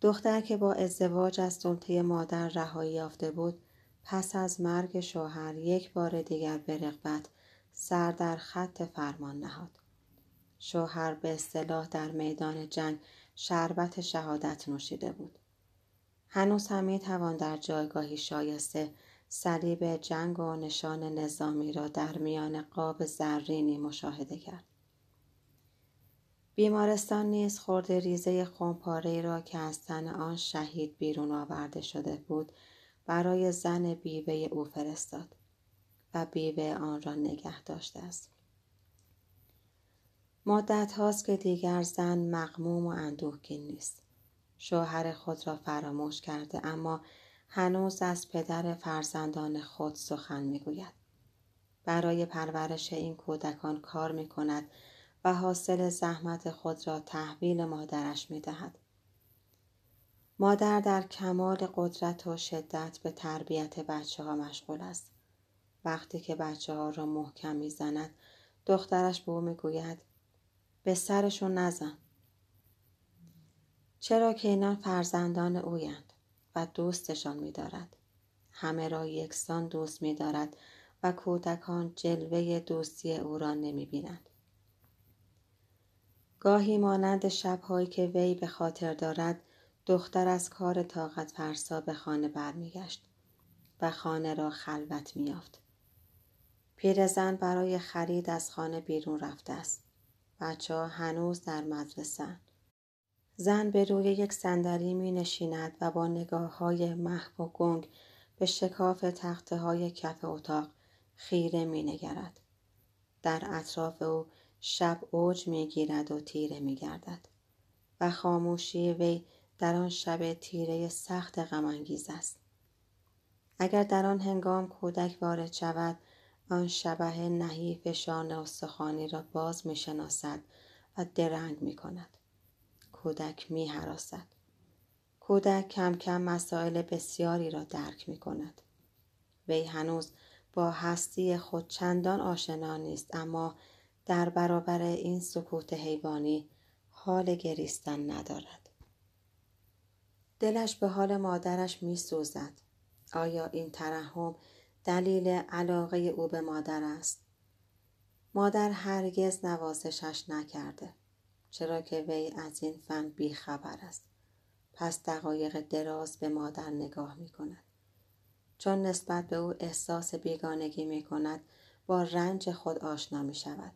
دختر که با ازدواج از سلطه مادر رهایی یافته بود پس از مرگ شوهر یک بار دیگر به رغبت سر در خط فرمان نهاد. شوهر به اصطلاح در میدان جنگ شربت شهادت نوشیده بود. هنوز هم می توان در جایگاهی شایسته صلیب جنگ و نشان نظامی را در میان قاب زرینی مشاهده کرد. بیمارستان نیز خورده ریزه خونپاره را که از تن آن شهید بیرون آورده شده بود برای زن بیوه او فرستاد و بیوه آن را نگه داشته است. مدت هاست که دیگر زن مقموم و اندوهگین نیست. شوهر خود را فراموش کرده اما هنوز از پدر فرزندان خود سخن می‌گوید. برای پرورش این کودکان کار می کند و حاصل زحمت خود را تحویل مادرش می دهد. مادر در کمال قدرت و شدت به تربیت بچه ها مشغول است. وقتی که بچه ها را محکم می زند دخترش به او می گوید به سرشون نزن. چرا که اینا فرزندان اویند و دوستشان می‌دارد. همه را یکسان دوست می‌دارد و کودکان جلوه دوستی او را نمی‌بینند. گاهی مانند شبهایی که وی به خاطر دارد دختر از کار طاقت فرسا به خانه برمیگشت و خانه را خلوت میافت. پیرزن برای خرید از خانه بیرون رفته است. بچه ها هنوز در مدرسه زن به روی یک صندلی می نشیند و با نگاه های محو و گنگ به شکاف تخته های کف اتاق خیره می نگرد. در اطراف او شب اوج می‌گیرد و تیره میگردد و خاموشی وی در آن شب تیره سخت غمانگیز است اگر در آن هنگام کودک وارد شود آن شبه نحیف شان استخوانی را باز می شناسد و درنگ می کند. کودک می حراسد. کودک کم کم مسائل بسیاری را درک می کند. وی هنوز با هستی خود چندان آشنا نیست اما در برابر این سکوت حیوانی حال گریستن ندارد. دلش به حال مادرش می سوزد. آیا این ترحم دلیل علاقه او به مادر است؟ مادر هرگز نوازشش نکرده. چرا که وی از این فن بیخبر است. پس دقایق دراز به مادر نگاه می کند. چون نسبت به او احساس بیگانگی می کند با رنج خود آشنا می شود.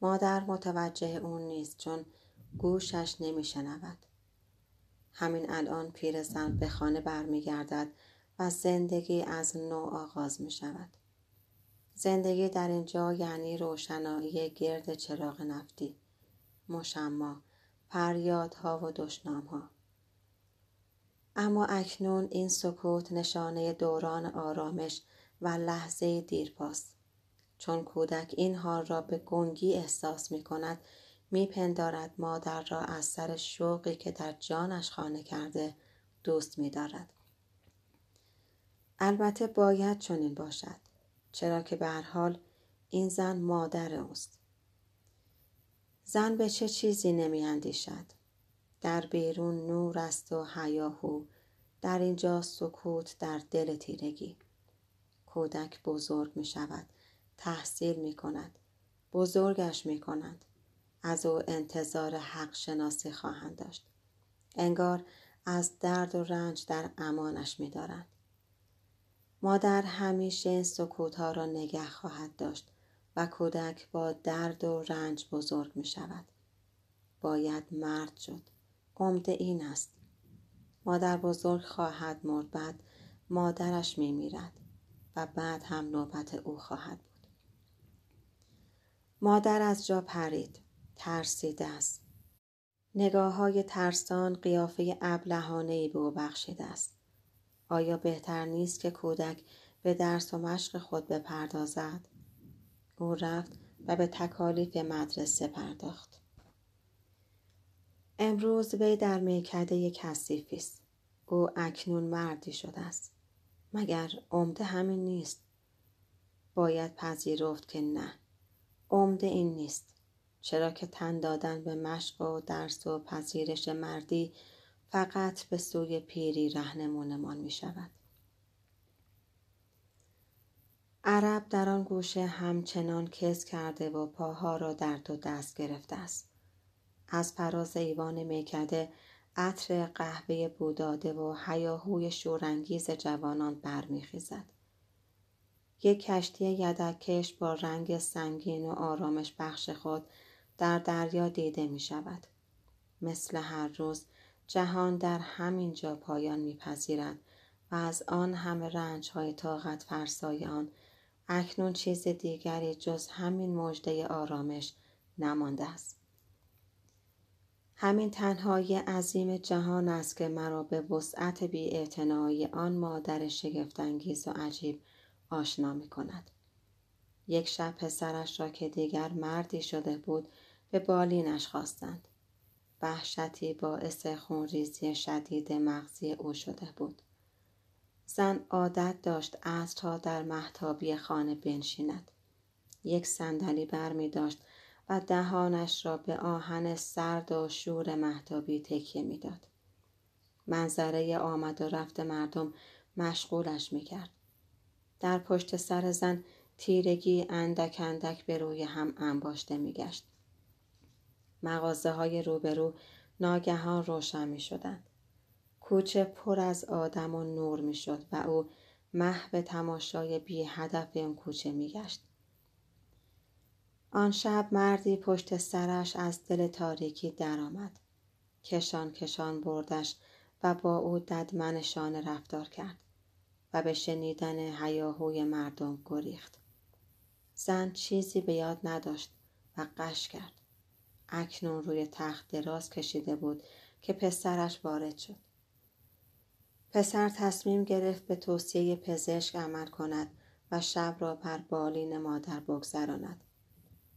مادر متوجه اون نیست چون گوشش نمی شنود. همین الان پیرزن به خانه برمیگردد و زندگی از نو آغاز می شود. زندگی در اینجا یعنی روشنایی گرد چراغ نفتی، مشما، فریادها و دشنامها. اما اکنون این سکوت نشانه دوران آرامش و لحظه دیرپاست. چون کودک این حال را به گنگی احساس می کند میپندارد مادر را از سر شوقی که در جانش خانه کرده دوست می دارد. البته باید چنین باشد چرا که به حال این زن مادر اوست. زن به چه چیزی نمی اندیشد در بیرون نور است و حیاهو در اینجا سکوت در دل تیرگی. کودک بزرگ می شود تحصیل می کند بزرگش می کند از او انتظار حق شناسی خواهند داشت. انگار از درد و رنج در امانش می دارند. مادر همیشه این سکوت ها را نگه خواهد داشت و کودک با درد و رنج بزرگ می شود. باید مرد شد. عمده این است. مادر بزرگ خواهد مرد بعد مادرش می میرد و بعد هم نوبت او خواهد بود. مادر از جا پرید. ترسیده است. نگاه های ترسان قیافه ابلهانه به او بخشیده است. آیا بهتر نیست که کودک به درس و مشق خود بپردازد؟ او رفت و به تکالیف مدرسه پرداخت. امروز وی در میکده کثیفی است. او اکنون مردی شده است. مگر عمده همین نیست؟ باید پذیرفت که نه. عمده این نیست. چرا که تن دادن به مشق و درس و پذیرش مردی فقط به سوی پیری رهنمونمان می شود. عرب در آن گوشه همچنان کس کرده و پاها را در دو دست گرفته است. از فراز ایوان میکده عطر قهوه بوداده و هیاهوی شورانگیز جوانان برمیخیزد. یک کشتی یدکش با رنگ سنگین و آرامش بخش خود در دریا دیده می شود. مثل هر روز جهان در همین جا پایان میپذیرد و از آن همه رنج های طاقت فرسای آن اکنون چیز دیگری جز همین مژده آرامش نمانده است. همین تنهایی عظیم جهان است که مرا به وسعت بی آن مادر شگفتانگیز و عجیب آشنا می کند. یک شب پسرش را که دیگر مردی شده بود به بالینش خواستند. وحشتی باعث خونریزی شدید مغزی او شده بود. زن عادت داشت تا در محتابی خانه بنشیند. یک صندلی بر می داشت و دهانش را به آهن سرد و شور محتابی تکیه می‌داد. منظره آمد و رفت مردم مشغولش می کرد. در پشت سر زن تیرگی اندک اندک به روی هم انباشته می گشت. مغازه های روبرو ناگهان روشن می شدند. کوچه پر از آدم و نور می شد و او محو تماشای بی هدف این کوچه می گشت. آن شب مردی پشت سرش از دل تاریکی درآمد. کشان کشان بردش و با او ددمنشان رفتار کرد و به شنیدن هیاهوی مردم گریخت. زن چیزی به یاد نداشت و قش کرد اکنون روی تخت دراز کشیده بود که پسرش وارد شد. پسر تصمیم گرفت به توصیه پزشک عمل کند و شب را بر بالین مادر بگذراند.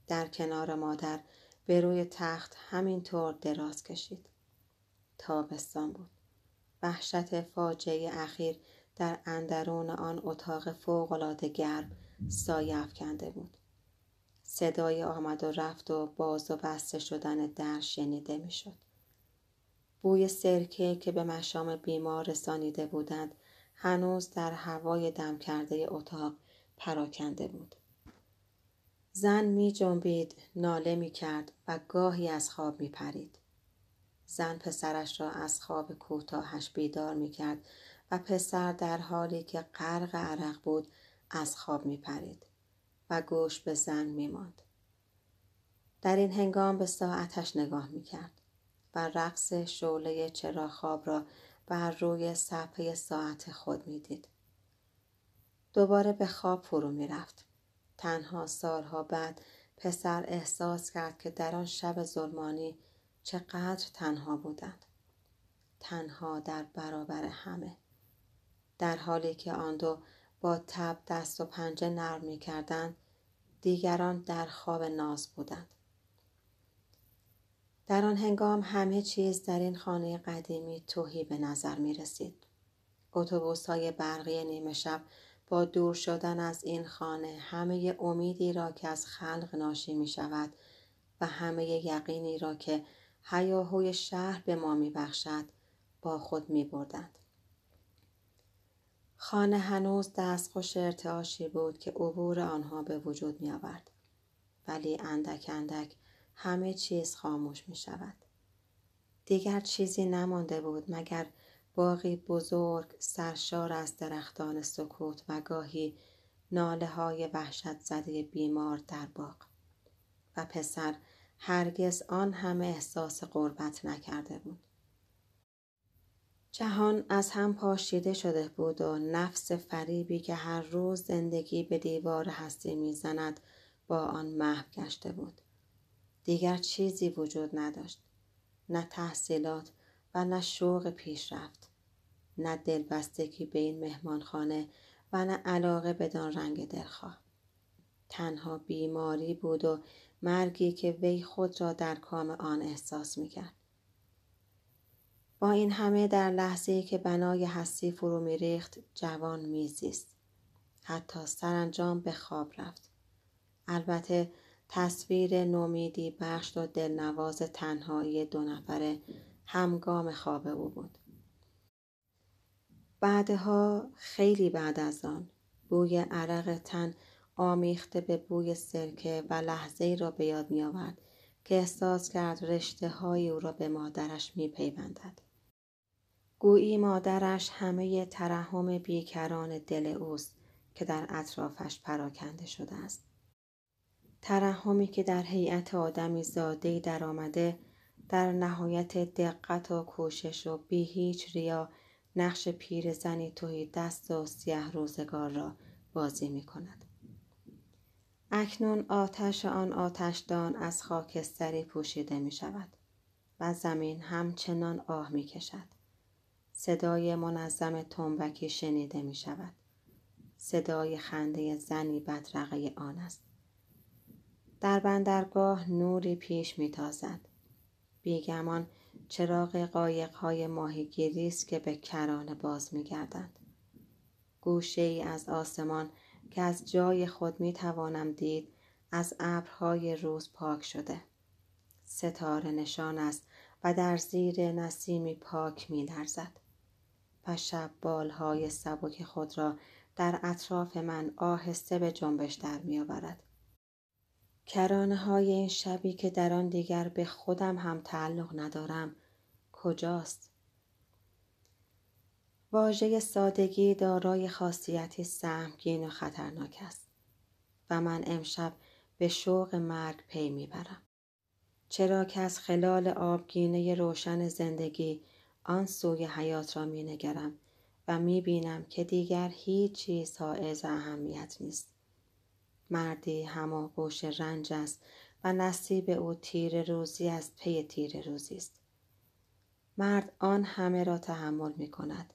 در کنار مادر به روی تخت همینطور دراز کشید. تابستان بود. وحشت فاجعه اخیر در اندرون آن اتاق فوقالعاده گرم سایه افکنده بود. صدای آمد و رفت و باز و بسته شدن در شنیده می‌شد. بوی سرکه که به مشام بیمار رسانیده بودند هنوز در هوای دم کرده اتاق پراکنده بود. زن می جنبید ناله می کرد و گاهی از خواب می پرید. زن پسرش را از خواب کوتاهش بیدار می کرد و پسر در حالی که غرق عرق بود از خواب می پرید و گوش به زن می ماند. در این هنگام به ساعتش نگاه می کرد و رقص شعله چرا خواب را بر روی صفحه ساعت خود می دید. دوباره به خواب فرو می رفت. تنها سالها بعد پسر احساس کرد که در آن شب ظلمانی چقدر تنها بودند. تنها در برابر همه. در حالی که آن دو با تب دست و پنجه نرم می کردند دیگران در خواب ناز بودند. در آن هنگام همه چیز در این خانه قدیمی توهی به نظر می رسید. اتوبوس های برقی نیمه شب با دور شدن از این خانه همه امیدی را که از خلق ناشی می شود و همه یقینی را که هیاهوی شهر به ما می بخشد با خود می بردند. خانه هنوز دستخوش ارتعاشی بود که عبور آنها به وجود می آورد. ولی اندک اندک همه چیز خاموش می شود. دیگر چیزی نمانده بود مگر باقی بزرگ سرشار از درختان سکوت و گاهی ناله های وحشت زده بیمار در باغ و پسر هرگز آن همه احساس قربت نکرده بود. جهان از هم پاشیده شده بود و نفس فریبی که هر روز زندگی به دیوار هستی می‌زند با آن محو گشته بود. دیگر چیزی وجود نداشت. نه تحصیلات و نه شوق پیشرفت. نه دلبستگی به این مهمانخانه و نه علاقه بدان رنگ دلخواه. تنها بیماری بود و مرگی که وی خود را در کام آن احساس می‌کرد. با این همه در لحظه که بنای هستی فرو میریخت جوان میزیست. حتی سرانجام به خواب رفت. البته تصویر نومیدی بخش و دلنواز تنهایی دو نفره همگام خواب او بود. بعدها خیلی بعد از آن بوی عرق تن آمیخته به بوی سرکه و لحظه را به یاد می آورد که احساس کرد رشته های او را به مادرش می پیوندد. گویی مادرش همه ترحم بیکران دل اوست که در اطرافش پراکنده شده است. ترحمی که در هیئت آدمی زاده در آمده در نهایت دقت و کوشش و بی هیچ ریا نقش پیر زنی توی دست و سیه روزگار را بازی می کند. اکنون آتش آن آتشدان از خاکستری پوشیده می شود و زمین همچنان آه می کشد. صدای منظم تنبکی شنیده می شود. صدای خنده زنی بدرقه آن است. در بندرگاه نوری پیش می تازد. بیگمان چراغ قایق های ماهیگیری است که به کرانه باز می گردند. گوشه ای از آسمان که از جای خود می توانم دید از ابرهای روز پاک شده. ستاره نشان است و در زیر نسیمی پاک می لرزد. و شب بالهای سبک خود را در اطراف من آهسته به جنبش در می آورد. کرانه های این شبی که در آن دیگر به خودم هم تعلق ندارم کجاست؟ واژه سادگی دارای خاصیتی سهمگین و خطرناک است و من امشب به شوق مرگ پی می‌برم چرا که از خلال آبگینه روشن زندگی آن سوی حیات را می نگرم و می بینم که دیگر هیچ چیز حائز اهمیت نیست. مردی هماغوش رنج است و نصیب او تیر روزی از پی تیر روزی است. مرد آن همه را تحمل می کند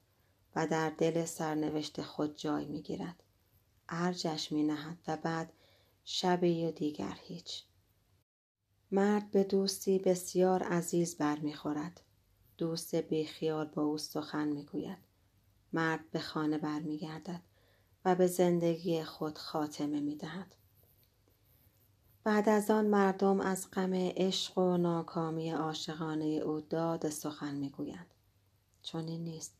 و در دل سرنوشت خود جای می گیرد ارجش می نهد و بعد شبی و دیگر هیچ. مرد به دوستی بسیار عزیز برمیخورد. دوست بیخیال با او سخن می‌گوید. مرد به خانه برمیگردد و به زندگی خود خاتمه می‌دهد. بعد از آن مردم از غم عشق و ناکامی عاشقانه او داد سخن می‌گویند. این نیست.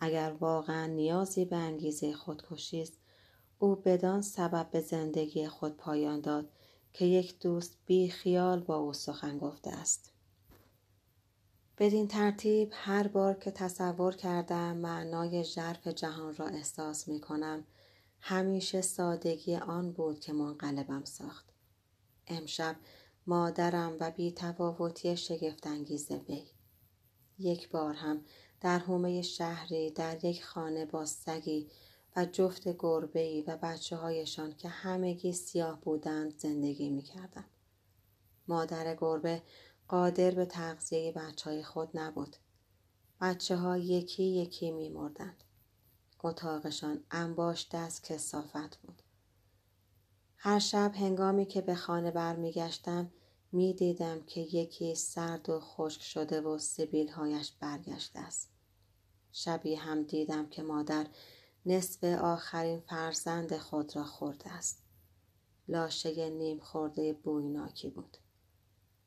اگر واقعا نیازی به انگیزه خودکشی است او بدان سبب به زندگی خود پایان داد که یک دوست بی خیال با او سخن گفته است. بدین ترتیب هر بار که تصور کردم معنای ژرف جهان را احساس می کنم همیشه سادگی آن بود که منقلبم ساخت امشب مادرم و بی تفاوتی شگفتانگیز وی یک بار هم در حومه شهری در یک خانه با سگی و جفت گربه و بچه هایشان که همگی سیاه بودند زندگی می کردم. مادر گربه قادر به تغذیه بچه های خود نبود. بچه ها یکی یکی می مردند. اتاقشان انباشته از کسافت بود. هر شب هنگامی که به خانه برمیگشتم می دیدم که یکی سرد و خشک شده و سبیل هایش برگشته است. شبی هم دیدم که مادر نصف آخرین فرزند خود را خورده است. لاشه نیم خورده بویناکی بود.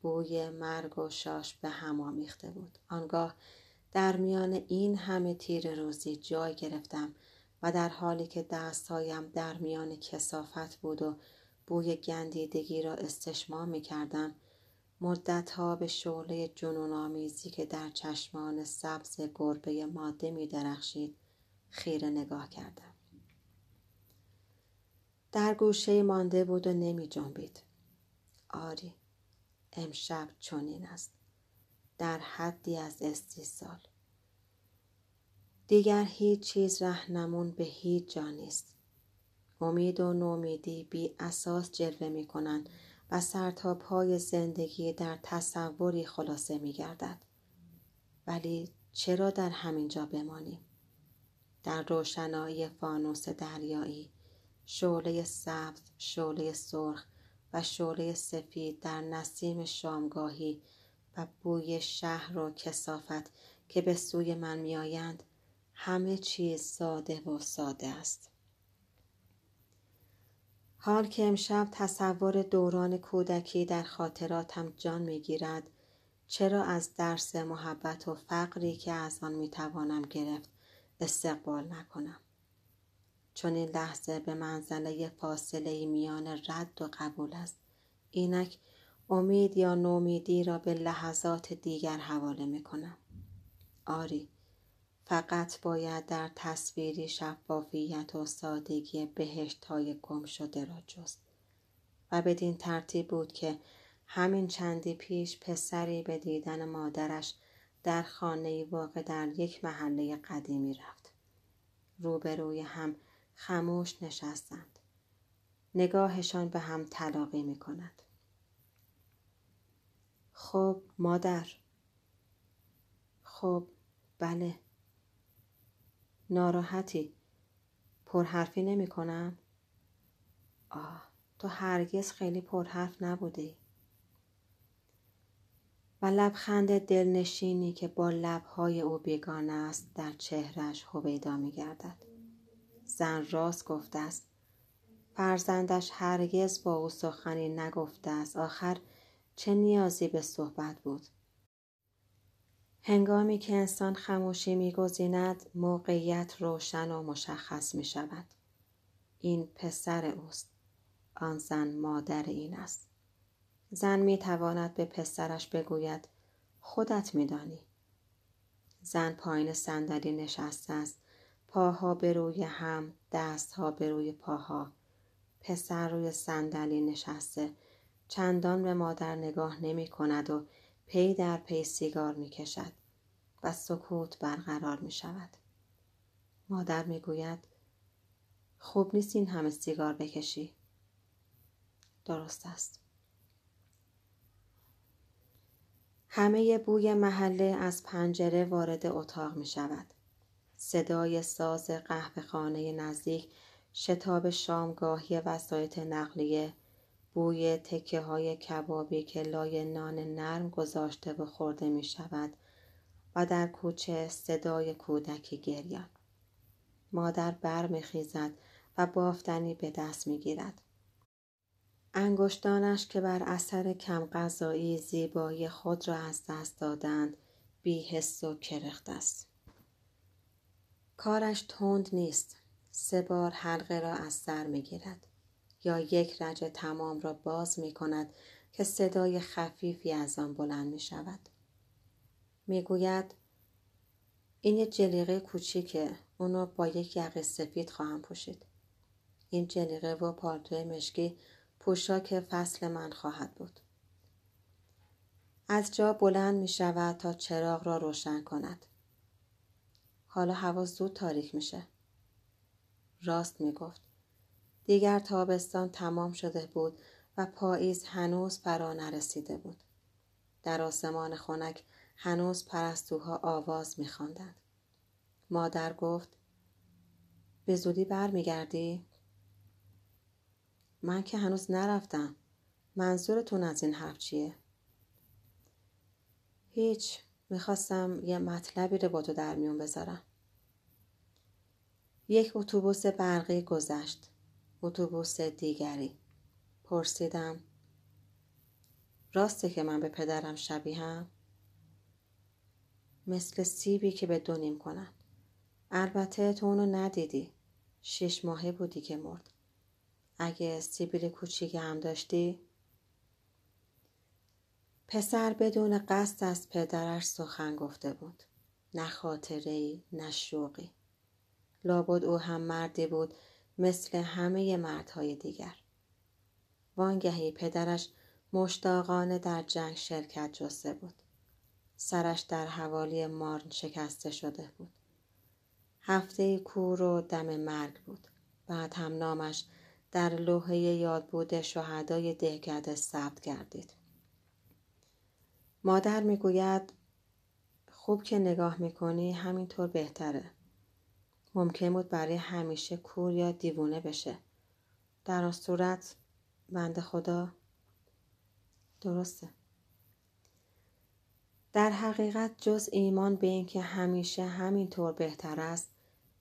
بوی مرگ و شاش به هم آمیخته بود. آنگاه در میان این همه تیر روزی جای گرفتم و در حالی که دستهایم در میان کسافت بود و بوی گندیدگی را استشمام می کردم مدتها به شعله جنون آمیزی که در چشمان سبز گربه ماده می درخشید خیره نگاه کردم در گوشه مانده بود و نمی جنبید آری امشب چنین است در حدی از استیصال دیگر هیچ چیز رهنمون به هیچ جا نیست امید و نومیدی بی اساس جلوه می کنند و سرتا پای زندگی در تصوری خلاصه می گردد. ولی چرا در همین جا بمانیم؟ در روشنایی فانوس دریایی شعله سبز شعله سرخ شعله سفید در نسیم شامگاهی و بوی شهر و کسافت که به سوی من میآیند همه چیز ساده و ساده است. حال که امشب تصور دوران کودکی در خاطراتم جان می‌گیرد چرا از درس محبت و فقری که از آن می‌توانم گرفت استقبال نکنم. چون این لحظه به منزله فاصله میان رد و قبول است اینک امید یا نومیدی را به لحظات دیگر حواله می کنم. آری فقط باید در تصویری شفافیت و سادگی بهشت های گم شده را جست و بدین ترتیب بود که همین چندی پیش پسری به دیدن مادرش در خانه واقع در یک محله قدیمی رفت. روبروی هم خموش نشستند. نگاهشان به هم تلاقی می کند. خب مادر خب بله ناراحتی پرحرفی نمی کنم؟ آه تو هرگز خیلی پرحرف نبودی و لبخند دلنشینی که با لبهای او بیگانه است در چهرش هویدا می گردد. زن راست گفته است. فرزندش هرگز با او سخنی نگفته است. آخر چه نیازی به صحبت بود؟ هنگامی که انسان خموشی میگزیند موقعیت روشن و مشخص می شود. این پسر اوست. آن زن مادر این است. زن می تواند به پسرش بگوید خودت می دانی. زن پایین صندلی نشسته است. پاها به روی هم، دستها به روی پاها. پسر روی صندلی نشسته. چندان به مادر نگاه نمی کند و پی در پی سیگار می کشد و سکوت برقرار می شود. مادر می گوید خوب نیست این همه سیگار بکشی. درست است. همه بوی محله از پنجره وارد اتاق می شود. صدای ساز قهوه خانه نزدیک شتاب شامگاهی وسایط نقلیه بوی تکه های کبابی که لای نان نرم گذاشته و خورده می شود و در کوچه صدای کودکی گریان. مادر بر می خیزد و بافتنی به دست می گیرد. انگشتانش که بر اثر کم غذایی زیبایی خود را از دست دادند بی حس و کرخت است. کارش تند نیست. سه بار حلقه را از سر می گیرد. یا یک رج تمام را باز می کند که صدای خفیفی از آن بلند می شود. می گوید این جلیقه کوچیکه اونو با یک یقه سفید خواهم پوشید. این جلیقه و پالتوی مشکی پوشاک فصل من خواهد بود. از جا بلند می شود تا چراغ را روشن کند. حالا هوا زود تاریک میشه. راست می گفت. دیگر تابستان تمام شده بود و پاییز هنوز فرا نرسیده بود. در آسمان خنک هنوز پرستوها آواز میخواندند. مادر گفت به زودی برمیگردی؟ من که هنوز نرفتم. منظورتون از این حرف چیه؟ هیچ می‌خواستم یه مطلبی رو با تو در میون بذارم. یک اتوبوس برقی گذشت. اتوبوس دیگری. پرسیدم راسته که من به پدرم شبیهم؟ مثل سیبی که به دونیم کنن. البته تو اونو ندیدی. شش ماهه بودی که مرد. اگه سیبیل کوچیک هم داشتی؟ پسر بدون قصد از پدرش سخن گفته بود. نه خاطره نه شوقی. لابد او هم مردی بود مثل همه مردهای دیگر. وانگهی پدرش مشتاقانه در جنگ شرکت جسته بود. سرش در حوالی مارن شکسته شده بود. هفته کور و دم مرگ بود. بعد هم نامش در لوحه یادبود شهدای دهکده ثبت گردید. مادر می‌گوید خوب که نگاه می‌کنی همینطور بهتره. ممکن بود برای همیشه کور یا دیوونه بشه. در آن صورت بنده خدا درسته. در حقیقت جز ایمان به اینکه همیشه همینطور بهتر است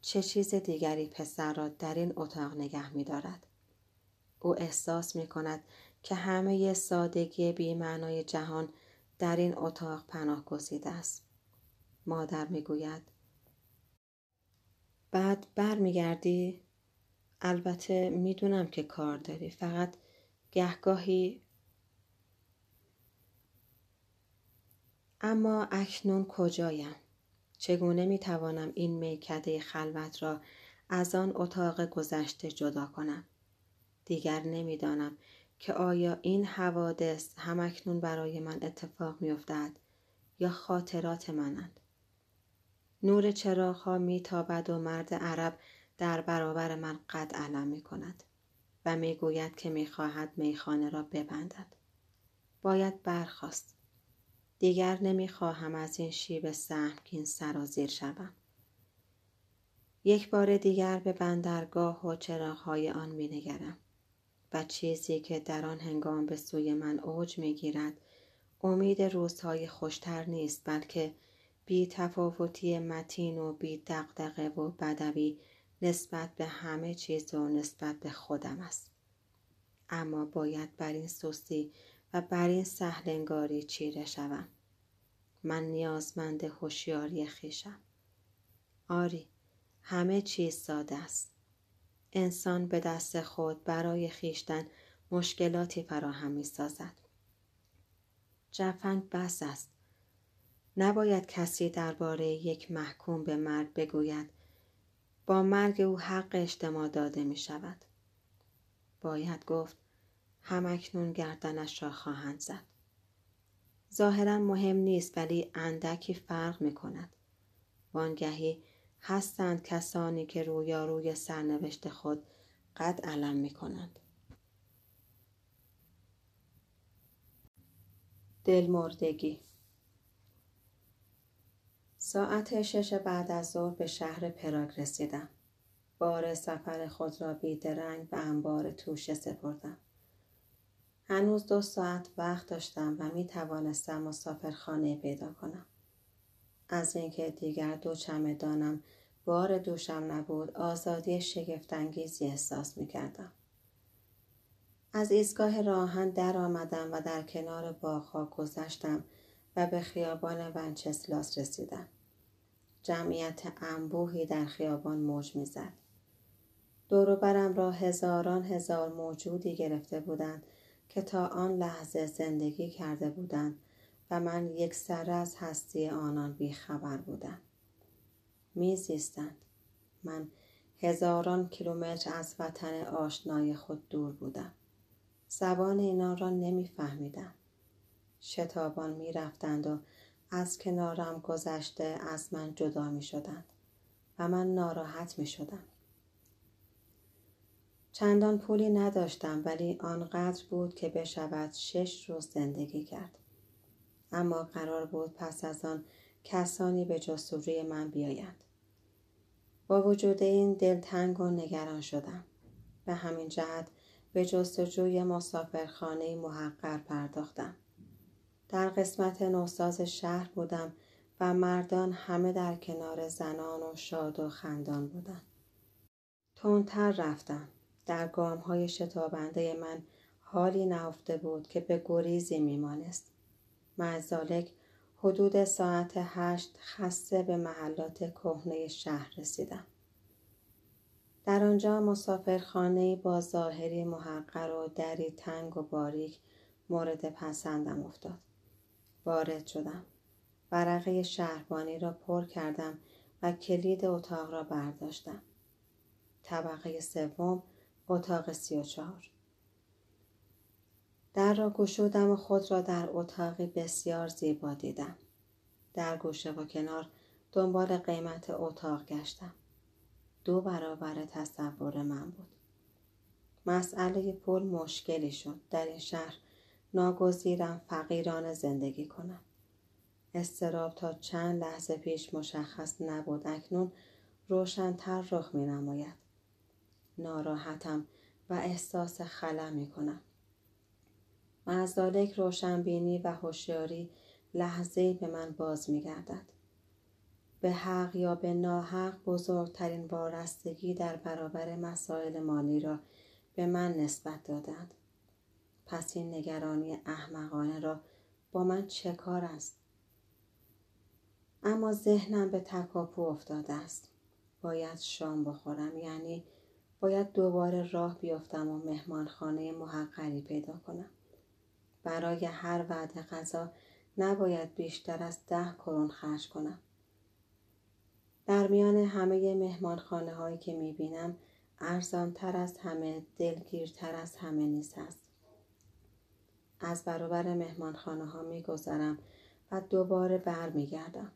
چه چیز دیگری پسر را در این اتاق نگه می دارد. او احساس می کند که همه سادگی بیمعنای جهان در این اتاق پناه گزیده است. مادر می گوید بعد برمیگردی؟ البته می‌دونم که کار داری فقط گهگاهی اما اکنون کجایم؟ چگونه می‌توانم این میکده خلوت را از آن اتاق گذشته جدا کنم؟ دیگر نمی‌دانم که آیا این حوادث همکنون برای من اتفاق میافتد یا خاطرات منند نور چراغها میتابد و مرد عرب در برابر من قد علم می کند و می‌گوید که می‌خواهد میخانه را ببندد. باید برخواست. دیگر نمی‌خواهم از این شیب سهمگین سرازیر شوم. یک بار دیگر به بندرگاه و چراغهای آن مینگرم و چیزی که در آن هنگام به سوی من اوج می‌گیرد امید روزهای خوشتر نیست بلکه بی تفاوتی متین و بی دقدقه و بدوی نسبت به همه چیز و نسبت به خودم است. اما باید بر این سستی و بر این سهلنگاری چیره شوم. من نیازمند هوشیاری خیشم. آری همه چیز ساده است. انسان به دست خود برای خیشتن مشکلاتی فراهم می سازد. جفنگ بس است. نباید کسی درباره یک محکوم به مرگ بگوید با مرگ او حق اجتماع داده می شود. باید گفت همکنون گردنش را خواهند زد. ظاهرا مهم نیست ولی اندکی فرق می کند. وانگهی هستند کسانی که روی سرنوشت خود قد علم می کنند. دلمردگی ساعت شش بعد از ظهر به شهر پراگ رسیدم. بار سفر خود را بیدرنگ به انبار توشه سپردم. هنوز دو ساعت وقت داشتم و می توانستم مسافرخانه پیدا کنم. از اینکه دیگر دو چمدانم بار دوشم نبود آزادی شگفتانگیزی احساس می کردم. از ایستگاه راهن در آمدم و در کنار باغها گذشتم و به خیابان ونچسلاس رسیدم. جمعیت انبوهی در خیابان موج می‌زد. دوروبرم را هزاران هزار موجودی گرفته بودند که تا آن لحظه زندگی کرده بودند و من یک سر از هستی آنان بیخبر بودم. میزیستند. من هزاران کیلومتر از وطن آشنای خود دور بودم. زبان اینا را نمیفهمیدم. شتابان می‌رفتند و از کنارم گذشته از من جدا می شدند و من ناراحت می شدم. چندان پولی نداشتم ولی آنقدر بود که بشود شش روز زندگی کرد. اما قرار بود پس از آن کسانی به جستجوی من بیایند. با وجود این دلتنگ و نگران شدم. به همین جهت به جستجوی مسافرخانه محقر پرداختم. در قسمت نوساز شهر بودم و مردان همه در کنار زنان و شاد و خندان بودند. تندتر رفتم. در گام های شتابنده من حالی نهفته بود که به گریزی میمانست. معزالک حدود ساعت هشت خسته به محلات کهنه شهر رسیدم. در آنجا مسافرخانه با ظاهری محقر و دری تنگ و باریک مورد پسندم افتاد. وارد شدم. ورقه شهربانی را پر کردم و کلید اتاق را برداشتم. طبقه سوم اتاق سی و چهار. در را گشودم و خود را در اتاقی بسیار زیبا دیدم. در گوشه و کنار دنبال قیمت اتاق گشتم. دو برابر تصور من بود. مسئله پول مشکلی شد. در این شهر ناگزیرم فقیران زندگی کنم. استراب تا چند لحظه پیش مشخص نبود اکنون روشنتر رخ می نماید. ناراحتم و احساس خلا می کنم. مزدالک روشنبینی و هوشیاری لحظه به من باز می گردد. به حق یا به ناحق بزرگترین وارستگی در برابر مسائل مالی را به من نسبت دادند. پس این نگرانی احمقانه را با من چه کار است؟ اما ذهنم به تکاپو افتاده است. باید شام بخورم یعنی باید دوباره راه بیفتم و مهمانخانه محقری پیدا کنم. برای هر وعده غذا نباید بیشتر از ده کرون خرج کنم. در میان همه مهمانخانه هایی که می بینم ارزان تر از همه دلگیرتر از همه نیست است. از برابر مهمانخانه ها می گذرم و دوباره بر می گردم.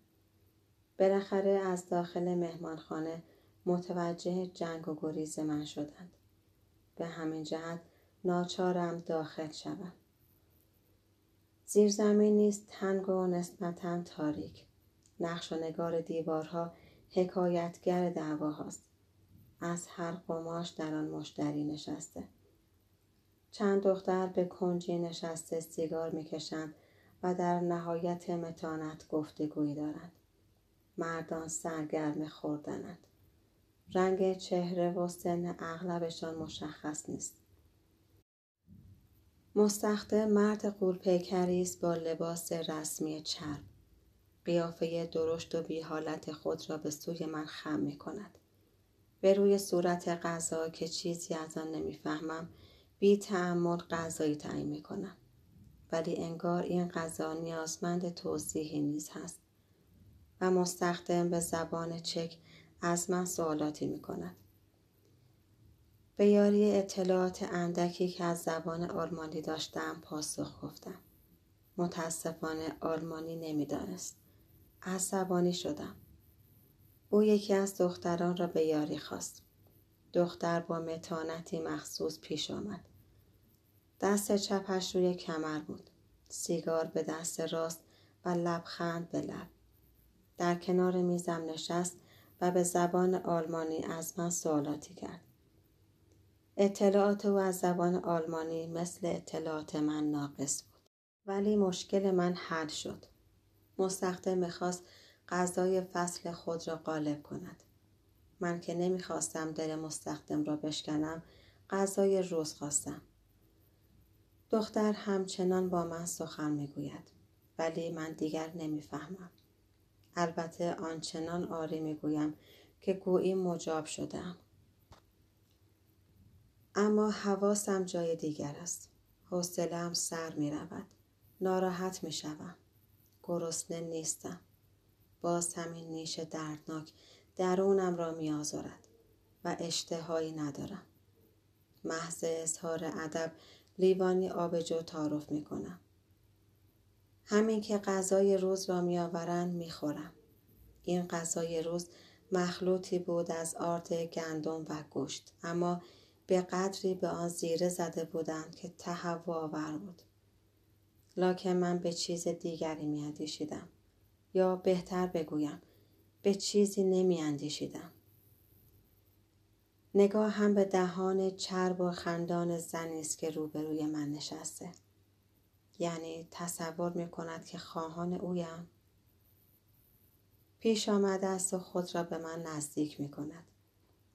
بالاخره از داخل مهمانخانه متوجه جنگ و گریز من شدند. به همین جهت ناچارم داخل شوم. زیرزمین نیست تنگ و نسبتا تاریک. نقش و نگار دیوارها حکایتگر دعواهاست. از هر قماش در آن مشتری نشسته. چند دختر به کنجی نشسته سیگار می‌کشند و در نهایت متانت گفتگویی دارند. مردان سرگرم خوردنند. رنگ چهره و سن اغلبشان مشخص نیست. مستخده مرد قولپیکری است با لباس رسمی چرب. قیافه درشت و بی حالت خود را به سوی من خم می کند. به روی صورت غذا که چیزی از آن نمی‌فهمم بی تعمل غذایی تعیین می کنم. ولی انگار این غذا نیازمند توضیحی نیز هست و مستخدم به زبان چک از من سوالاتی می کند. به یاری اطلاعات اندکی که از زبان آلمانی داشتم پاسخ گفتم. متاسفانه آلمانی نمی‌دانست. عصبانی شدم. او یکی از دختران را به یاری خواست. دختر با متانتی مخصوص پیش آمد. دست چپش روی کمر بود. سیگار به دست راست و لبخند به لب. در کنار میزم نشست و به زبان آلمانی از من سوالاتی کرد. اطلاعات او از زبان آلمانی مثل اطلاعات من ناقص بود. ولی مشکل من حل شد. مستخدم می‌خواست غذای فصل خود را غالب کند. من که نمی‌خواستم دل مستخدم را بشکنم غذای روز خواستم. دختر همچنان با من سخن می‌گوید ولی من دیگر نمی‌فهمم. البته آنچنان آری می‌گویم که گویی مجاب شدم. اما حواسم جای دیگر است. حوصلهام سر می رود. ناراحت می شوم. گرسنه نیستم. باز همین نیش دردناک درونم را می آزارد و اشتهایی ندارم. محض اظهار ادب لیوانی آبجو تعارف می کنم. همین که غذای روز را می آورند می خورم. این غذای روز مخلوطی بود از آرد گندم و گوشت اما به قدری به آن زیره زده بودند که تهوع آور بود لاکن من به چیز دیگری می اندیشیدم. یا بهتر بگویم به چیزی نمی اندیشیدم. نگاه هم به دهان چرب و خندان زنی است که روبروی من نشسته. یعنی تصور می کند که خواهان اویم. پیش آمده است و خود را به من نزدیک می کند.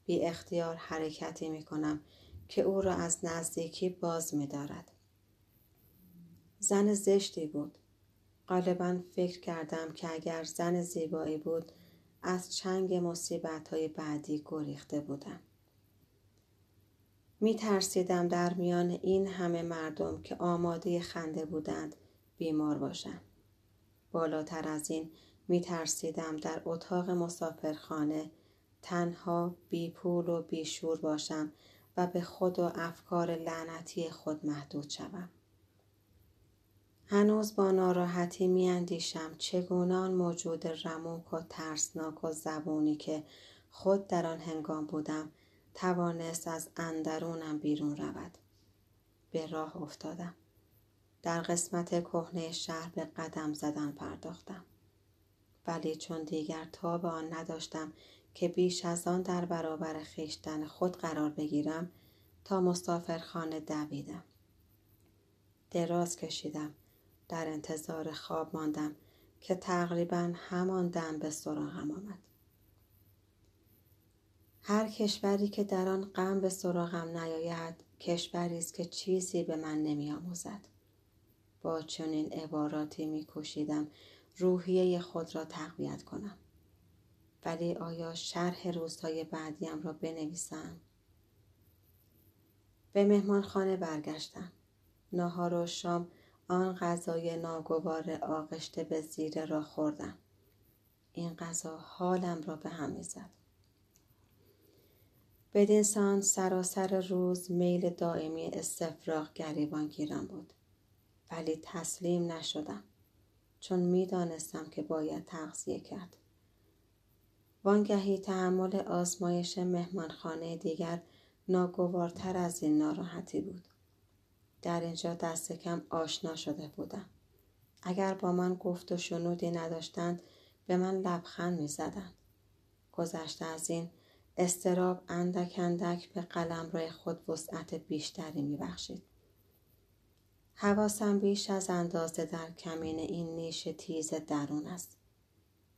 بی اختیار حرکتی می کنم که او را از نزدیکی باز می دارد. زن زشتی بود. غالبا فکر کردم که اگر زن زیبایی بود از چنگ مصیبت های بعدی گریخته بودم. می ترسیدم در میان این همه مردم که آماده خنده بودند بیمار باشم. بالاتر از این می ترسیدم در اتاق مسافرخانه تنها بی پول و بی شور باشم و به خود و افکار لعنتی خود محدود شوم. هنوز با ناراحتی می اندیشم چگونه موجود رموک و ترسناک و زبونی که خود در آن هنگام بودم توانست از اندرونم بیرون رود. به راه افتادم. در قسمت کهنه شهر به قدم زدن پرداختم. ولی چون دیگر تاب آن نداشتم که بیش از آن در برابر خیشتن خود قرار بگیرم تا مسافرخانه دویدم. دراز کشیدم. در انتظار خواب ماندم که تقریبا همان دم به سراغم آمد. هر کشوری که در آن غم به سراغم نیاید کشوری است که چیزی به من نمیآموزد با چنین عباراتی میکوشیدم روحیه خود را تقویت کنم ولی آیا شرح روزهای بعدیم را بنویسم؟ به مهمانخانه برگشتم. ناهار و شام آن غذای ناگوار آغشته به زیره را خوردم. این غذا حالم را به هم می‌زد. بدینسان سراسر روز میل دائمی استفراغ گریبان گیرم بود. ولی تسلیم نشدم. چون می‌دانستم که باید تغذیه کرد. وانگهی تحمل آزمایش مهمانخانه دیگر ناگوارتر از این ناراحتی بود در اینجا دست کم آشنا شده بودم اگر با من گفت و شنودی نداشتند به من لبخند می زدند. گذشته از این استراب اندک اندک به قلم روی خود وسعت بیشتری می بخشید. حواسم بیش از اندازه در کمین این نیش تیز درون است.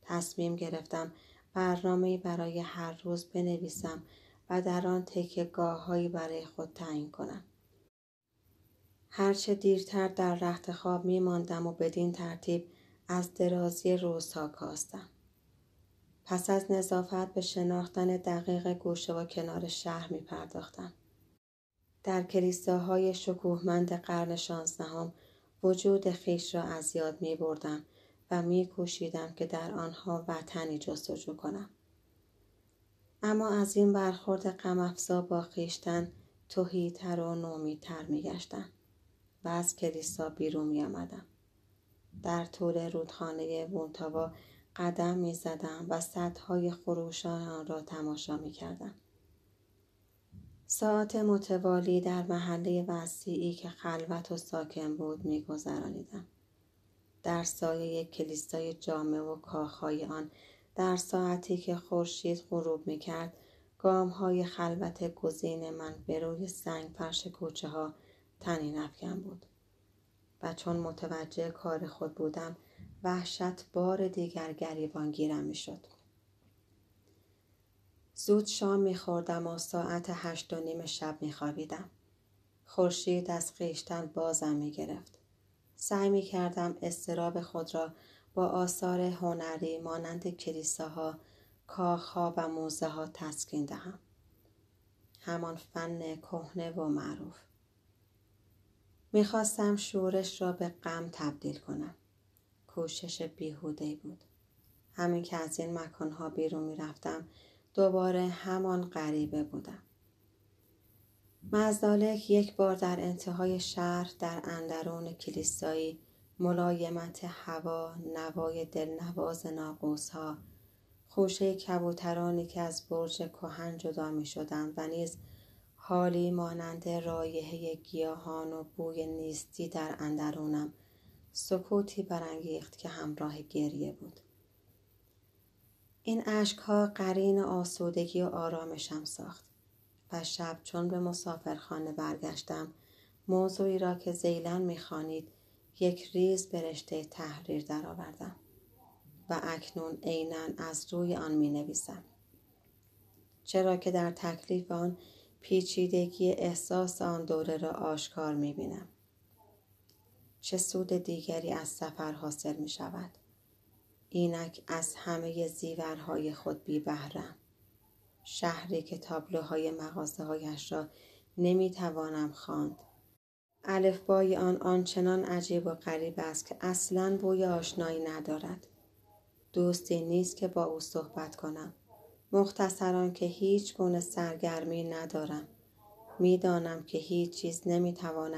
تصمیم گرفتم برنامه برای هر روز بنویسم و در آن تکه هایی برای خود تعیین کنم. هرچه دیرتر در رخت خواب می ماندم و بدین ترتیب از درازی روزها کاستم. پس از نظافت به شناختن دقیق گوشه و کنار شهر می پرداختم. در کلیساهای شکوهمند قرن شانزدهم وجود خیش را از یاد می بردم و می کوشیدم که در آنها وطنی جستجو کنم. اما از این برخورد غمافزا با خیشتن توهیتر و نومیتر می گشتم و از کلیسا بیرون می آمدم. در طول رودخانه وونتاوا قدم می زدم و سطح خروشان آن را تماشا می کردم. ساعت متوالی در محله وسیعی که خلوت و ساکن بود می گذرانیدم. در سایه کلیسای جامع و کاخهای آن در ساعتی که خورشید غروب می کرد گام های خلوت گزین من به روی سنگ فرش کوچه ها تنین افکن بود و چون متوجه کار خود بودم وحشت بار دیگر گریبان گیرم می شد. زود شام می خوردم و ساعت هشت و نیم شب می خوابیدم. خورشید از خیشتن بازم می گرفت. سعی می کردم استراب خود را با آثار هنری مانند کلیساها، کاخها و موزه ها تسکین دهم. همان فن کهنه و معروف. می‌خواستم شورش را به غم تبدیل کنم. کوشش بیهوده بود. همین که از این مکانها بیرون می‌رفتم دوباره همان غریبه بودم. مزدالک یک بار در انتهای شهر در اندرون کلیسایی ملایمت هوا نوای دلنواز ناقوس ها خوشه کبوترانی که از برج کهن جدا می شدند و نیز حالی مانند رایحه گیاهان و بوی نیستی در اندرونم سکوتی برانگیخت که همراه گریه بود. این اشکها قرین آسودگی و آرامشم ساخت. و شب چون به مسافرخانه برگشتم موضوعی را که زیلن می‌خوانید یک ریز به رشته تحریر درآوردم و اکنون عینا از روی آن می نویسم. چرا که در تکلیف آن پیچیدگی احساس آن دوره را آشکار می بینم. چه سود دیگری از سفر حاصل می شود؟ اینک از همه زیورهای خود بی بهرم. شهری که تابلوهای مغازه هایش را نمی توانم خواند. الفبای آن آنچنان عجیب و غریب است که اصلا بوی آشنایی ندارد. دوستی نیست که با او صحبت کنم. مختصران که هیچ گونه سرگرمی ندارم. می‌دانم که هیچ چیز نمی‌تواند